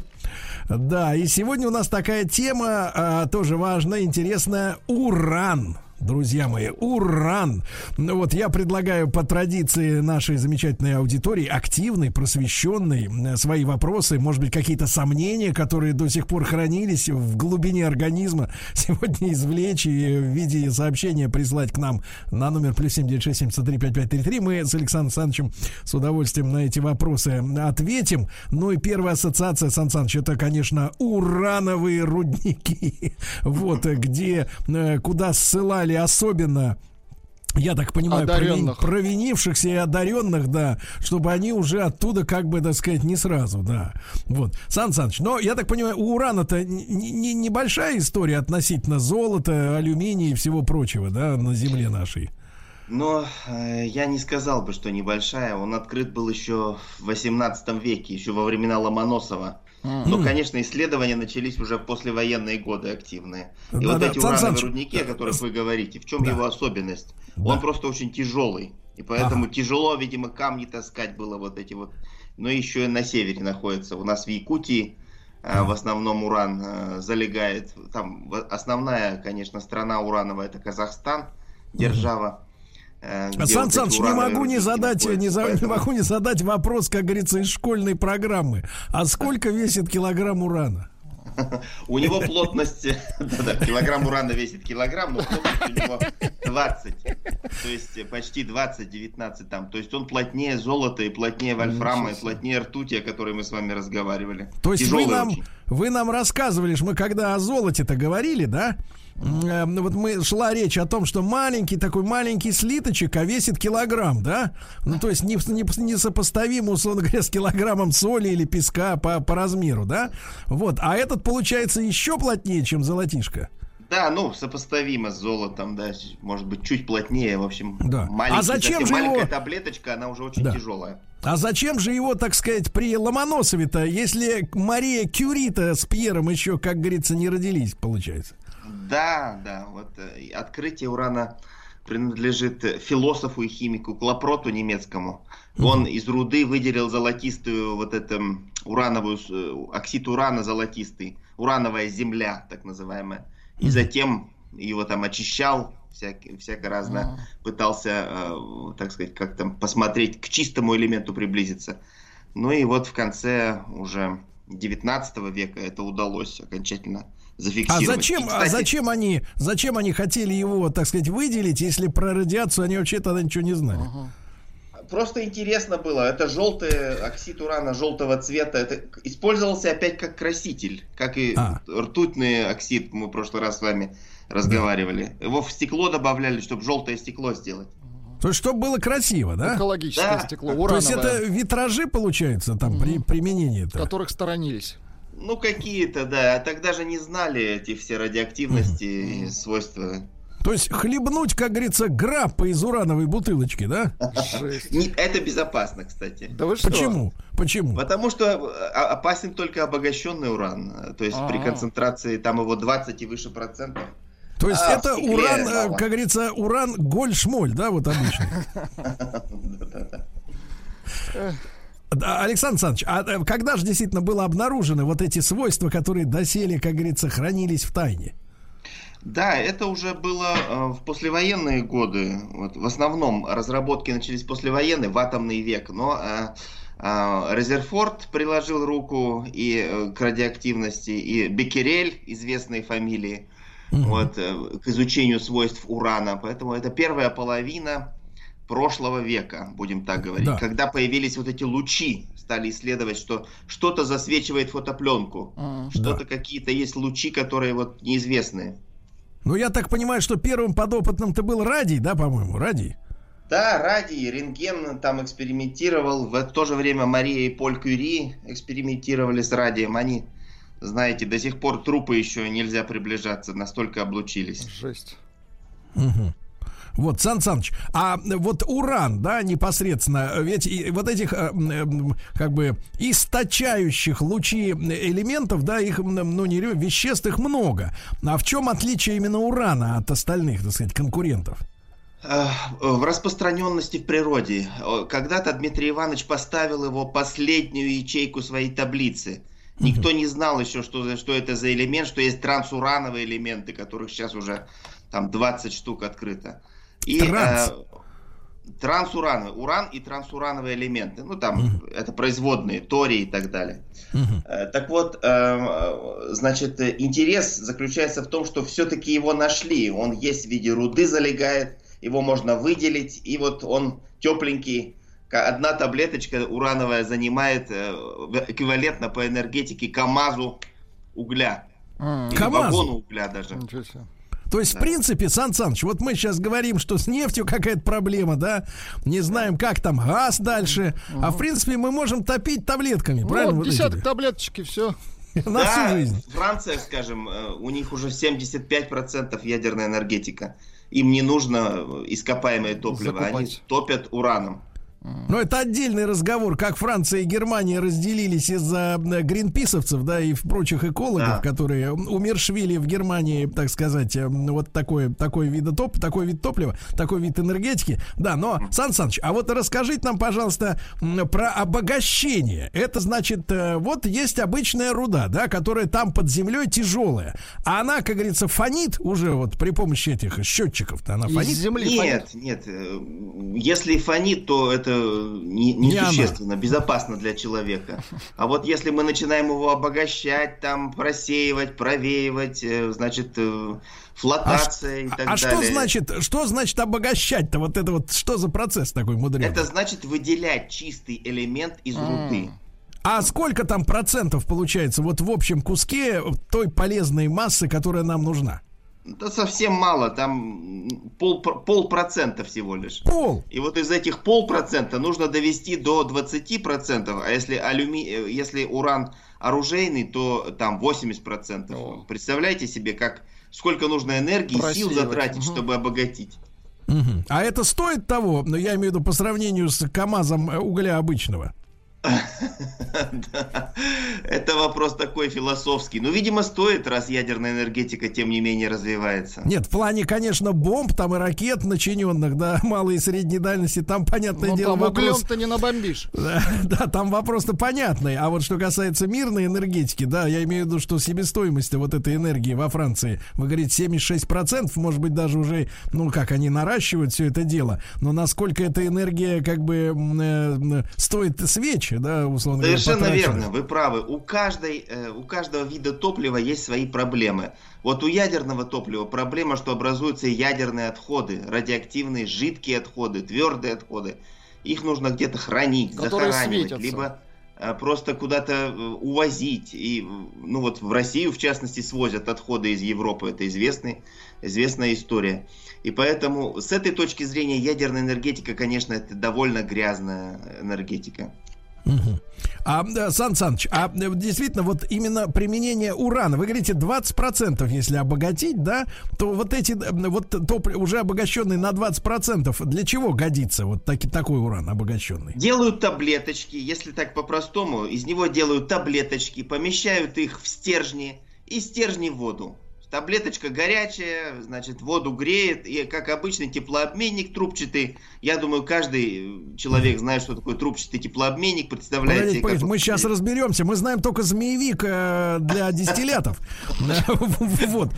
Да, и сегодня у нас такая тема, а, тоже важная, интересная, уран. Друзья мои, уран. Ну вот я предлагаю по традиции нашей замечательной аудитории, активной, просвещенной, э, свои вопросы, может быть, какие-то сомнения, которые до сих пор хранились в глубине организма, сегодня извлечь и в виде сообщения прислать к нам на номер плюс семь девять шесть семьдесят три пять пять три три. Мы с Александром Александровичем с удовольствием на эти вопросы ответим. Ну и первая ассоциация, Сан Саныч, это, конечно, урановые рудники. Вот, э, где, э, куда ссылали особенно я так понимаю, провин- Одаренных. провинившихся и одаренных, да, чтобы они уже оттуда, как бы, так сказать, не сразу, да. Вот. Сан Саныч, но я так понимаю, у урана-то не- не- небольшая история относительно золота, алюминия и всего прочего, да, на земле нашей. Но э, я не сказал бы, что небольшая. Он открыт был еще в 18 веке, еще во времена Ломоносова. Но, конечно, исследования начались уже в послевоенные годы активные. И Да, вот да, эти Сан урановые рудники, о которых вы говорите, в чем Да. его особенность? Он просто очень тяжелый. И поэтому тяжело, видимо, камни таскать было вот эти вот. Но еще и на севере находится. У нас в Якутии э, в основном уран э, залегает. Там основная, конечно, страна урановая это Казахстан, держава. где Сан вот эти Саныч, не могу не задать, не, за- не могу не задать вопрос, как говорится, из школьной программы. А сколько весит килограмм урана? У него плотность, килограмм урана весит килограмм, но плотность у него 20. То есть э, почти 20, 19 там. То есть он плотнее золота и плотнее вольфрама и плотнее ртути, о которой мы с вами разговаривали. То есть вы нам, вы нам рассказывали, что мы когда о золоте-то говорили, да? Э, Вот мы шла речь о том, что маленький такой маленький слиточек, а весит килограмм, да? Ну то есть не, не, несопоставимо, условно говоря, с килограммом соли или песка по, по размеру, да? Вот, а этот получается еще плотнее, чем золотишко. Да, ну, сопоставимо с золотом, да, может быть, чуть плотнее, в общем. Да. А зачем же его- Маленькая таблеточка, она уже очень Да. тяжелая. А зачем же его, так сказать, при Ломоносове-то, если Мария Кюри-то с Пьером еще, как говорится, не родились, получается? Да, да, вот э, открытие урана принадлежит философу и химику Клопроту немецкому. Он из руды выделил золотистую вот это м, урановую, э, оксид урана золотистый, урановая земля, так называемая. И затем его там очищал, всяк- всяко разно пытался, э, так сказать, как там посмотреть к чистому элементу приблизиться. Ну и вот в конце уже 19 века это удалось окончательно А зафиксировать. зачем, И, а кстати, зачем они, зачем они хотели его, так сказать, выделить, если про радиацию они вообще тогда ничего не знали? Просто интересно было. Это желтый оксид урана желтого цвета. Это использовался опять как краситель, как и А. ртутный оксид. Мы в прошлый раз с вами разговаривали. Его в стекло добавляли, чтобы желтое стекло сделать. То есть, чтобы было красиво, да? Экологическое Да. стекло, То есть урановое, это витражи, получается, там, при применении это. которых сторонились. Ну, какие-то, да. Тогда же не знали эти все радиоактивности и свойства То есть хлебнуть, как говорится, граппа из урановой бутылочки, да? Это безопасно, кстати. Да вы Почему? Почему? Потому что э, опасен только обогащенный уран. э, То есть при А. концентрации там его 20 и выше процентов. То есть А, это стекле уран, э, мало. как говорится, уран голь-шмоль, да, вот обычно. Александр Александрович, а э, когда же действительно было обнаружены вот эти свойства, которые доселе, как говорится, хранились в тайне? Да, это уже было э, в послевоенные годы. Вот, в основном разработки начались послевоенные, в атомный век. Но э, Резерфорд приложил руку и к радиоактивности, и Беккерель, известные фамилии, вот, э, к изучению свойств урана. Поэтому это первая половина прошлого века, будем так говорить. Да. Когда появились вот эти лучи, стали исследовать, что что-то засвечивает фотопленку, что-то какие-то есть лучи, которые вот неизвестные. Ну, я так понимаю, что первым подопытным-то был радий, да, по-моему, радий? Да, радий, рентген там экспериментировал. В то же время Мария и Поль Кюри экспериментировали с радием. Они, знаете, до сих пор трупы еще нельзя приближаться, настолько облучились. Жесть. Мгм. Вот, Сан Саныч, а вот уран, да, непосредственно, ведь и вот этих, э, м, как бы, источающих лучи элементов, да, их, ну, не веществ их много. А в чем отличие именно урана от остальных, так сказать, конкурентов? Э, В распространенности в природе. Э, Когда-то Дмитрий Иванович поставил его последнюю ячейку своей таблицы. Никто не знал еще, что, за- что это за элемент, что есть трансурановые элементы, которых сейчас уже там 20 штук открыто. И, Транс. э, трансурановые. Уран и трансурановые элементы. Ну, там это производные, торий и так далее. Э, Так вот, э, э, значит, э, интерес заключается в том, что все-таки его нашли. Он есть в виде руды залегает, его можно выделить, и вот он тепленький. Одна таблеточка урановая занимает э, эквивалентно по энергетике КАМАЗу угля. Или КАМАЗу? вагону угля даже. То есть, в принципе, Сан Саныч, вот мы сейчас говорим, что с нефтью какая-то проблема, да, не знаем, как там газ дальше, а в принципе мы можем топить таблетками, правильно? Вот, десяток таблеточки, все. На всю Да, жизнь. Франция, скажем, э, у них уже 75% ядерная энергетика. Им не нужно э, ископаемое топливо, они топят ураном. Но это отдельный разговор, как Франция и Германия разделились из-за э, гринписовцев, да, и прочих экологов, Да. которые умершвили в Германии, так сказать, э, вот такой, такой, вид топ, такой вид топлива, такой вид энергетики. Да, но, Сан Саныч, а вот расскажите нам, пожалуйста, про обогащение. Это значит, э, вот есть обычная руда, да, которая там под землей тяжелая, а она, как говорится, фонит уже вот при помощи этих счетчиков-то, она фонит? нет, нет. э, Если фонит, то это не, Не несущественно, безопасно для человека. А вот если мы начинаем его обогащать, там просеивать, провеивать, э, значит, э, флотация и так А далее. что значит, что значит обогащать-то? Вот это вот, что за процесс такой мудрый? Это значит выделять чистый элемент из руды. А сколько там процентов получается вот в общем куске той полезной массы, которая нам нужна? Да совсем мало, там пол, полпроцента всего лишь. Пол. И вот из этих полпроцента нужно довести до 20 процентов, а если алюми... э, если уран оружейный, то там 80 процентов. Представляете себе, как сколько нужно энергии и сил затратить, Мгм. чтобы обогатить. Мгм. А это стоит того, но я имею в виду по сравнению с КАМАЗом э, угля обычного. Это вопрос такой философский. Но, видимо, стоит, раз ядерная энергетика, тем не менее, развивается. Нет, в плане, конечно, бомб там и ракет начиненных, да, малой и средней дальности, там, понятное Ну, дело, там вопрос... углем-то не набомбишь. Да, да, там вопрос-то понятный. А вот что касается мирной энергетики, да, я имею в виду, что себестоимость вот этой энергии во Франции, вы говорите, 76%, может быть, даже уже, ну, как они наращивают все это дело. Но насколько эта энергия, как бы, э, стоит свеч, да, условно говоря, Совершенно потраченных? верно, вы правы. У, каждой, э, у каждого вида топлива есть свои проблемы. Вот у ядерного топлива проблема, что образуются ядерные отходы, радиоактивные жидкие отходы, твердые отходы. Их нужно где-то хранить, Которые захоранивать, светятся. либо э, просто куда-то э, увозить. И, ну вот в Россию, в частности, свозят отходы из Европы. Это известный, известная история. И поэтому с этой точки зрения ядерная энергетика, конечно, это довольно грязная энергетика. Мгм. А, Сан Саныч, а э, действительно, вот именно применение урана, вы говорите 20%, если обогатить, да, то вот эти, э, вот топ уже обогащенный на 20%, для чего годится вот таки, такой уран обогащенный? Делают таблеточки, если так по-простому, из него делают таблеточки, помещают их в стержни и стержни в воду. Таблеточка горячая, значит, воду греет, и как обычный теплообменник трубчатый. Я думаю, каждый человек знает, что такое трубчатый теплообменник, представляете. Погодите, как погодите, мы сейчас разберемся. Мы знаем только змеевик э, для дистиллятов. Вот.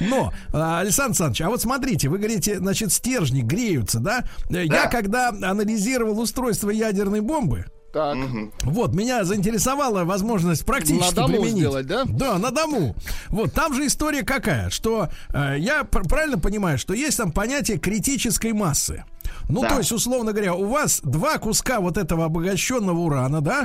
Но, а, Александр Александрович, а вот смотрите, вы говорите, значит, стержни греются, да? Я когда анализировал устройство ядерной бомбы, Так. вот, меня заинтересовала возможность практически На дому применить. сделать, да? Да, на дому. Вот, там же история какая, что э, я пр- правильно понимаю, что есть там понятие критической массы. Ну, Да. то есть, условно говоря, у вас два куска вот этого обогащенного урана, да?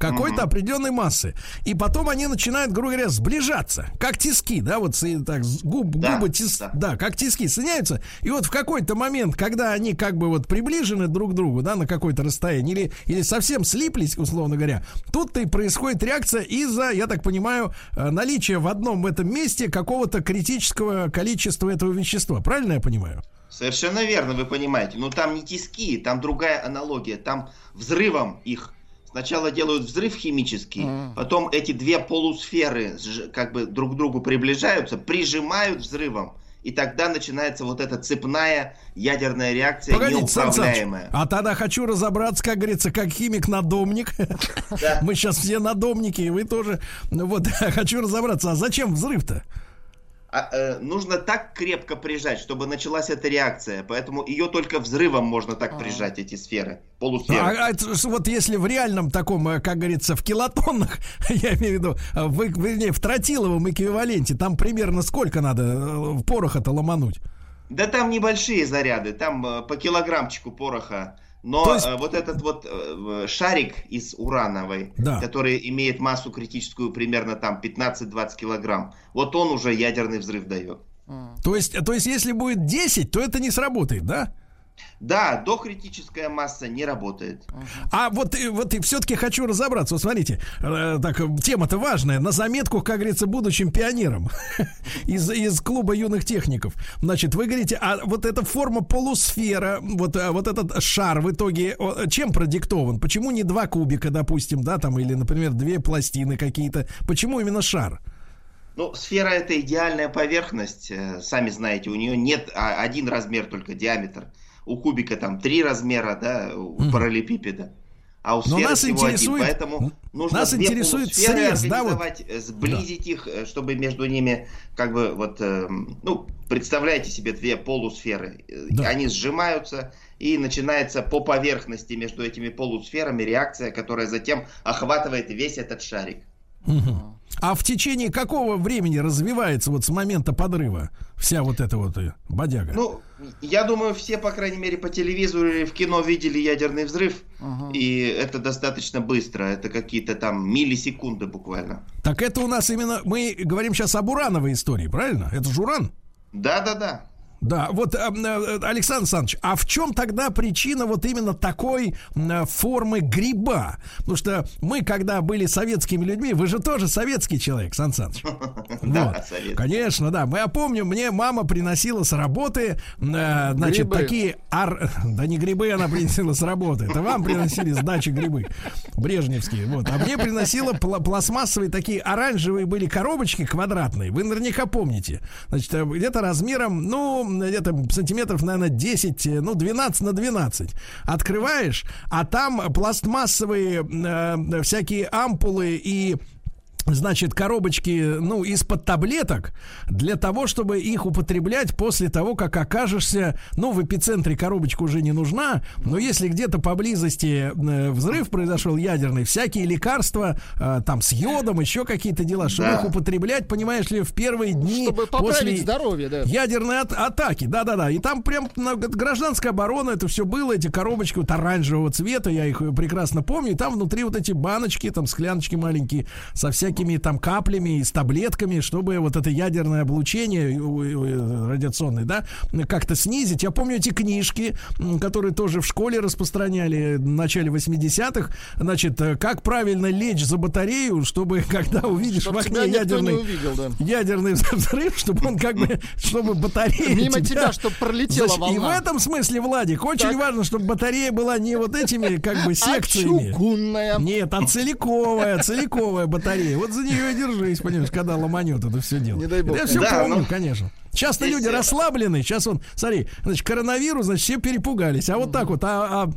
Какой-то определенной массы. И потом они начинают, грубо говоря, сближаться. Как тиски, да, вот так, губ, Да, губы тис- да. как тиски соединяются. И вот в какой-то момент, когда они как бы вот приближены друг к другу, да, на какое-то расстояние, или, или совсем слиплись, условно говоря, тут-то и происходит реакция из-за, я так понимаю, э, наличия в одном этом месте какого-то критического количества этого вещества. Правильно я понимаю? Совершенно верно, вы понимаете. Но там не тиски, там другая аналогия. Там взрывом их сначала делают взрыв химический, потом эти две полусферы как бы друг к другу приближаются, прижимают взрывом. И тогда начинается вот эта цепная ядерная реакция Погодите, Сан Саныч, неуправляемая. а тогда хочу разобраться, как говорится, как химик-надомник. Мы сейчас все надомники, и вы тоже. Ну Вот, хочу разобраться, а зачем взрыв-то? А, э, нужно так крепко прижать, чтобы началась эта реакция. Поэтому ее только взрывом можно так прижать, эти сферы, полусферы. А, а вот если в реальном таком, э, как говорится, в килотоннах, я имею в виду, э, в, вернее, в тротиловом эквиваленте, там примерно сколько надо пороха-то ломануть? Да там небольшие заряды, там по килограммчику пороха. Но То есть- э, вот этот вот э, шарик из урановой, Да. который имеет массу критическую примерно там 15-20 килограмм, вот он уже ядерный взрыв дает. То есть, то есть, если будет 10, то это не сработает, да? Да, докритическая масса не работает. А вот, и- вот и все-таки хочу разобраться. Вот смотрите, э, так, э, тема-то важная. На заметку, как говорится, будущим пионером из, из клуба юных техников. Значит, вы говорите, а вот эта форма полусфера, вот, а вот этот шар в итоге чем продиктован? Почему не два кубика, допустим, да, там, или, например, две пластины какие-то? Почему именно шар? Ну, сфера это идеальная поверхность, э, сами знаете, у нее нет а, один размер только диаметр. У кубика там три размера, да, у Мгм. параллелепипеда. А у Но сферы нас всего один, интересует- поэтому нужно нас две интересует срез, да, вот? организовать, э, сблизить их, э, чтобы между ними, как бы, вот, эм, ну, представляете себе две полусферы. Э, Да. Они сжимаются, и начинается по поверхности между этими полусферами реакция, которая затем охватывает весь этот шарик. Мгм. А в течение какого времени развивается вот с момента подрыва вся вот эта вот э, бодяга? Ну, я думаю, все, по крайней мере, по телевизору или в кино видели ядерный взрыв, и это достаточно быстро, это какие-то там миллисекунды буквально. Так это у нас именно, мы говорим сейчас об урановой истории, правильно? Это же уран? Да-да-да. Да, вот, э, э, Александр Александрович, а в чем тогда причина вот именно такой э, формы гриба? Потому что мы, когда были советскими людьми, вы же тоже советский человек, Сан Саныч. Да, Вот. советский. Конечно, да. Мы, я помню, мне мама приносила с работы, значит, такие... ар- Да не грибы она приносила с работы. Это вам приносили с дачи грибы. Брежневские. Вот. А мне приносила пла- пластмассовые такие оранжевые были коробочки квадратные. Вы наверняка помните. Значит, где-то размером, ну, где-то сантиметров, наверное, 10, э, ну, 12 на 12. Открываешь, а там пластмассовые э, всякие ампулы и значит, коробочки, ну, из-под таблеток для того, чтобы их употреблять после того, как окажешься, ну, в эпицентре коробочка уже не нужна, но если где-то поблизости э, взрыв произошел ядерный, всякие лекарства, э, там, с йодом, еще какие-то дела, чтобы Да. их употреблять, понимаешь ли, в первые дни Чтобы после здоровье, да. ядерной от- атаки, да-да-да. И там прям на- гражданская оборона, это все было, эти коробочки вот оранжевого цвета, я их прекрасно помню. И там внутри вот эти баночки, там скляночки маленькие со всякими всякими там каплями и с таблетками, чтобы вот это ядерное облучение э, э, радиационное, да, как-то снизить. Я помню эти книжки, которые тоже в школе распространяли в начале 80-х. Значит, э, как правильно лечь за батарею, чтобы когда увидишь Чтоб в окне ядерный, увидел, да. ядерный взрыв, чтобы он как бы, чтобы батарея Мимо тебя, чтоб пролетела Значит, И в волна. этом смысле, Владик, очень Так. важно, чтобы батарея была не вот этими как бы секциями. чугунная. Нет, а целиковая, целиковая батарея. Вот за нее и держись, понимаешь, когда ломанет это все дело. Не дай бог. Я все Да, помню, ну, конечно. Часто люди э, расслаблены. Сейчас он, смотри, значит, коронавирус, значит, все перепугались. А вот так вот, а, а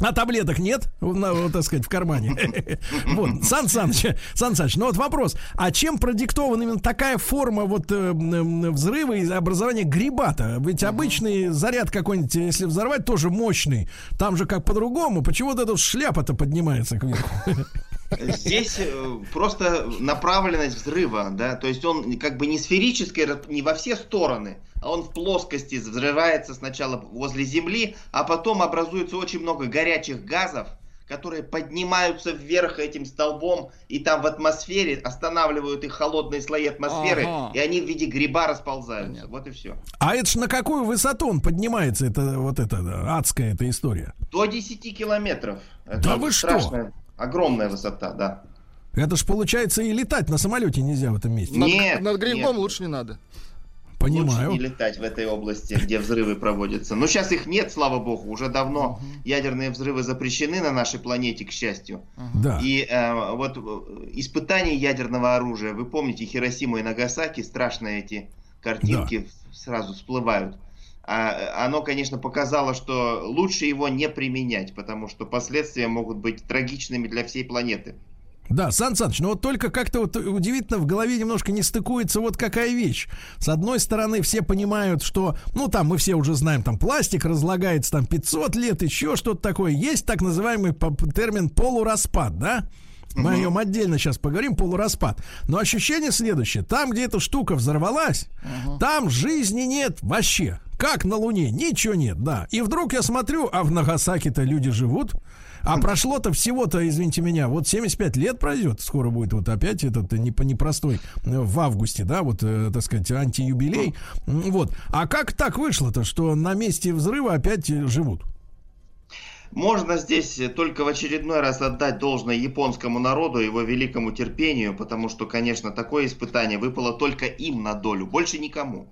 а таблеток нет, на, вот, так сказать, в кармане. Вот, Сан Саныч, Сан Саныч, ну вот вопрос, а чем продиктована именно такая форма вот э, м, взрыва и образования гриба-то? Ведь обычный заряд какой-нибудь, если взорвать, тоже мощный. Там же как по-другому. Почему вот эта шляпа-то поднимается кверху? Здесь э, просто направленность взрыва, да, то есть он как бы не сферический, не во все стороны, а он в плоскости взрывается сначала возле Земли, а потом образуется очень много горячих газов, которые поднимаются вверх этим столбом, и там в атмосфере останавливают их холодные слои атмосферы, Ага. и они в виде гриба расползаются. Вот и все. А это ж на какую высоту он поднимается, это вот эта адская эта история? До 10 километров. Это Да вы что? Огромная высота, да. Это ж получается и летать на самолете нельзя в этом месте. Над, Нет, над грибом нет. лучше не надо. Понимаю. Лучше не летать в этой области, где взрывы проводятся. Но сейчас их нет, слава богу. Уже давно ядерные взрывы запрещены на нашей планете, к счастью. Да. И э, вот э, испытания ядерного оружия, вы помните Хиросиму и Нагасаки, страшные эти картинки сразу всплывают. А, оно, конечно, показало, что лучше его не применять, потому что последствия могут быть трагичными для всей планеты. Да, Сан Саныч, ну вот только как-то вот удивительно в голове немножко не стыкуется вот какая вещь. С одной стороны, все понимают, что, ну там мы все уже знаем, там пластик разлагается там 500 лет, еще что-то такое. Есть так называемый термин полураспад, да? Мы о нем отдельно сейчас поговорим, полураспад. Но ощущение следующее. Там, где эта штука взорвалась, там жизни нет вообще. Как на Луне, ничего нет, да. И вдруг я смотрю, а в Нагасаки-то люди живут. А прошло-то всего-то, извините меня, вот 75 лет пройдет. Скоро будет вот опять этот не- непростой э, в августе, да, вот, э, так сказать, антиюбилей. Вот. А как так вышло-то, что на месте взрыва опять э, живут? Можно здесь только в очередной раз отдать должное японскому народу, его великому терпению, потому что, конечно, такое испытание выпало только им на долю, больше никому.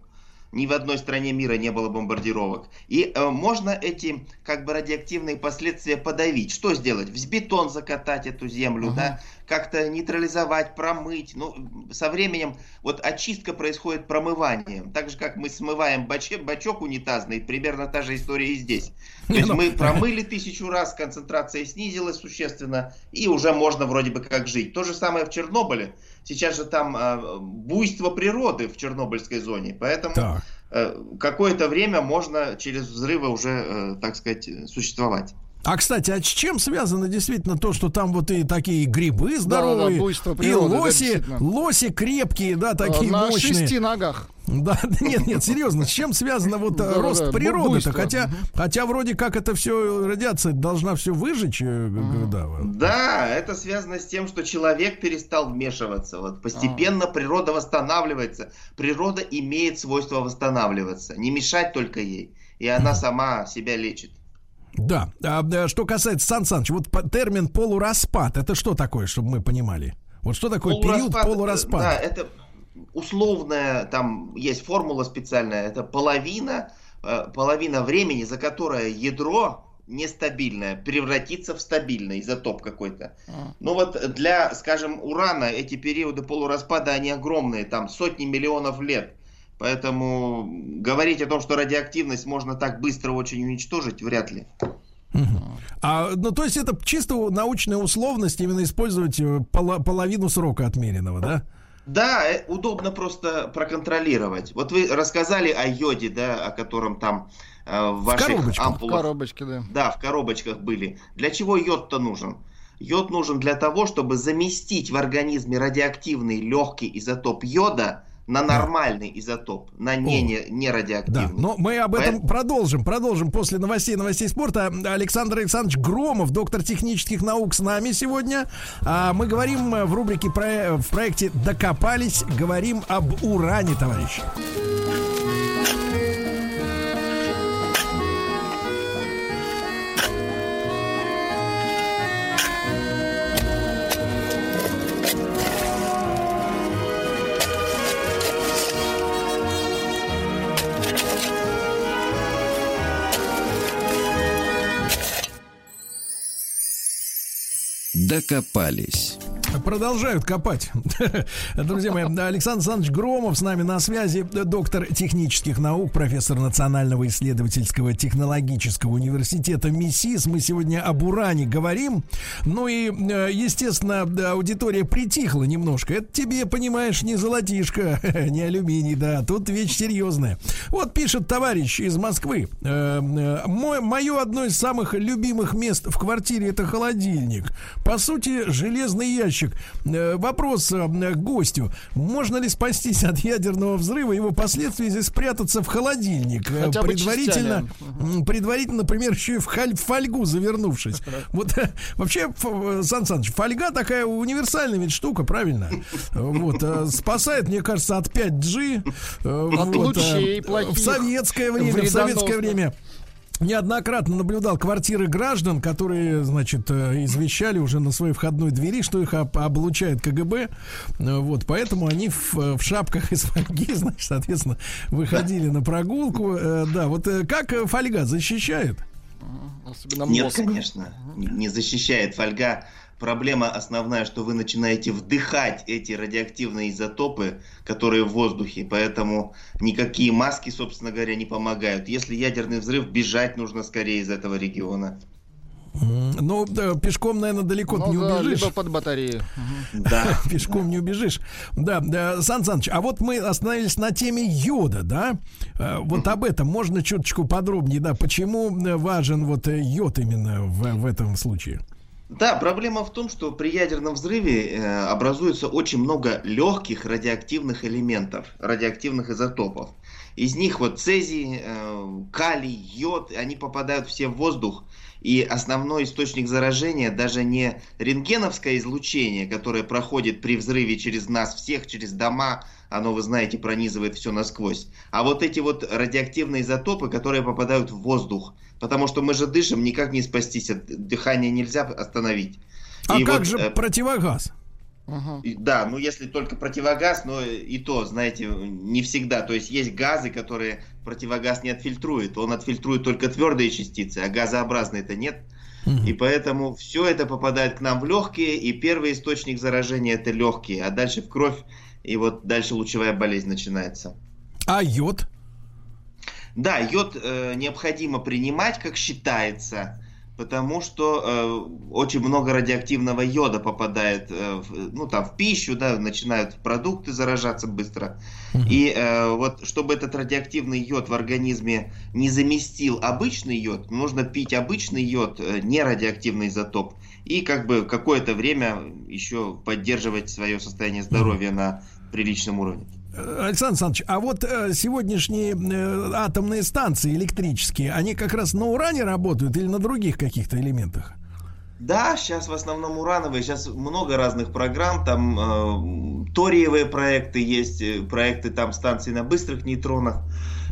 Ни в одной стране мира не было бомбардировок. И э, можно эти как бы радиоактивные последствия подавить. Что сделать? В бетон закатать эту землю, да? Как-то нейтрализовать, промыть. Ну, со временем вот очистка происходит промыванием. Так же, как мы смываем баче- бачок унитазный, примерно та же история и здесь. То есть Ну, мы промыли тысячу раз, концентрация снизилась существенно, и уже можно вроде бы как жить. То же самое в Чернобыле. Сейчас же там а, буйство природы в Чернобыльской зоне, поэтому Так. э, какое-то время можно через взрывы уже, э, так сказать, существовать. А, кстати, а с чем связано действительно то, что там вот и такие грибы здоровые, буйство и природы, да, лоси, действительно. лоси крепкие, да, такие Э, на мощные. шести ногах. Да, нет, нет, серьезно, с чем связано вот э, Да-да-да, рост бу- природы-то? Хотя, хотя вроде как это все радиация должна все выжечь, э, г- г- да. вот. Да, это связано с тем, что человек перестал вмешиваться. Вот постепенно природа восстанавливается. Природа имеет свойство восстанавливаться. Не мешать только ей. И она сама себя лечит. Да, а, да, что касается Сан Саныч, вот термин полураспад, это что такое, чтобы мы понимали? Вот что такое период Полураспад, э, полураспада? Да, это условная, там есть формула специальная, это половина, э, половина времени, за которое ядро нестабильное превратится в стабильный изотоп какой-то. Ну вот для, скажем, урана эти периоды полураспада, они огромные, там сотни миллионов лет. Поэтому говорить о том, что радиоактивность можно так быстро очень уничтожить, вряд ли. А, ну, то есть это чисто научная условность именно использовать э, поло- половину срока отмеренного, да? Да, э, удобно просто проконтролировать. Вот вы рассказали о йоде, да, о котором там э, в ваших коробочках. ампулах. В коробочке, да. Да, в коробочках были. Для чего йод-то нужен? Йод нужен для того, чтобы заместить в организме радиоактивный легкий изотоп йода на нормальный изотоп, на не, не, не радиоактивный. Да, но мы об этом Поэтому- продолжим, продолжим после новостей, новостей спорта. Александр Александрович Громов, доктор технических наук, с нами сегодня. А мы говорим э, в рубрике про- в проекте «Докопались», говорим об уране, товарищи. Докопались. Продолжают копать. Друзья мои, Александр Александрович Громов с нами на связи, доктор технических наук, профессор Национального исследовательского технологического университета МИСИС. Мы сегодня об уране говорим. Ну и, э, естественно, аудитория притихла немножко. Это тебе, понимаешь, не золотишко, не алюминий, да. Тут вещь серьезная. Вот пишет товарищ из Москвы. Э, э, мое одно из самых любимых мест в квартире это холодильник. По сути, железный ящик. Э, Вопрос э, к гостю. Можно ли спастись от ядерного взрыва его последствий, если спрятаться в холодильник? Э, Хотя предварительно, предварительно, например, еще и в, халь- в фольгу завернувшись. Вот вообще, Сан Саныч, фольга такая универсальная ведь штука, правильно? Вот, спасает, мне кажется, от 5G. э, От вот, лучей В советское время, в советское время неоднократно наблюдал квартиры граждан, которые, значит, э, извещали уже на своей входной двери, что их об- облучает КГБ. Э, Вот, поэтому они в, в шапках из фольги, значит, соответственно, выходили на прогулку. Э, Да, вот как фольга защищает? Особенно Нет, конечно, не не защищает фольга. Проблема основная, что вы начинаете вдыхать эти радиоактивные изотопы, которые в воздухе, поэтому никакие маски, собственно говоря, не помогают. Если ядерный взрыв, бежать нужно скорее из этого региона. Ну, да, пешком, наверное, далеко Ну не да, убежишь. либо под батарею. Да. Пешком не убежишь. Да, да, Сан Саныч, а вот мы остановились на теме йода, да? Э, Вот об этом можно чуточку подробнее, да? Почему э, важен вот э, йод именно в, в этом случае? Да, проблема в том, что при ядерном взрыве э, образуется очень много легких радиоактивных элементов, радиоактивных изотопов. Из них вот цезий, э, калий, йод, они попадают все в воздух. И основной источник заражения даже не рентгеновское излучение, которое проходит при взрыве через нас всех, через дома, оно, вы знаете, пронизывает все насквозь. А вот эти вот радиоактивные изотопы, которые попадают в воздух. Потому что мы же дышим, никак не спастись от дыхания нельзя остановить. А И как вот, же э, противогаз? и- Да, ну если только противогаз, но и то, знаете, не всегда. То есть есть газы, которые противогаз не отфильтрует. Он отфильтрует только твердые частицы, а газообразные это нет. И поэтому все это попадает к нам в легкие, и первый источник заражения это легкие, а дальше в кровь, и вот дальше лучевая болезнь начинается. А йод? Да, йод э, необходимо принимать, как считается, потому что э, очень много радиоактивного йода попадает, э, в, ну там в пищу, да, начинают продукты заражаться быстро. И э, вот чтобы этот радиоактивный йод в организме не заместил обычный йод, нужно пить обычный йод, э, не радиоактивный изотоп, и как бы какое-то время еще поддерживать свое состояние здоровья на приличном уровне. Александр Александрович, а вот э, сегодняшние э, атомные станции электрические, они как раз на уране работают или на других каких-то элементах? Да, сейчас в основном урановые, сейчас много разных программ, там э, ториевые проекты есть, э, проекты там станций на быстрых нейтронах.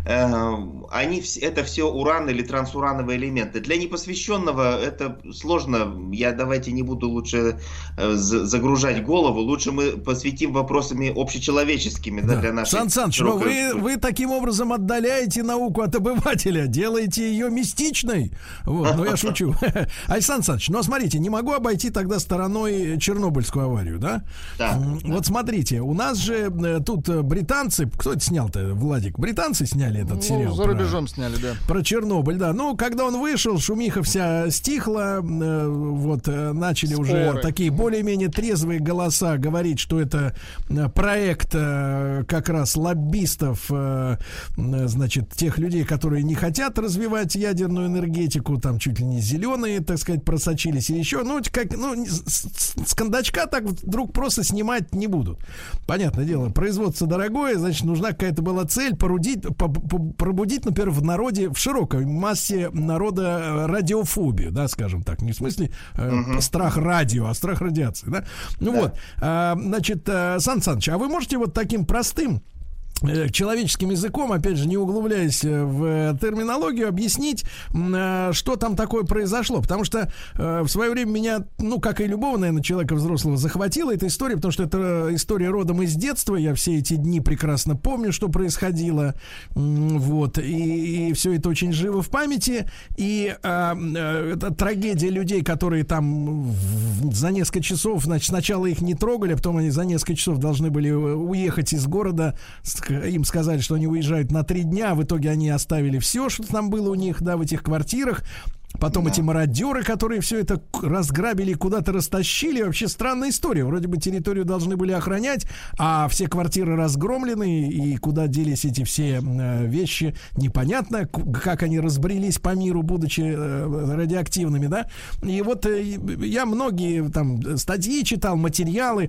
Они вс- это все уран или трансурановые элементы. Для непосвященного это сложно. Я давайте не буду лучше э, за- загружать голову. Лучше мы посвятим вопросами общечеловеческими да, для нашей. Сан Саныч, широкой вы, вы таким образом отдаляете науку от обывателя, делаете ее мистичной. Вот, ну я шучу. Александр Александрович, но смотрите, не могу обойти тогда стороной Чернобыльскую аварию, да? Да. Вот смотрите, у нас же э, тут э, британцы, кто это снял-то, Владик? Британцы сняли сняли этот Ну, сериал. за про- рубежом сняли, да. Про Чернобыль, да. Ну, когда он вышел, шумиха вся стихла, э, вот э, начали уже Споры. такие более-менее трезвые голоса говорить, что это э, проект э, как раз лоббистов, э, э, значит, тех людей, которые не хотят развивать ядерную энергетику, там чуть ли не зеленые, так сказать, просочились или еще. Ну, как, ну, не- с, с- с кондачка так вдруг просто снимать не будут. Понятное дело, производство дорогое, значит, нужна какая-то была цель порудить, по- по- пробудить, например, в народе, в широкой массе народа э, радиофобию, да, скажем так, не в смысле э, страх радио, а страх радиации, да. Ну вот, а, значит, э, Сан Саныч, а вы можете вот таким простым э, человеческим языком, опять же, не углубляясь э, в э, терминологию, объяснить, э, что там такое произошло. Потому что э, в свое время меня, ну, как и любого, наверное, человека взрослого, захватила эта история, потому что это история родом из детства. Я все эти дни прекрасно помню, что происходило. Вот. И, все это очень живо в памяти. И а, э, это трагедия людей, которые там за несколько часов, значит, сначала их не трогали, а потом они за несколько часов должны были э, уехать из города. С- Им сказали, что они уезжают на три дня, а в итоге они оставили все, что там было у них, да, в этих квартирах. Потом эти мародеры, которые все это разграбили, куда-то растащили. Вообще странная история. Вроде бы территорию должны были охранять, а все квартиры разгромлены, и куда делись эти все э, вещи, непонятно, как они разбрелись по миру, будучи э, радиоактивными, да. И вот э, я многие там статьи читал, материалы,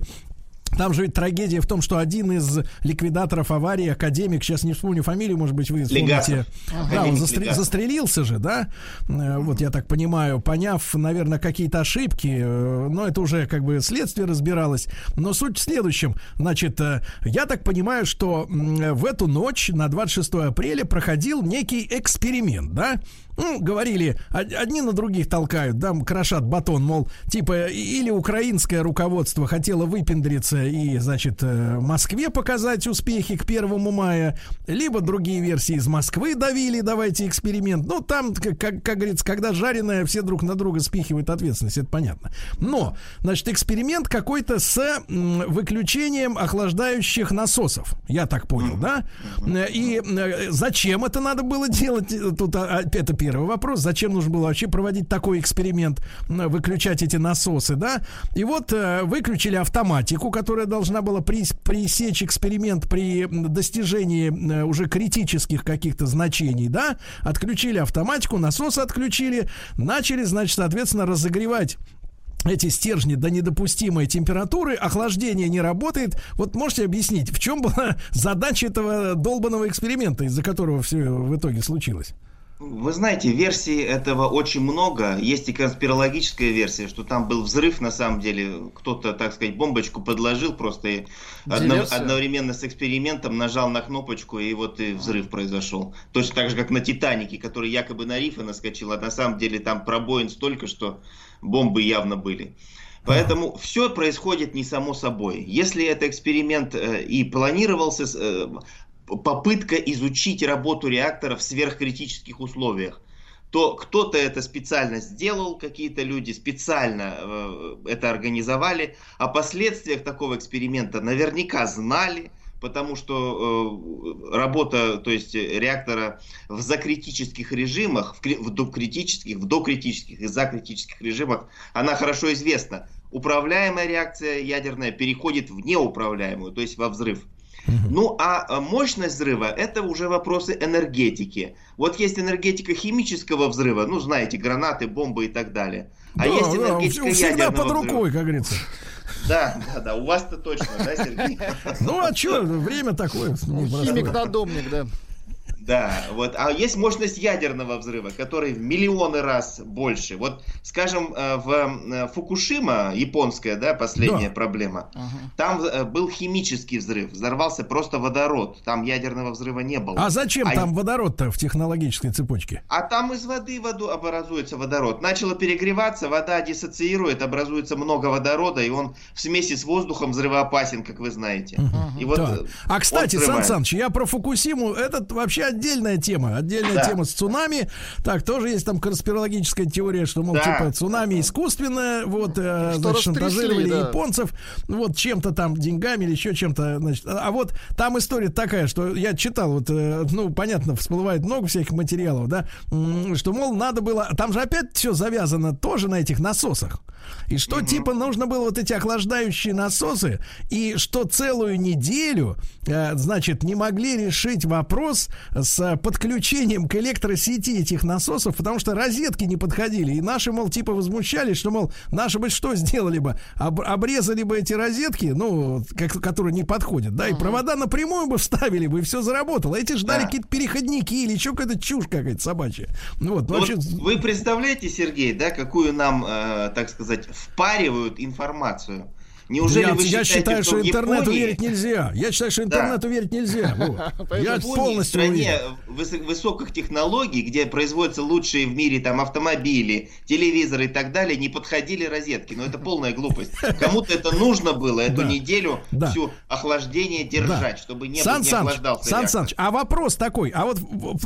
там же ведь трагедия в том, что один из ликвидаторов аварии, академик, сейчас не вспомню фамилию, может быть, вы вспомните. Легасов. Да, он застр- застрелился же, да? Э, Вот я так понимаю, поняв, наверное, какие-то ошибки, э, но это уже как бы следствие разбиралось. Но суть в следующем. Значит, э, я так понимаю, что в эту ночь на 26 апреля проходил некий эксперимент, да? Ну, говорили, од- одни на других толкают, да, крошат батон, мол, типа, или украинское руководство хотело выпендриться и, значит, э, Москве показать успехи к первому мая, либо другие версии из Москвы давили, давайте эксперимент. Ну, там, как, как, как говорится, когда жареное, все друг на друга спихивают ответственность, это понятно. Но, значит, эксперимент какой-то с выключением охлаждающих насосов, я так понял, да? Э, И э, зачем это надо было делать? Э, Тут а, это первый вопрос. Зачем нужно было вообще проводить такой эксперимент, выключать эти насосы, да? И вот э, выключили автоматику, которая должна была прес- пресечь эксперимент при достижении э, уже критических каких-то значений, да? Отключили автоматику, насосы отключили, начали, значит, соответственно, разогревать эти стержни до недопустимой температуры, охлаждение не работает. Вот можете объяснить, в чем была задача этого долбанного эксперимента, из-за которого все в итоге случилось? Вы знаете, версий этого очень много. Есть и конспирологическая версия, что там был взрыв, на самом деле. Кто-то, так сказать, бомбочку подложил просто и одно- одновременно с экспериментом нажал на кнопочку, и вот и взрыв произошел. Точно так же, как на Титанике, который якобы на рифы наскочил, а на самом деле там пробоин столько, что бомбы явно были. Поэтому все происходит не само собой. Если это эксперимент э, и планировался, э, попытка изучить работу реактора в сверхкритических условиях, то кто-то это специально сделал, какие-то люди специально э, это организовали, о последствиях такого эксперимента наверняка знали, потому что э, работа, то есть реактора в закритических режимах, в, в докритических, в докритических и закритических режимах, она хорошо известна. Управляемая реакция ядерная переходит в неуправляемую, то есть во взрыв. Ну, а э, мощность взрыва – это уже вопросы энергетики. Вот есть энергетика химического взрыва, ну, знаете, гранаты, бомбы и так далее. А Да, есть да, энергетика всегда ядерного под взрыва. рукой, как говорится. Да, да, да, у вас-то точно, да, Сергей? Ну, а что, время такое. Химик-надомник, да. Да, вот. А есть мощность ядерного взрыва, который в миллионы раз больше. Вот, скажем, э, в э, Фукушима, японская, да, последняя Да. проблема, там э, был химический взрыв, взорвался просто водород, там ядерного взрыва не было. А зачем там водород-то в технологической цепочке? А там из воды воду образуется водород. Начало перегреваться, вода диссоциирует, образуется много водорода, и он в смеси с воздухом взрывоопасен, как вы знаете. И вот Да. А, кстати, Сан. Саныч, я про Фукусиму, этот вообще отдельная тема. Отдельная Да. тема с цунами. Так, тоже есть там конспирологическая теория, что, мол, Да. типа, цунами искусственное, вот, э, Что значит, шантажировали да. японцев, вот, чем-то там, деньгами или еще чем-то, значит. А вот там история такая, что я читал, вот, э, ну, понятно, всплывает много всяких материалов, да, что, мол, надо было, там же опять все завязано тоже на этих насосах. И что, типа, нужно было вот эти охлаждающие насосы, и что целую неделю, э, значит, не могли решить вопрос с подключением к электросети этих насосов, потому что розетки не подходили. И наши, мол, типа возмущались, что, мол, наши бы что сделали бы? Об- обрезали бы эти розетки, ну, как- которые не подходят, да, и провода напрямую бы вставили бы, и все заработало. Эти ждали Да. какие-то переходники или еще какая-то чушь какая-то собачья. Ну, вот, Ну, вообще... вот вы представляете, Сергей, да, какую нам, э, так сказать, впаривают информацию? Неужели я, вы я считаю, что в интернету Японии- верить нельзя. Я считаю, что Да. интернету верить нельзя. Вот. Я Японии, полностью в стране уверен. высоких технологий, где производятся лучшие в мире там автомобили, телевизоры и так далее, не подходили розетки. Но это полная глупость. Кому-то это нужно было эту Да. неделю Да. всю охлаждение держать, чтобы не, Сан не охлаждался Сан. Саныч, а вопрос такой, а вот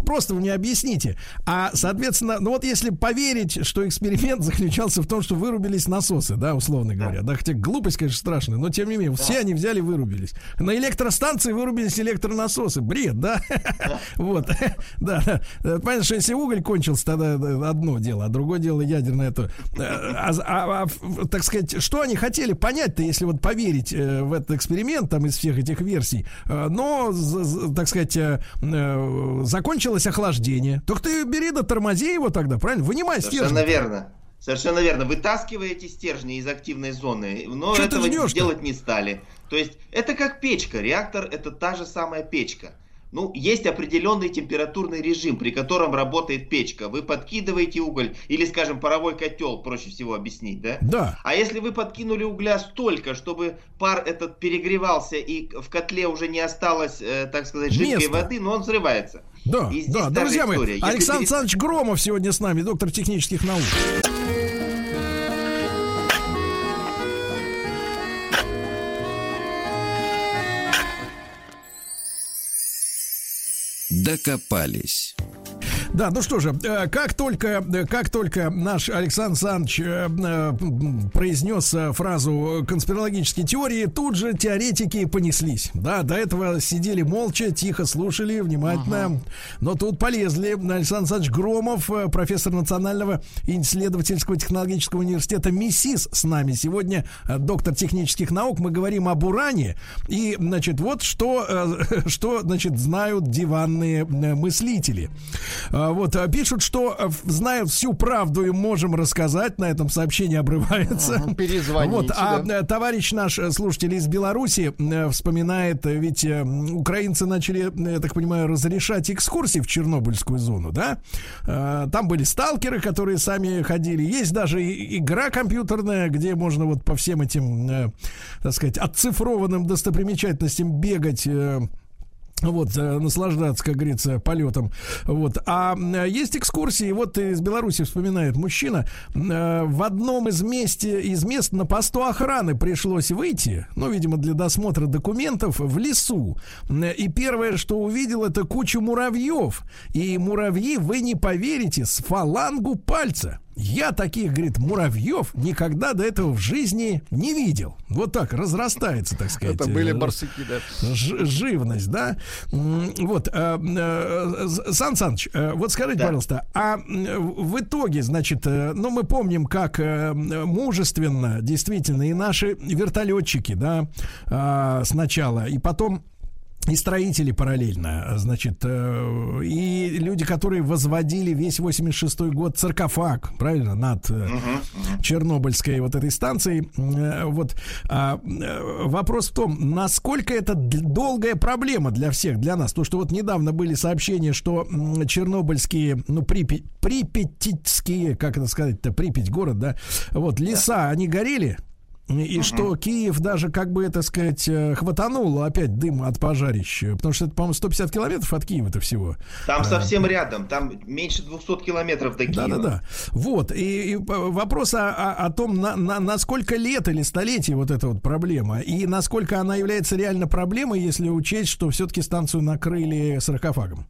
просто вы мне объясните, а, соответственно, ну вот если поверить, что эксперимент заключался в том, что вырубились насосы, да, условно говоря, да, хотя глупость, конечно, страшная, но тем не менее, все они взяли и вырубились. На электростанции вырубились электронасосы, бред, да? Вот, да, да. понятно, что если уголь кончился, тогда одно дело, а другое дело ядерное это. Э, А, а- а, так сказать, что они хотели понять-то, если вот поверить э, в этот эксперимент, там, из всех этих версий, Э, но, так сказать, закончилось охлаждение. Только ты бери да тормози его тогда, правильно? Вынимай Совершенно стержень. верно. Совершенно верно. Вытаскиваете стержни из активной зоны, но Чё этого делать не стали. То есть это как печка. Реактор это та же самая печка. Ну, есть определенный температурный режим, при котором работает печка. Вы подкидываете уголь, или, скажем, паровой котел, проще всего объяснить, да? Да. А если вы подкинули угля столько, чтобы пар этот перегревался и в котле уже не осталось, э, так сказать, жидкой Места. воды, но он взрывается. Да, да, друзья мои, Александр Александрович Громов сегодня с нами, доктор технических наук. Докопались. Да, ну что же, э, как только, э, как только наш Александр Александрович э, произнес фразу конспирологические теории, тут же теоретики понеслись. Да, до этого сидели молча, тихо слушали, внимательно. Но тут полезли. Александр Александрович Громов, профессор Национального исследовательского технологического университета МИСИС с нами. Сегодня доктор технических наук. Мы говорим об уране. И, значит, вот что, что значит, знают диванные мыслители. А, Вот, а, пишут, что э, знают всю правду и можем рассказать. На этом сообщение обрывается. Перезвоните, Вот, а да. э, товарищ наш э, слушатель из Беларуси вспоминает, ведь украинцы начали, я так понимаю, разрешать экскурсии в Чернобыльскую зону, да? Там были сталкеры, которые сами ходили. Есть даже игра компьютерная, где можно вот по всем этим, так сказать, отцифрованным достопримечательностям бегать. Вот, э, наслаждаться, как говорится, полетом. Вот. А э, есть экскурсии, вот из Беларуси вспоминает мужчина, э, в одном из, месте, из мест на посту охраны пришлось выйти, ну, видимо, для досмотра документов, в лесу. И первое, что увидел, это кучу муравьев. И муравьи, вы не поверите, с фалангу пальца. Я таких, говорит, муравьев никогда до этого в жизни не видел. Вот так разрастается, так сказать. Это были э, барсуки, да. Живность, да. Вот, э, э, Сан Саныч, вот скажите, пожалуйста, а в итоге, значит, ну, мы помним, как мужественно, действительно, и наши вертолетчики, да, а, сначала, и потом и строители параллельно, значит, э, и люди, которые возводили весь 86-й год саркофаг, правильно, над э, Чернобыльской вот этой станцией. Э, Вот а, э, вопрос в том, насколько это долгая проблема для всех, для нас. То, что вот недавно были сообщения, что чернобыльские, ну, Припять, припятитские, как это сказать-то, Припять город, да, вот, леса, они горели, и что Киев даже, как бы это сказать, э, хватанул опять дым от пожарищ. Потому что это, по-моему, 150 километров от Киева-то всего. Там А, совсем рядом, там меньше 200 километров до Киева. Да-да-да. Вот. И, и вопрос о, о- о том, на, на, на сколько лет или столетий вот эта вот проблема, и насколько она является реально проблемой, если учесть, что все-таки станцию накрыли саркофагом.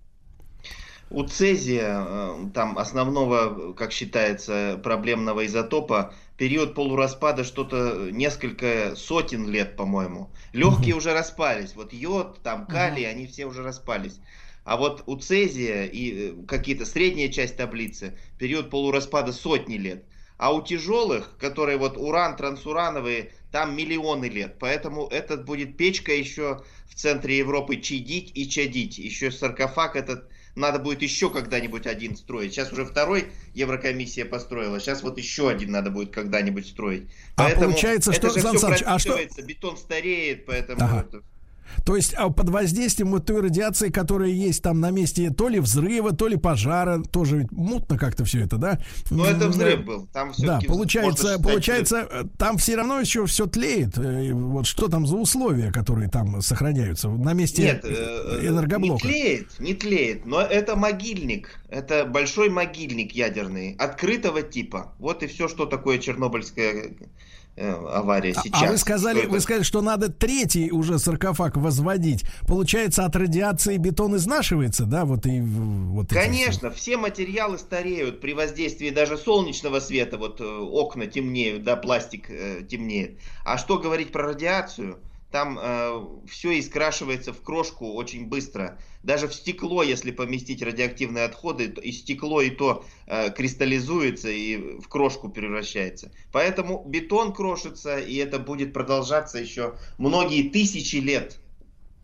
У цезия, э, там основного, как считается, проблемного изотопа, период полураспада что-то несколько сотен лет, по-моему. Легкие уже распались. Вот йод, там калий, они все уже распались. А вот у цезия и э, какие-то средняя часть таблицы, период полураспада сотни лет. А у тяжелых, которые вот уран, трансурановые, там миллионы лет. Поэтому этот будет печка еще в центре Европы чадить и чадить. Еще саркофаг этот надо будет еще когда-нибудь один строить. Сейчас уже второй Еврокомиссия построила, сейчас вот еще один надо будет когда-нибудь строить. А получается, что, Сан Саныч, а что- бетон стареет, поэтому... Ага. это- То есть а под воздействием вот той радиации, которая есть там на месте то ли взрыва, то ли пожара, тоже ведь мутно как-то все это, да? Ну, это взрыв был. Там Да, получается, получается, э, там все равно еще все тлеет. Э, Вот что там за условия, которые там сохраняются на месте Нет, э, энергоблока? не тлеет, не тлеет, но это могильник, это большой могильник ядерный, открытого типа. Вот и все, что такое Чернобыльская авария А- сейчас. А вы сказали, Что вы сказали, что надо третий уже саркофаг возводить. Получается, от радиации бетон изнашивается, да? Вот и вот Конечно, все материалы стареют при воздействии даже солнечного света. Вот э, окна темнеют, да, пластик э, темнеет. А что говорить про радиацию? Там все искрашивается в крошку очень быстро. Даже в стекло, если поместить радиоактивные отходы, и стекло и то э, кристаллизуется и в крошку превращается. Поэтому бетон крошится, и это будет продолжаться еще многие тысячи лет.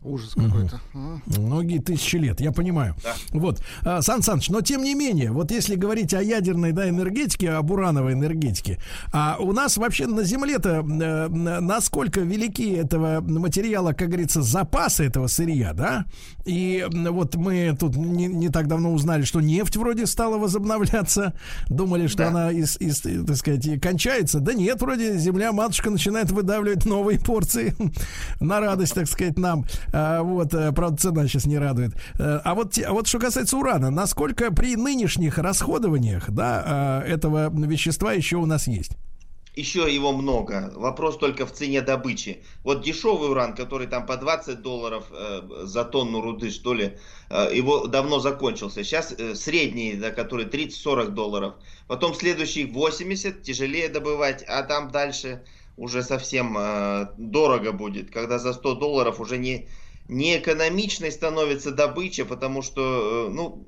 Ужас какой-то. Многие тысячи лет, я понимаю. Да. Вот, а, Сан Саныч, но тем не менее, вот если говорить о ядерной да, энергетике, об урановой энергетике, а у нас вообще на Земле-то э, насколько велики этого материала, как говорится, запасы этого сырья, да? И вот мы тут не, не так давно узнали, что нефть вроде стала возобновляться, думали, что Да. она, из, из, так сказать, и кончается. Да нет, вроде земля-матушка начинает выдавливать новые порции на радость, так сказать, нам. А, вот, э, правда, цена сейчас не радует. Э, А вот, а вот что касается урана, насколько при нынешних расходованиях, да, э, этого вещества еще у нас есть? Еще его много. Вопрос только в цене добычи. Вот дешевый уран, который там по 20 долларов э, за тонну руды, что ли, э, его давно закончился. Сейчас э, средний, да, который 30-40 долларов. Потом следующий 80, тяжелее добывать, а там дальше уже совсем э, дорого будет, когда за 100 долларов уже не не экономичной становится добыча, потому что, э, ну,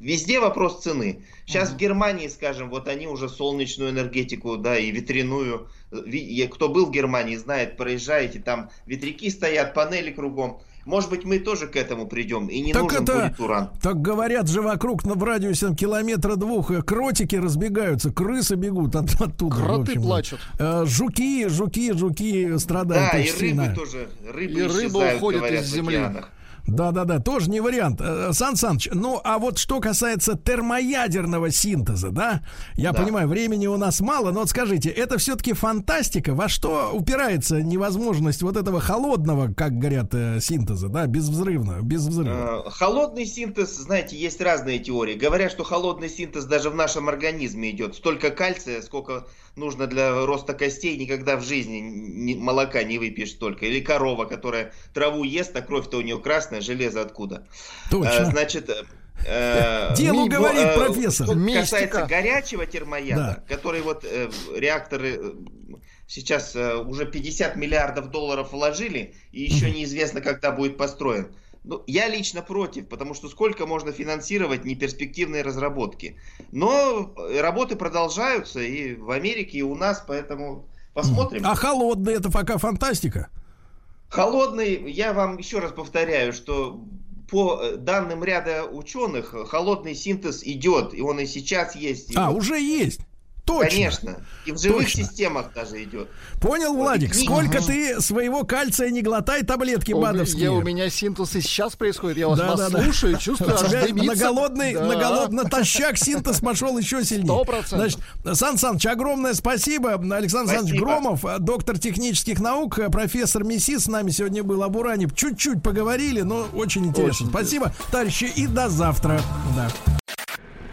везде вопрос цены. Сейчас в Германии, скажем, вот они уже солнечную энергетику, да, и ветряную. э, Кто был в Германии, знает, проезжаете, там ветряки стоят, панели кругом. Может быть, мы тоже к этому придем, и не Так нужен это- будет уран. Так говорят же вокруг на, в радиусе километра двух э, кротики разбегаются, крысы бегут от, оттуда. Кроты плачут. Э, жуки, жуки, жуки страдают Да, и рыбы сильно. тоже, рыбы И рыба уходит говорят, из в земли. океанах. Да, да, да, тоже не вариант. Э, Сан Саныч, ну а вот что касается термоядерного синтеза, да? Я Да. понимаю, времени у нас мало, но вот скажите, это все-таки фантастика? Во что упирается невозможность вот этого холодного, как говорят, э, синтеза, да, безвзрывного, без взрыва? Э, Холодный синтез, знаете, есть разные теории. Говорят, что холодный синтез даже в нашем организме идет. Столько кальция, сколько нужно для роста костей, никогда в жизни ни- молока не выпьешь столько. Или корова, которая траву ест, а кровь-то у нее красная, железо откуда? Точно. Э, Значит, э, Делу говорит э, профессор. Что касается горячего термояда, который вот э, реакторы сейчас э, уже 50 миллиардов долларов вложили, и еще неизвестно, когда будет построен. Ну, я лично против, потому что сколько можно финансировать неперспективные разработки. Но э, работы продолжаются и в Америке, и у нас, поэтому посмотрим. А холодный это пока фантастика? Холодный, я вам еще раз повторяю, что по э, данным ряда ученых, холодный синтез идет, и он и сейчас есть. и А, вот- уже есть. Точно. Конечно. И в живых Точно. системах даже идет. Понял, Владик, книги. сколько ты своего кальция не глотай таблетки У, бадовские. я, у меня синтез и сейчас происходит. Я вас, Да, вас да, да. слушаю, чувствую, У аж дымится. на голодный, Да. на голод- натощак синтез пошел еще сильнее. Сто процентов. Значит, Сан Саныч, огромное спасибо. Александр Александрович Спасибо. Громов, э, доктор технических наук, профессор МИСИ с нами сегодня был об уране. Чуть-чуть поговорили, но очень интересно. Очень спасибо, товарищи, и до завтра. Да.